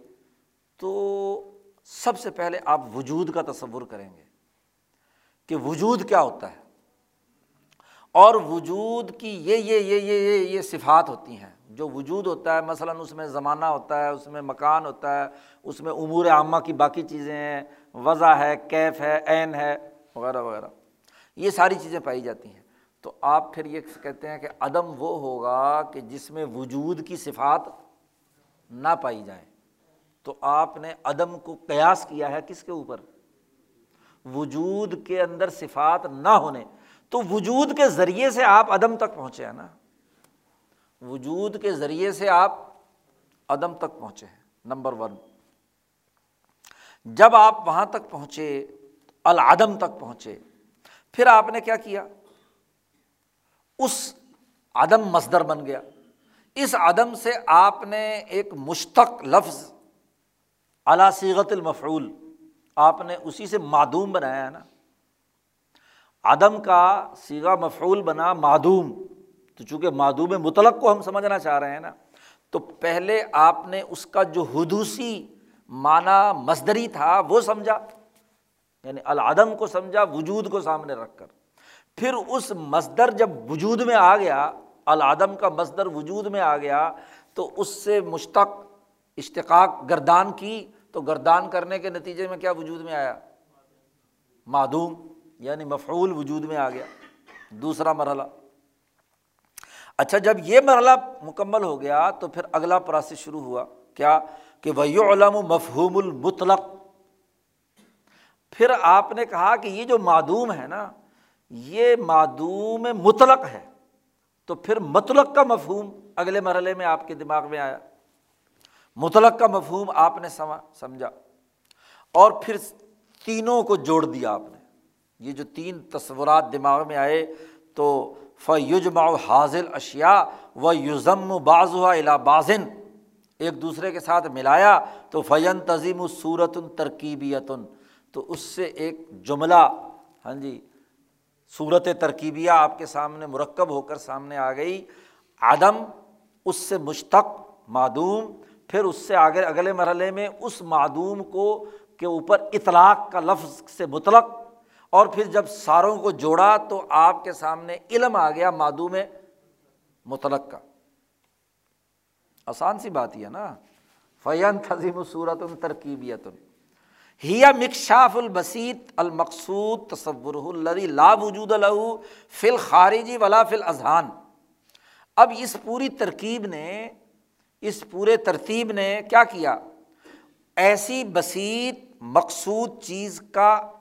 تو سب سے پہلے آپ وجود کا تصور کریں گے کہ وجود کیا ہوتا ہے۔ اور وجود کی یہ یہ یہ یہ یہ یہ صفات ہوتی ہیں۔ جو وجود ہوتا ہے، مثلاً اس میں زمانہ ہوتا ہے، اس میں مکان ہوتا ہے، اس میں امور عامہ کی باقی چیزیں ہیں۔ وضع ہے، کیف ہے، عین ہے، وغیرہ وغیرہ۔ یہ ساری چیزیں پائی جاتی ہیں۔ تو آپ پھر یہ کہتے ہیں کہ عدم وہ ہوگا کہ جس میں وجود کی صفات نہ پائی جائیں۔ تو آپ نے عدم کو قیاس کیا ہے کس کے اوپر؟ وجود کے اندر صفات نہ ہونے۔ تو وجود کے ذریعے سے آپ عدم تک پہنچے ہیں نا۔ وجود کے ذریعے سے آپ عدم تک پہنچے ہیں۔ Number one. جب آپ وہاں تک پہنچے، العدم تک پہنچے، پھر آپ نے کیا کیا؟ اس عدم مصدر بن گیا۔ اس عدم سے آپ نے ایک مشتق لفظ اعلیٰ سیغت المفعول۔ آپ نے اسی سے معدوم بنایا ہے نا۔ عدم کا سیگا مفعول بنا معدوم۔ تو چونکہ معدوم مطلق کو ہم سمجھنا چاہ رہے ہیں نا، تو پہلے آپ نے اس کا جو حدوسی معنی مزدری تھا وہ سمجھا۔ یعنی العدم کو سمجھا، وجود کو سامنے رکھ کر۔ پھر اس مصدر جب وجود میں آ گیا، العدم کا مصدر وجود میں آ گیا، تو اس سے مشتق، اشتقاق، گردان کی تو گردان کرنے کے نتیجے میں کیا وجود میں آیا؟ معدوم یعنی مفعول وجود میں آ گیا۔ دوسرا مرحلہ۔ اچھا جب یہ مرحلہ مکمل ہو گیا تو پھر اگلا پروسیس شروع ہوا۔ کیا؟ کہ وہ علم و مفہوم المطلق۔ پھر آپ نے کہا کہ یہ جو معدوم ہے نا، یہ معدوم مطلق ہے۔ تو پھر مطلق کا مفہوم اگلے مرحلے میں آپ کے دماغ میں آیا۔ مطلق کا مفہوم آپ نے سمجھا۔ اور پھر تینوں کو جوڑ دیا آپ نے۔ یہ جو تین تصورات دماغ میں آئے تو فیجما حاضل اشیا و یوزم باز ہوا الا بازن ایک دوسرے کے ساتھ ملایا تو فین تظیم صورت ترکیبیتن تو اس سے ایک جملہ ہاں جی صورت ترکیبیہ آپ کے سامنے مرکب ہو کر سامنے آ گئی۔ عدم، اس سے مشتق، معدوم پھر اس سے آگے اگلے مرحلے میں اس معدوم کو کے اوپر اطلاق کا لفظ سے مطلق اور پھر جب ساروں کو جوڑا تو آپ کے سامنے علم آ گیا مادو میں مطلق کا۔ آسان سی بات ہی ہے نا۔ فین تھظیم صورت ترکیبیت ہیا مکشاف البسیط المقصود تصور الدی لا وجود الح فل خارجی ولا فل اذہان اب اس پوری ترکیب نے اس پورے ترتیب نے کیا کیا؟ ایسی بسیط، مقصود چیز کا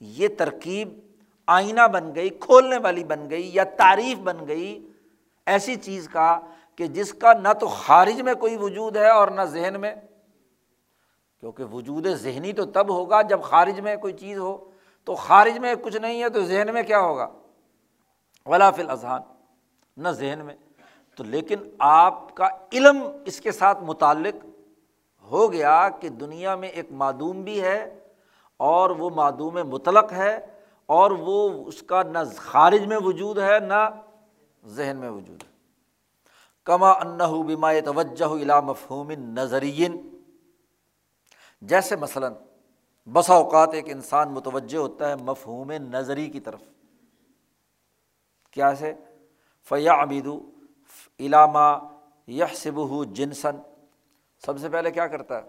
یہ ترکیب آئینہ بن گئی، کھولنے والی بن گئی یا تعریف بن گئی، ایسی چیز کا کہ جس کا نہ تو خارج میں کوئی وجود ہے اور نہ ذہن میں، کیونکہ وجود ذہنی تو تب ہوگا جب خارج میں کوئی چیز ہو، تو خارج میں کچھ نہیں ہے تو ذہن میں کیا ہوگا؟ ولا فل اذہان نہ ذہن میں۔ تو لیکن آپ کا علم اس کے ساتھ متعلق ہو گیا کہ دنیا میں ایک معدوم بھی ہے اور وہ معدوم مطلق ہے اور وہ اس کا نہ خارج میں وجود ہے، نہ ذہن میں وجود ہے۔ کما انّہ علامہ یہ سب جنسن سب سے پہلے کیا کرتا ہے؟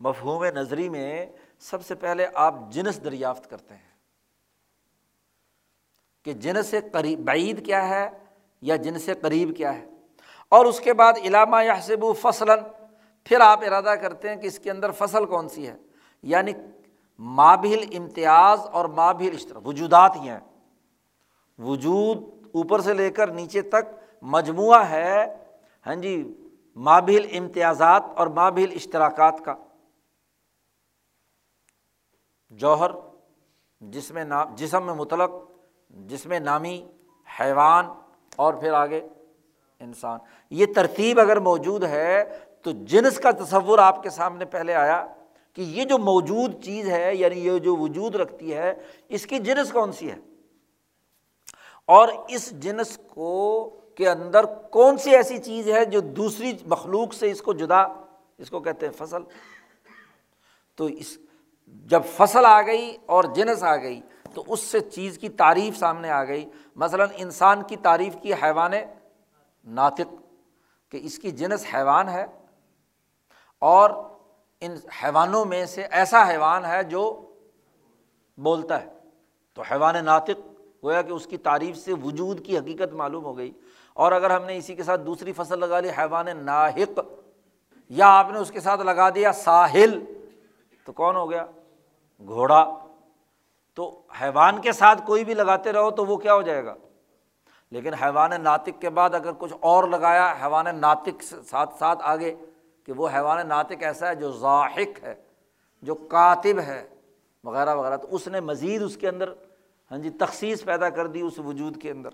مفہوم نظری میں سب سے پہلے آپ جنس دریافت کرتے ہیں۔ کہ جنس سے قریب، بعید کیا ہے یا جن سے قریب کیا ہے؟ اور اس کے بعد علامہ یا حسب فصلاً۔ پھر آپ ارادہ کرتے ہیں کہ اس کے اندر فصل کون سی ہے؟ یعنی مابل امتیاز اور مابل اشترا وجودات ہی ہیں۔ وجود اوپر سے لے کر نیچے تک مجموعہ ہے ہاں جی مابل امتیازات اور مابل اشتراکات کا۔ جوہر، جس میں نام جسم میں مطلق، جس میں نامی، حیوان اور پھر آگے انسان۔ یہ ترتیب اگر موجود ہے تو جنس کا تصور آپ کے سامنے پہلے آیا کہ یہ جو موجود چیز ہے یعنی یہ جو وجود رکھتی ہے، اس کی جنس کون سی ہے؟ اور اس جنس کو کے اندر کون سی ایسی چیز ہے جو دوسری مخلوق سے اس کو جدا، اس کو کہتے ہیں فصل؟ تو اس، جب فصل آ گئی اور جنس آ گئی، تو اس سے چیز کی تعریف سامنے آ گئی۔ مثلاً انسان کی تعریف کی حیوان ناطق، کہ اس کی جنس حیوان ہے اور ان حیوانوں میں سے ایسا حیوان ہے جو بولتا ہے۔ تو حیوان ناطق، گویا کہ اس کی تعریف سے وجود کی حقیقت معلوم ہو گئی۔ اور اگر ہم نے اسی کے ساتھ دوسری فصل لگا لی، حیوان ناحق، یا آپ نے اس کے ساتھ لگا دیا ساحل، تو کون ہو گیا؟ گھوڑا۔ تو حیوان کے ساتھ کوئی بھی لگاتے رہو تو وہ کیا ہو جائے گا؟ لیکن حیوان ناطق کے بعد اگر کچھ اور لگایا، حیوان ناطق ساتھ ساتھ آگے، کہ وہ حیوان ناطق ایسا ہے جو ذاحق ہے، جو کاتب ہے، وغیرہ وغیرہ، تو اس نے مزید اس کے اندر ہاں جی تخصیص پیدا کر دی اس وجود کے اندر۔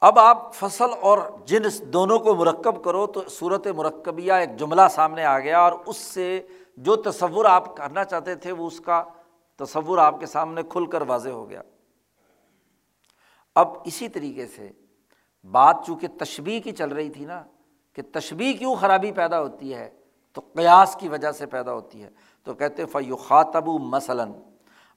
اب آپ فصل اور جنس دونوں کو مرکب کرو تو صورت مرکبیہ ایک جملہ سامنے آ گیا اور اس سے جو تصور آپ کرنا چاہتے تھے وہ اس کا تصور آپ کے سامنے کھل کر واضح ہو گیا۔ اب اسی طریقے سے بات چونکہ تشبیح کی چل رہی تھی نا، کہ تشبیح کیوں خرابی پیدا ہوتی ہے، تو قیاس کی وجہ سے پیدا ہوتی ہے۔ تو کہتے فیو خاطب مثلاً۔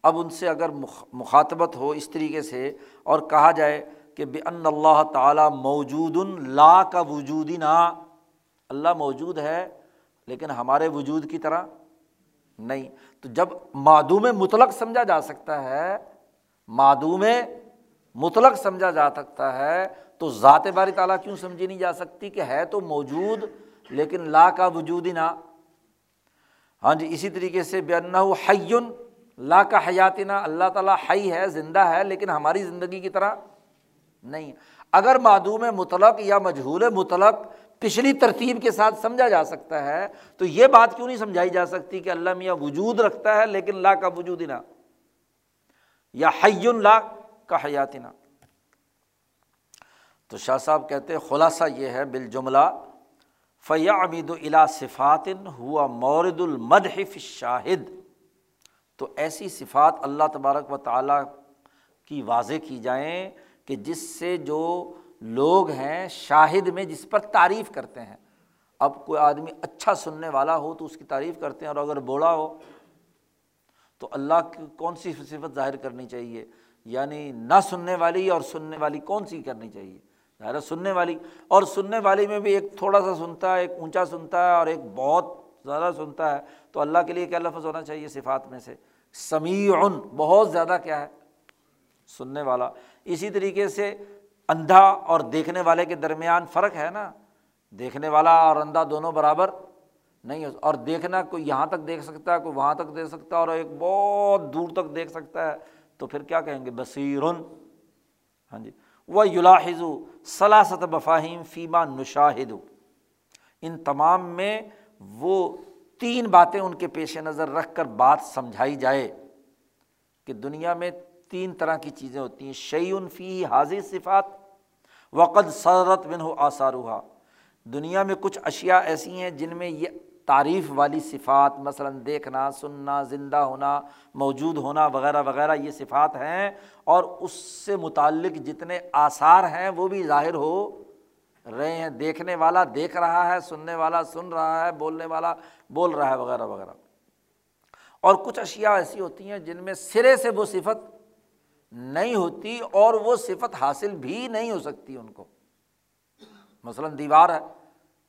اب ان سے اگر مخاطبت ہو اس طریقے سے اور کہا جائے کہ بے ان اللہ تعالیٰ موجود لا کا وجود نہ اللہ موجود ہے، لیکن ہمارے وجود کی طرح نہیں۔ تو جب معدوم مطلق سمجھا جا سکتا ہے معدوم مطلق سمجھا جا سکتا ہے، تو ذات باری تعالیٰ کیوں سمجھی نہیں جا سکتی کہ ہے تو موجود، لیکن لا کا وجود ہی نہ ہاں جی اسی طریقے سے بے حیون لا کا حیاتینہ اللہ تعالیٰ حی ہے، زندہ ہے، لیکن ہماری زندگی کی طرح نہیں۔ اگر معدوم مطلق یا مجہول مطلق پچھلی ترتیب کے ساتھ سمجھا جا سکتا ہے، تو یہ بات کیوں نہیں سمجھائی جا سکتی کہ اللہ میاں وجود رکھتا ہے لیکن لا کا وجود نہ۔ یا حیون لا کا حیاتینہ تو شاہ صاحب کہتے خلاصہ یہ ہے بال جملہ فیا امید الا صفاتن ہوا مورد المدحف شاہد تو ایسی صفات اللہ تبارک و تعالیٰ کی واضح کی جائیں کہ جس سے جو لوگ ہیں شاہد میں جس پر تعریف کرتے ہیں۔ اب کوئی آدمی اچھا سننے والا ہو تو اس کی تعریف کرتے ہیں اور اگر بوڑھا ہو تو اللہ کی کون سی صفت ظاہر کرنی چاہیے؟ یعنی نہ سننے والی اور سننے والی کون سی کرنی چاہیے؟ ظاہر سننے والی۔ اور سننے والی میں بھی ایک تھوڑا سا سنتا ہے، ایک اونچا سنتا ہے اور ایک بہت زیادہ سنتا ہے۔ تو اللہ کے لیے کیا لفظ ہونا چاہیے صفات میں سے؟ سمیع بہت زیادہ کیا ہے؟ سننے والا۔ اسی طریقے سے اندھا اور دیکھنے والے کے درمیان فرق ہے نا؟ دیکھنے والا اور اندھا دونوں برابر نہیں اور دیکھنا کوئی یہاں تک دیکھ سکتا ہے، کوئی وہاں تک دیکھ سکتا ہے اور ایک بہت دور تک دیکھ سکتا ہے، تو پھر کیا کہیں گے؟ بصیر ہاں جی۔ وہ یلاحظ سلاست بفاہیم فیما نشاہد ان تمام میں وہ تین باتیں ان کے پیش نظر رکھ کر بات سمجھائی جائے کہ دنیا میں تین طرح کی چیزیں ہوتی ہیں۔ شعین فی حاضر صفات وقت سرت بن ہو آثارہ دنیا میں کچھ اشیا ایسی ہیں جن میں یہ تعریف والی صفات، مثلاً دیکھنا، سننا، زندہ ہونا، موجود ہونا وغیرہ وغیرہ یہ صفات ہیں، اور اس سے متعلق جتنے آثار ہیں وہ بھی ظاہر ہو رہے ہیں۔ دیکھنے والا دیکھ رہا ہے، سننے والا سن رہا ہے، بولنے والا بول رہا ہے وغیرہ وغیرہ۔ اور کچھ اشیا ایسی ہوتی ہیں جن میں سرے سے وہ صفت نہیں ہوتی اور وہ صفت حاصل بھی نہیں ہو سکتی ان کو۔ مثلاً دیوار ہے،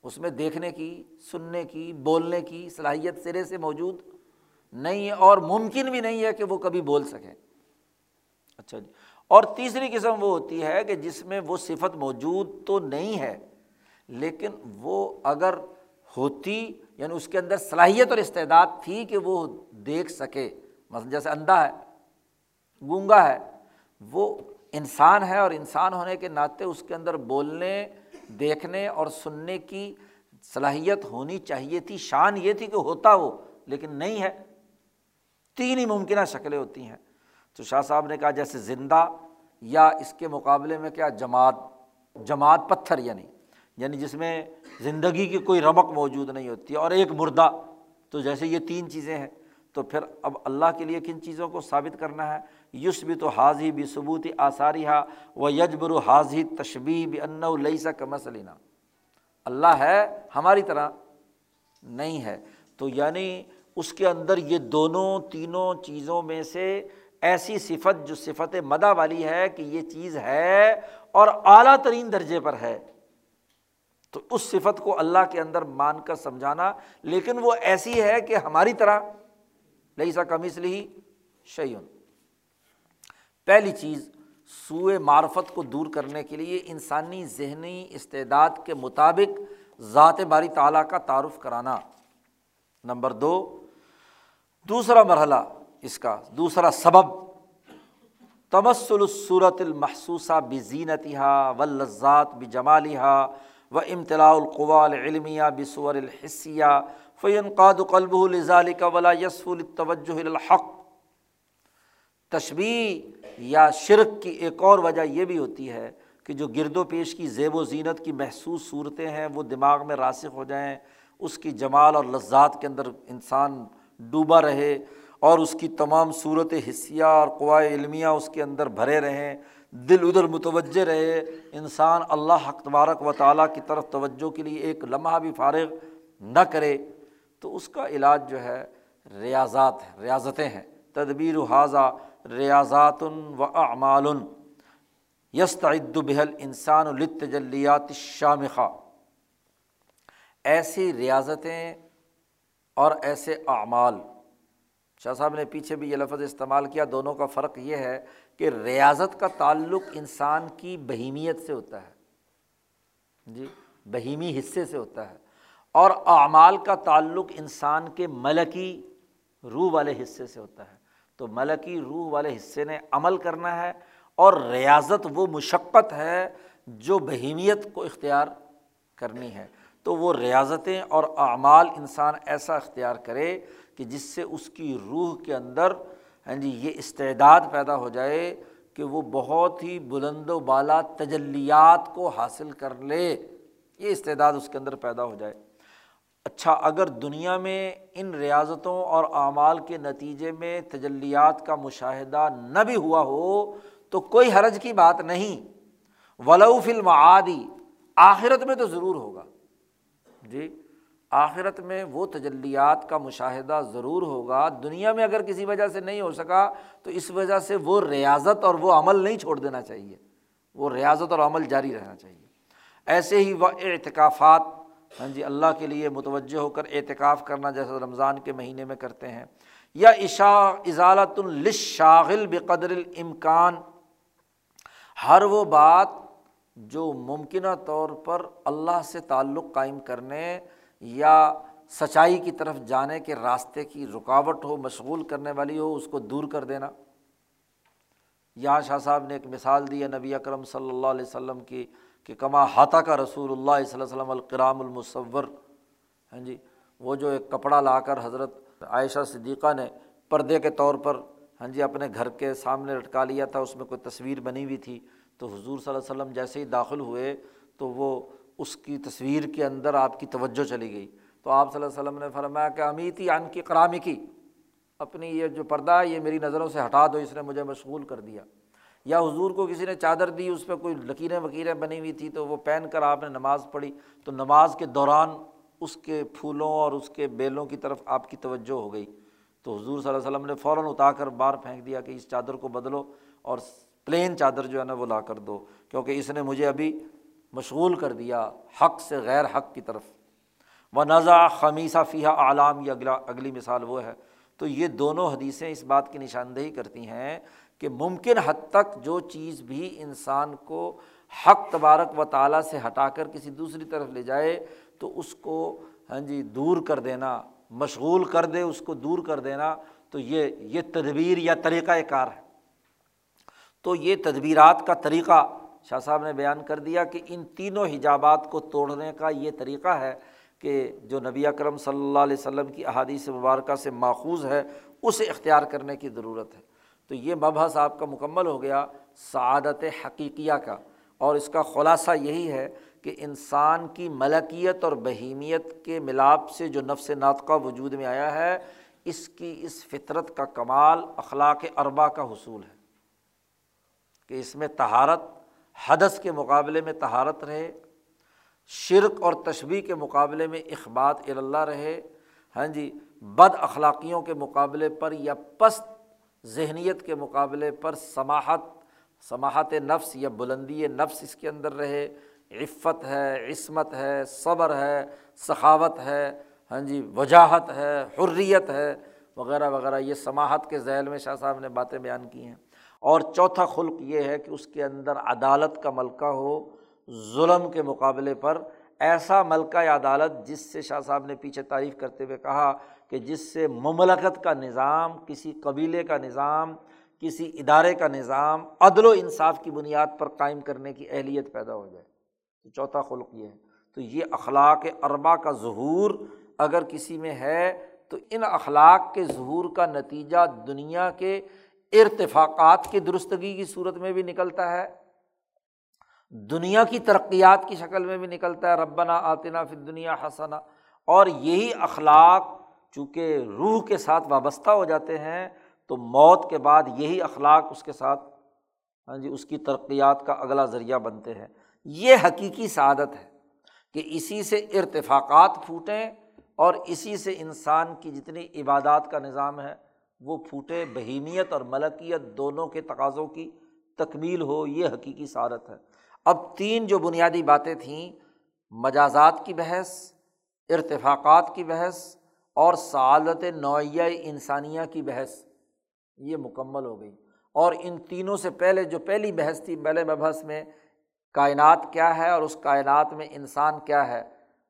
اس میں دیکھنے کی، سننے کی، بولنے کی صلاحیت سرے سے موجود نہیں ہے اور ممکن بھی نہیں ہے کہ وہ کبھی بول سکیں۔ اچھا جی۔ اور تیسری قسم وہ ہوتی ہے کہ جس میں وہ صفت موجود تو نہیں ہے، لیکن وہ اگر ہوتی یعنی اس کے اندر صلاحیت اور استعداد تھی کہ وہ دیکھ سکے۔ مثلاً جیسے اندھا ہے، گونگا ہے وہ انسان ہے اور انسان ہونے کے ناطے اس کے اندر بولنے، دیکھنے اور سننے کی صلاحیت ہونی چاہیے تھی، شان یہ تھی کہ ہوتا وہ، لیکن نہیں ہے۔ تین ہی ممکنہ شکلیں ہوتی ہیں۔ تو شاہ صاحب نے کہا جیسے زندہ یا اس کے مقابلے میں کیا جماعت جماعت پتھر یعنی یعنی جس میں زندگی کی کوئی رمق موجود نہیں ہوتی اور ایک مردہ۔ تو جیسے یہ تین چیزیں ہیں۔ تو پھر اب اللہ کے لیے کن چیزوں کو ثابت کرنا ہے؟ یوس بھی تو حاضی بھی ثبوتی آثاری ہا و یجبر و حاضی تشبی بھی ان لئیسا کا اللہ ہے، ہماری طرح نہیں ہے۔ تو یعنی اس کے اندر یہ دونوں تینوں چیزوں میں سے ایسی صفت جو صفت مدہ والی ہے کہ یہ چیز ہے اور اعلیٰ ترین درجے پر ہے۔ تو اس صفت کو اللہ کے اندر مان کر سمجھانا، لیکن وہ ایسی ہے کہ ہماری طرح لئی سا کم اس لیے شعین پہلی چیز سوئے معرفت کو دور کرنے کے لیے انسانی ذہنی استعداد کے مطابق ذات باری تعالیٰ کا تعارف کرانا۔ نمبر دو، دوسرا مرحلہ، اس کا دوسرا سبب تمسل الصورت المحسوسہ بزینتہا و لذات بجمالحا و امتلاء القوال علمیہ بصور الحصیہ فعین قاد قلب الظال کا ولا یسف التوجہ الحق۔ تشبیح یا شرک کی ایک اور وجہ یہ بھی ہوتی ہے کہ جو گرد و پیش کی زیب و زینت کی محسوس صورتیں ہیں، وہ دماغ میں راسخ ہو جائیں، اس کی جمال اور لذات کے اندر انسان ڈوبا رہے اور اس کی تمام صورت حصیہ اور قوائے علمیہ اس کے اندر بھرے رہیں، دل ادھر متوجہ رہے، انسان اللہ حق تبارک و تعالیٰ کی طرف توجہ کے لیے ایک لمحہ بھی فارغ نہ کرے۔ تو اس کا علاج جو ہے ریاضات ہے، ریاضتیں ہیں۔ تدبیر و حاضہ ریاضات و اعمال یستعد بحل انسان التجلیات شامخہ ایسی ریاضتیں اور ایسے اعمال۔ شاہ صاحب نے پیچھے بھی یہ لفظ استعمال کیا، دونوں کا فرق یہ ہے کہ ریاضت کا تعلق انسان کی بہیمیت سے ہوتا ہے۔ جی بہیمی حصے سے ہوتا ہے۔ اور اعمال کا تعلق انسان کے ملکی روح والے حصے سے ہوتا ہے۔ تو ملکی روح والے حصے نے عمل کرنا ہے اور ریاضت وہ مشقت ہے جو بہیمیت کو اختیار کرنی ہے۔ تو وہ ریاضتیں اور اعمال انسان ایسا اختیار کرے کہ جس سے اس کی روح کے اندر ہاں جی یہ استعداد پیدا ہو جائے کہ وہ بہت ہی بلند و بالا تجلیات کو حاصل کر لے۔ یہ استعداد اس کے اندر پیدا ہو جائے۔ اچھا اگر دنیا میں ان ریاضتوں اور اعمال کے نتیجے میں تجلیات کا مشاہدہ نہ بھی ہوا ہو، تو کوئی حرج کی بات نہیں۔ ولو فلم عادی آخرت میں تو ضرور ہوگا۔ جی آخرت میں وہ تجلیات کا مشاہدہ ضرور ہوگا۔ دنیا میں اگر کسی وجہ سے نہیں ہو سکا، تو اس وجہ سے وہ ریاضت اور وہ عمل نہیں چھوڑ دینا چاہیے۔ وہ ریاضت اور عمل جاری رہنا چاہیے۔ ایسے ہی وہ اعتکافات ہاں جی اللہ کے لیے متوجہ ہو کر اعتکاف کرنا جیسے رمضان کے مہینے میں کرتے ہیں۔ یا عشا اضالت الشاغل بقدر الامکان، ہر وہ بات جو ممکنہ طور پر اللہ سے تعلق قائم کرنے یا سچائی کی طرف جانے کے راستے کی رکاوٹ ہو، مشغول کرنے والی ہو، اس کو دور کر دینا۔ یہاں شاہ صاحب نے ایک مثال دی ہے، نبی اکرم صلی اللہ علیہ وسلم کی کہ کما ہاتھا کا رسول اللہ صلی اللہ علیہ وسلم القرام المصور۔ ہاں جی وہ جو ایک کپڑا لا کر حضرت عائشہ صدیقہ نے پردے کے طور پر ہاں جی اپنے گھر کے سامنے لٹکا لیا تھا، اس میں کوئی تصویر بنی ہوئی تھی، تو حضور صلی اللہ علیہ وسلم جیسے ہی داخل ہوئے، تو وہ اس کی تصویر کے اندر آپ کی توجہ چلی گئی۔ تو آپ صلی اللہ علیہ وسلم نے فرمایا کہ امیتی عن کی کرامی کی، اپنی یہ جو پردہ ہے، یہ میری نظروں سے ہٹا دو، اس نے مجھے مشغول کر دیا۔ یا حضور کو کسی نے چادر دی، اس پہ کوئی لکیریں وکیریں بنی ہوئی تھی، تو وہ پہن کر آپ نے نماز پڑھی، تو نماز کے دوران اس کے پھولوں اور اس کے بیلوں کی طرف آپ کی توجہ ہو گئی۔ تو حضور صلی اللہ علیہ وسلم نے فوراً اتا کر باہر پھینک دیا کہ اس چادر کو بدلو اور پلین چادر جو ہے نا وہ لا کر دو، کیونکہ اس نے مجھے ابھی مشغول کر دیا حق سے غیر حق کی طرف۔ و نزا خمیصہ فیحہ عالام یہ اگلا اگلی مثال وہ ہے۔ تو یہ دونوں حدیثیں اس بات کی نشاندہی کرتی ہیں کہ ممکن حد تک جو چیز بھی انسان کو حق تبارک و تعالیٰ سے ہٹا کر کسی دوسری طرف لے جائے تو اس کو ہاں جی دور کر دینا، مشغول کر دے، اس کو دور کر دینا، تو یہ یہ تدبیر یا طریقۂ کار ہے۔ تو یہ تدبیرات کا طریقہ شاہ صاحب نے بیان کر دیا کہ ان تینوں حجابات کو توڑنے کا یہ طریقہ ہے کہ جو نبی اکرم صلی اللہ علیہ وسلم کی احادیث مبارکہ سے ماخوذ ہے، اسے اختیار کرنے کی ضرورت ہے۔ تو یہ مبحث آپ کا مکمل ہو گیا سعادت حقیقیہ کا اور اس کا خلاصہ یہی ہے کہ انسان کی ملکیت اور بہیمیت کے ملاپ سے جو نفس ناطقہ وجود میں آیا ہے، اس کی اس فطرت کا کمال اخلاق اربا کا حصول ہے کہ اس میں تہارت حدث کے مقابلے میں تہارت رہے، شرک اور تشبیح کے مقابلے میں اخبات اللہ رہے۔ ہاں جی بد اخلاقیوں کے مقابلے پر یا پست ذہنیت کے مقابلے پر سماہت سماہت نفس یا بلندی نفس اس کے اندر رہے۔ عفت ہے، عصمت ہے، صبر ہے، سخاوت ہے ہاں جی وجاہت ہے، حریت ہے، وغیرہ وغیرہ۔ یہ سماہت کے ذیل میں شاہ صاحب نے باتیں بیان کی ہیں۔ اور چوتھا خلق یہ ہے کہ اس کے اندر عدالت کا ملکہ ہو، ظلم کے مقابلے پر۔ ایسا ملکہ عدالت جس سے شاہ صاحب نے پیچھے تعریف کرتے ہوئے کہا کہ جس سے مملکت کا نظام، کسی قبیلے کا نظام، کسی ادارے کا نظام عدل و انصاف کی بنیاد پر قائم کرنے کی اہلیت پیدا ہو جائے۔ تو چوتھا خلق یہ ہے۔ تو یہ اخلاق اربا کا ظہور اگر کسی میں ہے، تو ان اخلاق کے ظہور کا نتیجہ دنیا کے ارتفاقات کی درستگی کی صورت میں بھی نکلتا ہے۔ دنیا کی ترقیات کی شکل میں بھی نکلتا ہے۔ ربنا آتنا فی دنیا حسنا اور یہی اخلاق چونکہ روح کے ساتھ وابستہ ہو جاتے ہیں، تو موت کے بعد یہی اخلاق اس کے ساتھ ہاں جی اس کی ترقیات کا اگلا ذریعہ بنتے ہیں۔ یہ حقیقی سعادت ہے کہ اسی سے ارتفاقات پھوٹیں اور اسی سے انسان کی جتنی عبادات کا نظام ہے، وہ پھوٹے۔ بہیمیت اور ملکیت دونوں کے تقاضوں کی تکمیل ہو، یہ حقیقی سعادت ہے۔ اب تین جو بنیادی باتیں تھیں، مجازات کی بحث، ارتفاقات کی بحث اور سعادت نوعیہ انسانیہ کی بحث، یہ مکمل ہو گئی۔ اور ان تینوں سے پہلے جو پہلی بحث تھی، پہلے بحث میں کائنات کیا ہے اور اس کائنات میں انسان کیا ہے،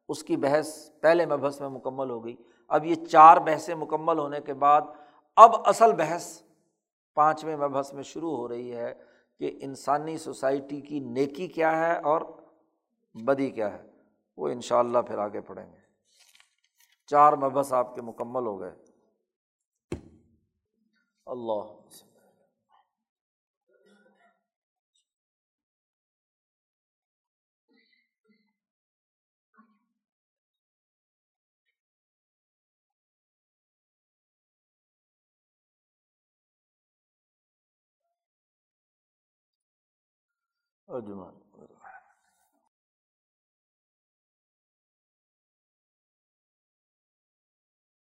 اس کی بحث پہلے مبحث میں مکمل ہو گئی۔ اب یہ چار بحثیں مکمل ہونے کے بعد، اب اصل بحث پانچویں مبحث میں شروع ہو رہی ہے کہ انسانی سوسائٹی کی نیکی کیا ہے اور بدی کیا ہے۔ وہ ان شاء اللہ پھر آگے پڑھیں گے۔ چار مبحث آپ کے مکمل ہو گئے۔ اللہ۔ اجمان